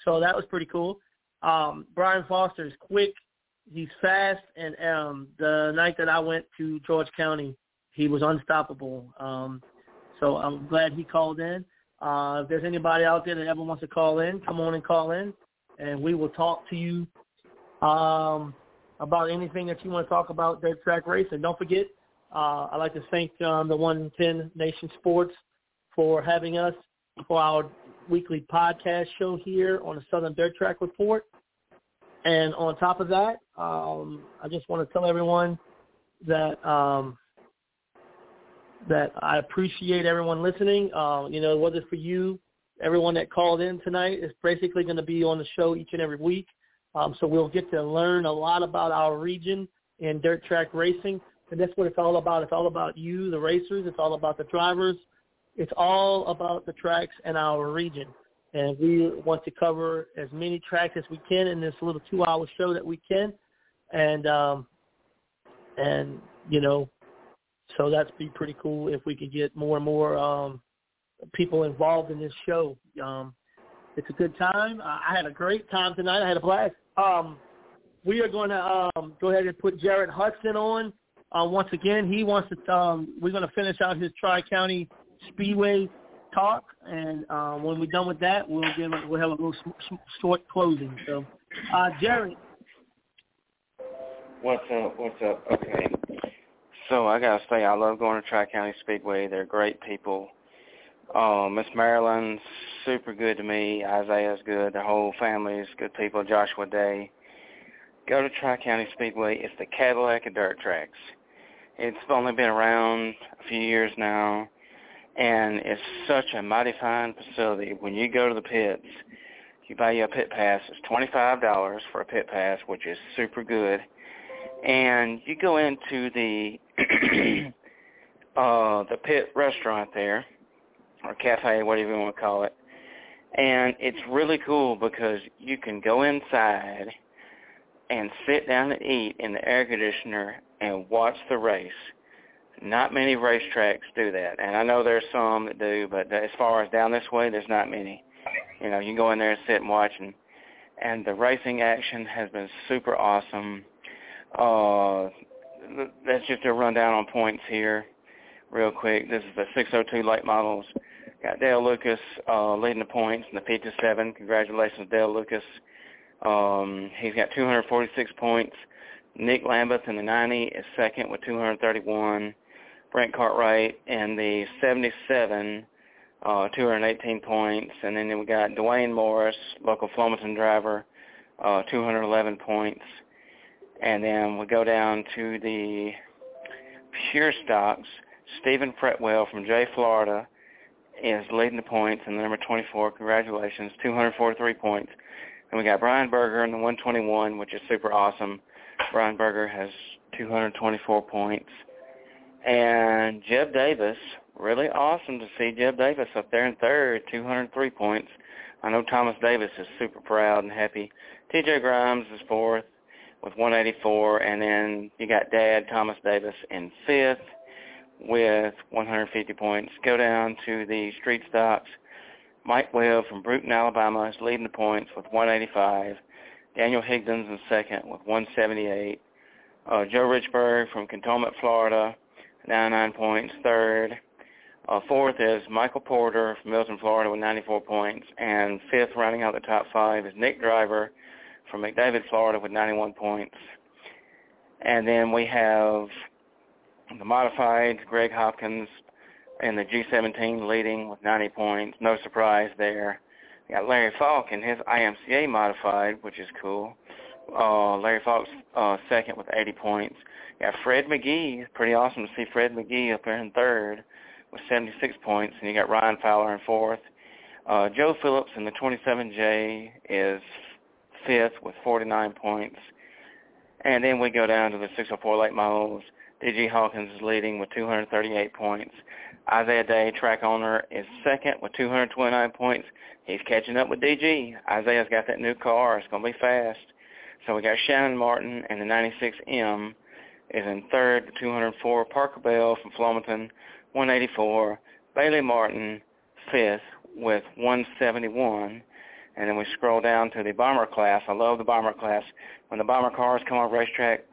so that was pretty cool. Um, Brian Foster is quick. He's fast, and um, the night that I went to George County, he was unstoppable. Um, so I'm glad he called in. Uh, if there's anybody out there that ever wants to call in, come on and call in, and we will talk to you. Um, about anything that you want to talk about dirt track racing. Don't forget, uh, I'd like to thank um, the 110 Nation Sports for having us for our weekly podcast show here on the Southern Dirt Track Report. And on top of that, um, I just want to tell everyone that um, that I appreciate everyone listening. Uh, you know, whether it's for you, everyone that called in tonight is basically going to be on the show each and every week. Um, so we'll get to learn a lot about our region and dirt track racing. And that's what it's all about. It's all about you, the racers. It's all about the drivers. It's all about the tracks and our region. And we want to cover as many tracks as we can in this little two-hour show that we can. And, um, and you know, so that's be pretty cool if we could get more and more um, people involved in this show. Um, it's a good time. I I had a great time tonight. I had a blast. Um, we are going to um, go ahead and put Jared Hudson on uh, once again. He wants to. Um, we're going to finish out his Tri County Speedway talk, and uh, when we're done with that, we'll give a, we'll have a little sm- short closing. So, uh, Jared, What's up? What's up? Okay. So I gotta say, I love going to Tri County Speedway. They're great people. Uh, Miss Marilyn's super good to me. Isaiah's good. The whole family's good people. Joshua Day. Go to Tri County Speedway. It's the Cadillac of dirt tracks. It's only been around a few years now, and it's such a mighty fine facility. When you go to the pits, You buy you a pit pass. It's $25 for a pit pass, which is super good. And you go into the [clears throat] uh the pit restaurant there or cafe, whatever you want to call it. And it's really cool because you can go inside and sit down and eat in the air conditioner and watch the race. Not many racetracks do that, and I know there's some that do, but as far as down this way, there's not many. You know, you can go in there and sit and watch, and and the racing action has been super awesome. Uh, that's just a rundown on points here, real quick. This is the 602 late models. Got Dale Lucas uh, leading the points in the 57. Congratulations, Dale Lucas. Um, he's got 246 points. Nick Lambeth in the 90 is second with 231. Brent Cartwright in the 77, uh, 218 points. And then we got Dwayne Morris, local Flomaton driver, uh, 211 points. And then we go down to the pure stocks. Stephen Fretwell from Jay, Florida is leading the points in the number 24. Congratulations, 243 points. And we got Brian Berger in the 121, which is super awesome. Brian Berger has 224 points. And Jeb Davis, really awesome to see Jeb Davis up there in third, 203 points. I know Thomas Davis is super proud and happy. TJ Grimes is fourth with 184, and then you got Dad Thomas Davis in fifth with 150 points. Go down to the street stocks. Mike Webb from Brewton, Alabama is leading the points with 185. Daniel Higdon's in second with 178. Uh, Joe Richburg from Cantonment, Florida, 99 points, third. Uh, fourth is Michael Porter from Milton, Florida with 94 points. And fifth, rounding out the top five, is Nick Driver from McDavid, Florida with 91 points. And then we have the modified Greg Hopkins in the G17 leading with 90 points. No surprise there. We got Larry Falk in his IMCA modified, which is cool. Uh, Larry Falk's uh, second with 80 points. Got Fred McGee. Pretty awesome to see Fred McGee up there in third with 76 points. And you got Ryan Fowler in fourth. Uh, Joe Phillips in the 27J is fifth with 49 points. And then we go down to the 604 late models. D.G. Hawkins is leading with 238 points. Isaiah Day, track owner, is second with 229 points. He's catching up with DG. Isaiah's got that new car. It's going to be fast. So we got Shannon Martin and the 96M is in third 204. Parker Bell from Flomaton, 184. Bailey Martin, fifth with 171. And then we scroll down to the bomber class. I love the bomber class. When the bomber cars come off racetrack,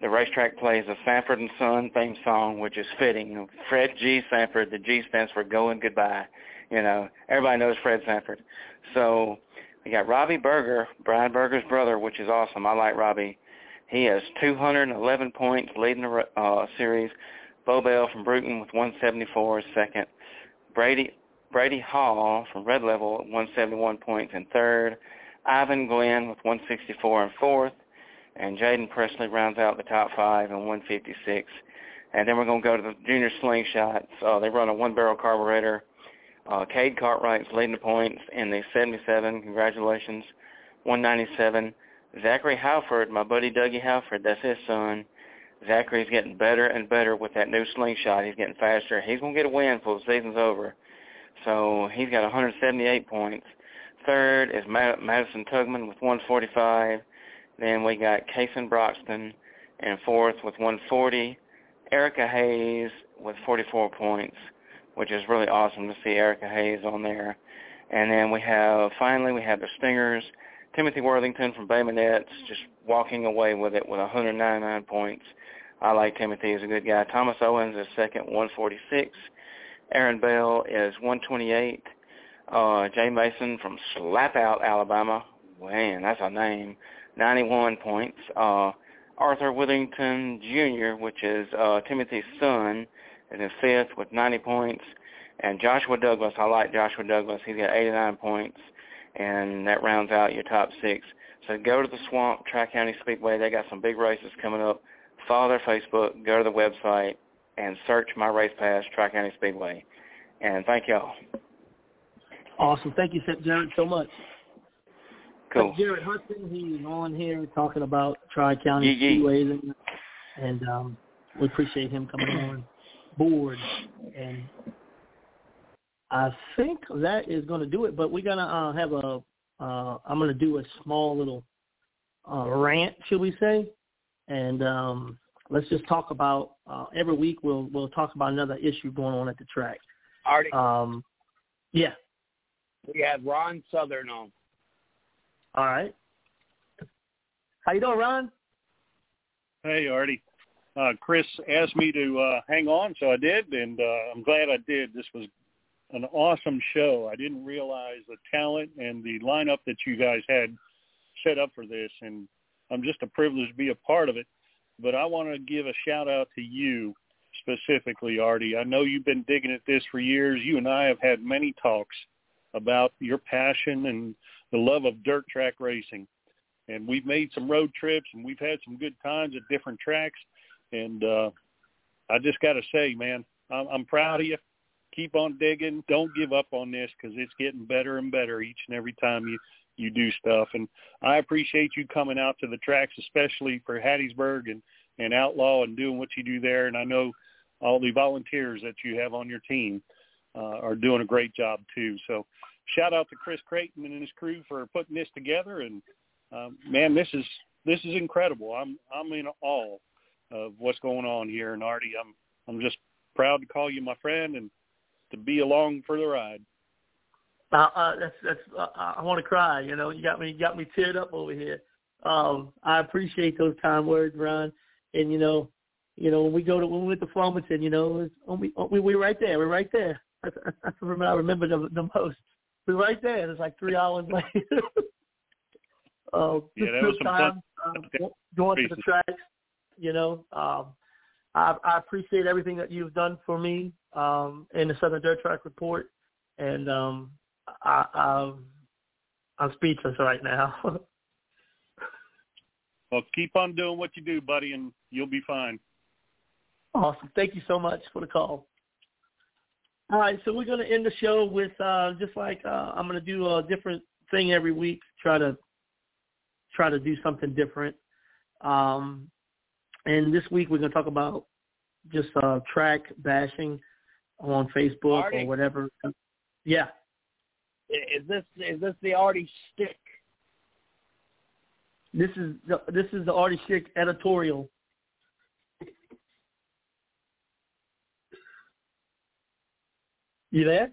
the racetrack plays a Sanford and Son theme song, which is fitting. Fred G. Sanford, the G stands for going goodbye. You know, everybody knows Fred Sanford. So we got Robbie Berger, Brian Berger's brother, which is awesome. I like Robbie. He has 211 points leading the uh, series. Bo Bell from Brewton with 174 is second. Brady Brady Hall from Red Level at 171 points in third. Ivan Glenn with 164 in fourth and Jaden Presley rounds out the top five in 156. And then we're going to go to the junior slingshots. Uh, they run a one-barrel carburetor. Uh, Cade Cartwright's leading the points in the 77. Congratulations. 197. Zachary Halford, my buddy Dougie Halford, that's his son. Zachary's getting better and better with that new slingshot. He's getting faster. He's going to get a win before the season's over. So he's got 178 points. Third is Madison Tugman with 145. Then we got Kason Broxton in fourth with 140. Erica Hayes with 44 points, which is really awesome to see Erica Hayes on there. And then we have, finally, we have the Stingers. Timothy Worthington from Bay just walking away with it with 199 points. I like Timothy. He's a good guy. Thomas Owens is second, 146. Aaron Bell is 128. Uh, Jay Mason from Slapout, Alabama. Man, that's a name. 91 points. Uh, Arthur Worthington Jr., which is uh, Timothy's son, is in fifth with 90 points. And Joshua Douglas, I like Joshua Douglas. He's got 89 points, and that rounds out your top six. So go to the Swamp Tri-County Speedway. They got some big races coming up. Follow their Facebook, go to the website, and search MyRacePass, Tri-County Speedway. And thank y'all. Awesome. Thank you, Jared, so much. Cool. Jared Hudson. He's on here talking about Tri County Yeah, yeah. Speedways, and, and um, we appreciate him coming on board. And I think that is going to do it. But we're gonna uh, have a. Uh, I'm going to do a small little uh, rant, should we say? And um, let's just talk about uh, every week. We'll we'll talk about another issue going on at the track. Artie, Um, yeah. we have Ron Southern on. All right. How you doing, Ron? Hey, Artie. Uh, Chris asked me to uh, hang on, so I did, and uh, I'm glad I did. This was an awesome show. I didn't realize the talent and the lineup that you guys had set up for this, and I'm just a privilege to be a part of it. But I want to give a shout out to you specifically, Artie. I know you've been digging at this for years. You and I have had many talks about your passion and the love of dirt track racing. And we've made some road trips and we've had some good times at different tracks. And uh, I just got to say, man, I'm, I'm proud of you. Keep on digging. Don't give up on this because it's getting better and better each and every time you you do stuff. And I appreciate you coming out to the tracks, especially for Hattiesburg and and Outlaw and doing what you do there. And I know all the volunteers that you have on your team uh, are doing a great job too. So shout out to Chris Creighton and his crew for putting this together. And um, man, this is this is incredible. I'm I'm in awe of what's going on here. And Artie, I'm I'm just proud to call you my friend and to be along for the ride. Uh, uh, that's that's. Uh, I want to cry. You know, you got me, you got me teared up over here. Um, I appreciate those kind words, Ron. And you know, you know, when we go to when we went to Flemington, you know, it's, oh, we oh, we we're right there. We're right there. [laughs] That's, that's what I remember the, the most. We're right there. It's like three hours later. [laughs] uh, Yeah, that was some fun. time, um, going to the tracks. You know, um, I, I appreciate everything that you've done for me um, in the Southern Dirt Track Report, and um, I, I, I'm speechless right now. [laughs] Well, keep on doing what you do, buddy, and you'll be fine. awesome. Thank you so much for the call. All right, so we're going to end the show with uh, just like uh, I'm going to do a different thing every week. Try to try to do something different. Um, and this week we're going to talk about just uh, track bashing on Facebook Artie. or whatever. Yeah. Is this is this the Artie stick? This is the, this is the Artie Schick editorial. You there?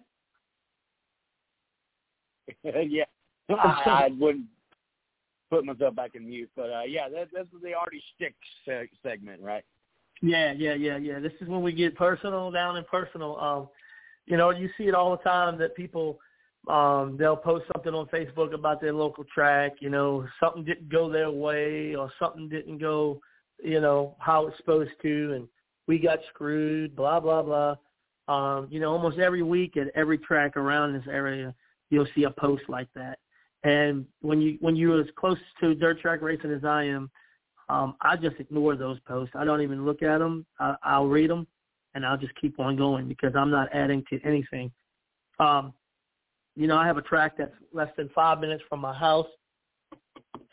[laughs] yeah, [laughs] I, I wouldn't put myself back in mute, but uh, yeah, that, this is the Artie stick se- segment, right? Yeah, yeah, yeah, yeah. This is when we get personal, down and personal. Um, you know, you see it all the time that people um they'll post something on Facebook about their local track, you know, something didn't go their way or something didn't go, you know, how it's supposed to and we got screwed, blah blah blah. Um, you know, almost every week at every track around this area, you'll see a post like that. And when you when you're as close to dirt track racing as I am, um, I just ignore those posts. I don't even look at them. I, I'll read them, and I'll just keep on going because I'm not adding to anything. Um, you know, I have a track that's less than five minutes from my house,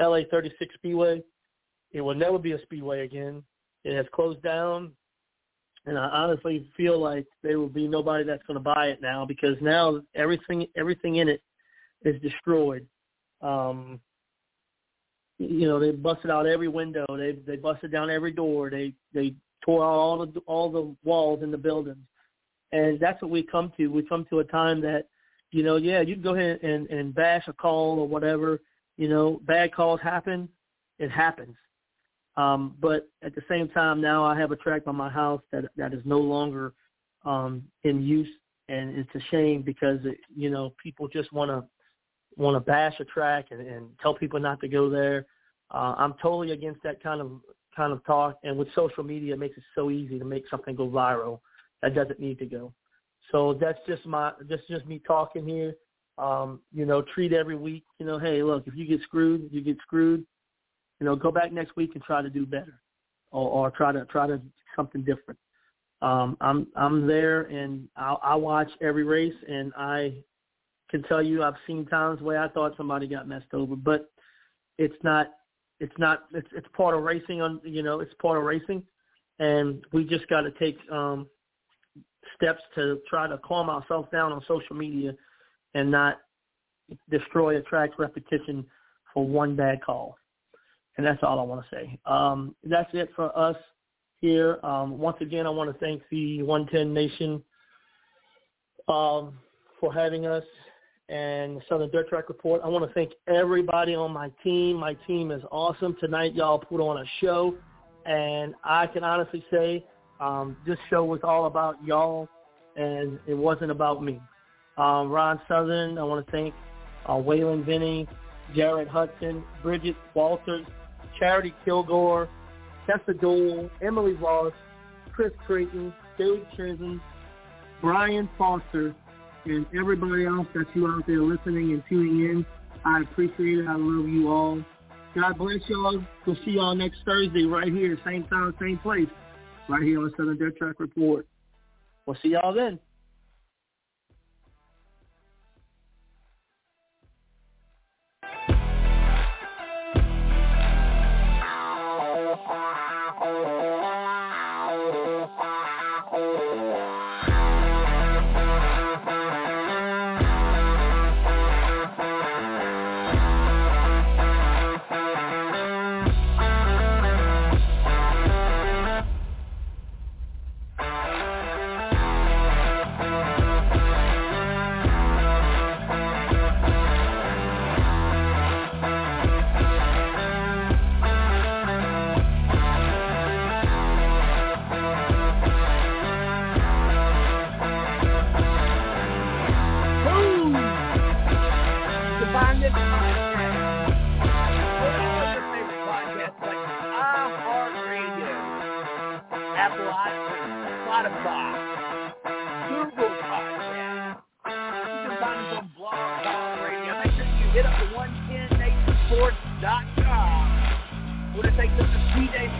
LA 36 Speedway. It will never be a speedway again. It has closed down, and I honestly feel like there will be nobody that's going to buy it now because now everything everything in it is destroyed. Um, you know, they busted out every window. They they busted down every door. They they tore out all the all the walls in the buildings, and that's what we come to. We come to a time that, you know, yeah, you can go ahead and and bash a call or whatever. You know, bad calls happen. It happens. Um, but at the same time, now I have a track by my house that that is no longer um, in use, and it's a shame because it, you know people just want to want to bash a track and, and tell people not to go there. Uh, I'm totally against that kind of kind of talk. And with social media, it makes it so easy to make something go viral that doesn't need to go. So that's just my that's just me talking here. Um, you know, treat every week. You know, hey, look, if you get screwed, you get screwed. You know, go back next week and try to do better, or, or try to try to something different. Um, I'm I'm there and I, I watch every race and I can tell you I've seen times where I thought somebody got messed over, but it's not it's not it's it's part of racing on you know it's part of racing, and we just got to take um, steps to try to calm ourselves down on social media, and not destroy a track's repetition for one bad call. And that's all I want to say. Um, that's it for us here. Um, once again, I want to thank the 110 Nation um, for having us and the Southern Dirt Track Report. I want to thank everybody on my team. My team is awesome. Tonight, y'all put on a show, and I can honestly say um, this show was all about y'all, and it wasn't about me. Um, Ron Southern, I want to thank uh, Waylon Vinny, Jared Hudson, Bridget Walters, Charity Kilgore, Tessa Doyle, Emily Ross, Chris Creighton, Dave Chisholm, Brian Foster, and everybody else that you out there listening and tuning in. I appreciate it. I love you all. God bless y'all. We'll see y'all next Thursday right here, same time, same place, right here on Southern Dirt Track Report. We'll see y'all then.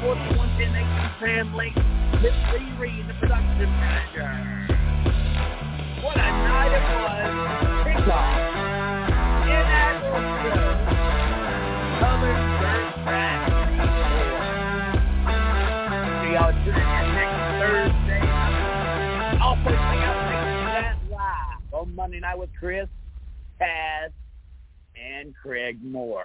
41 Generation family, Miss Lee Reed, the production manager. What a night it was. Kickoff. In Admiralsville. Colored shirt track. See y'all tune next Thursday. Also check out that live on Monday night with Chris, Taz, and Craig Moore.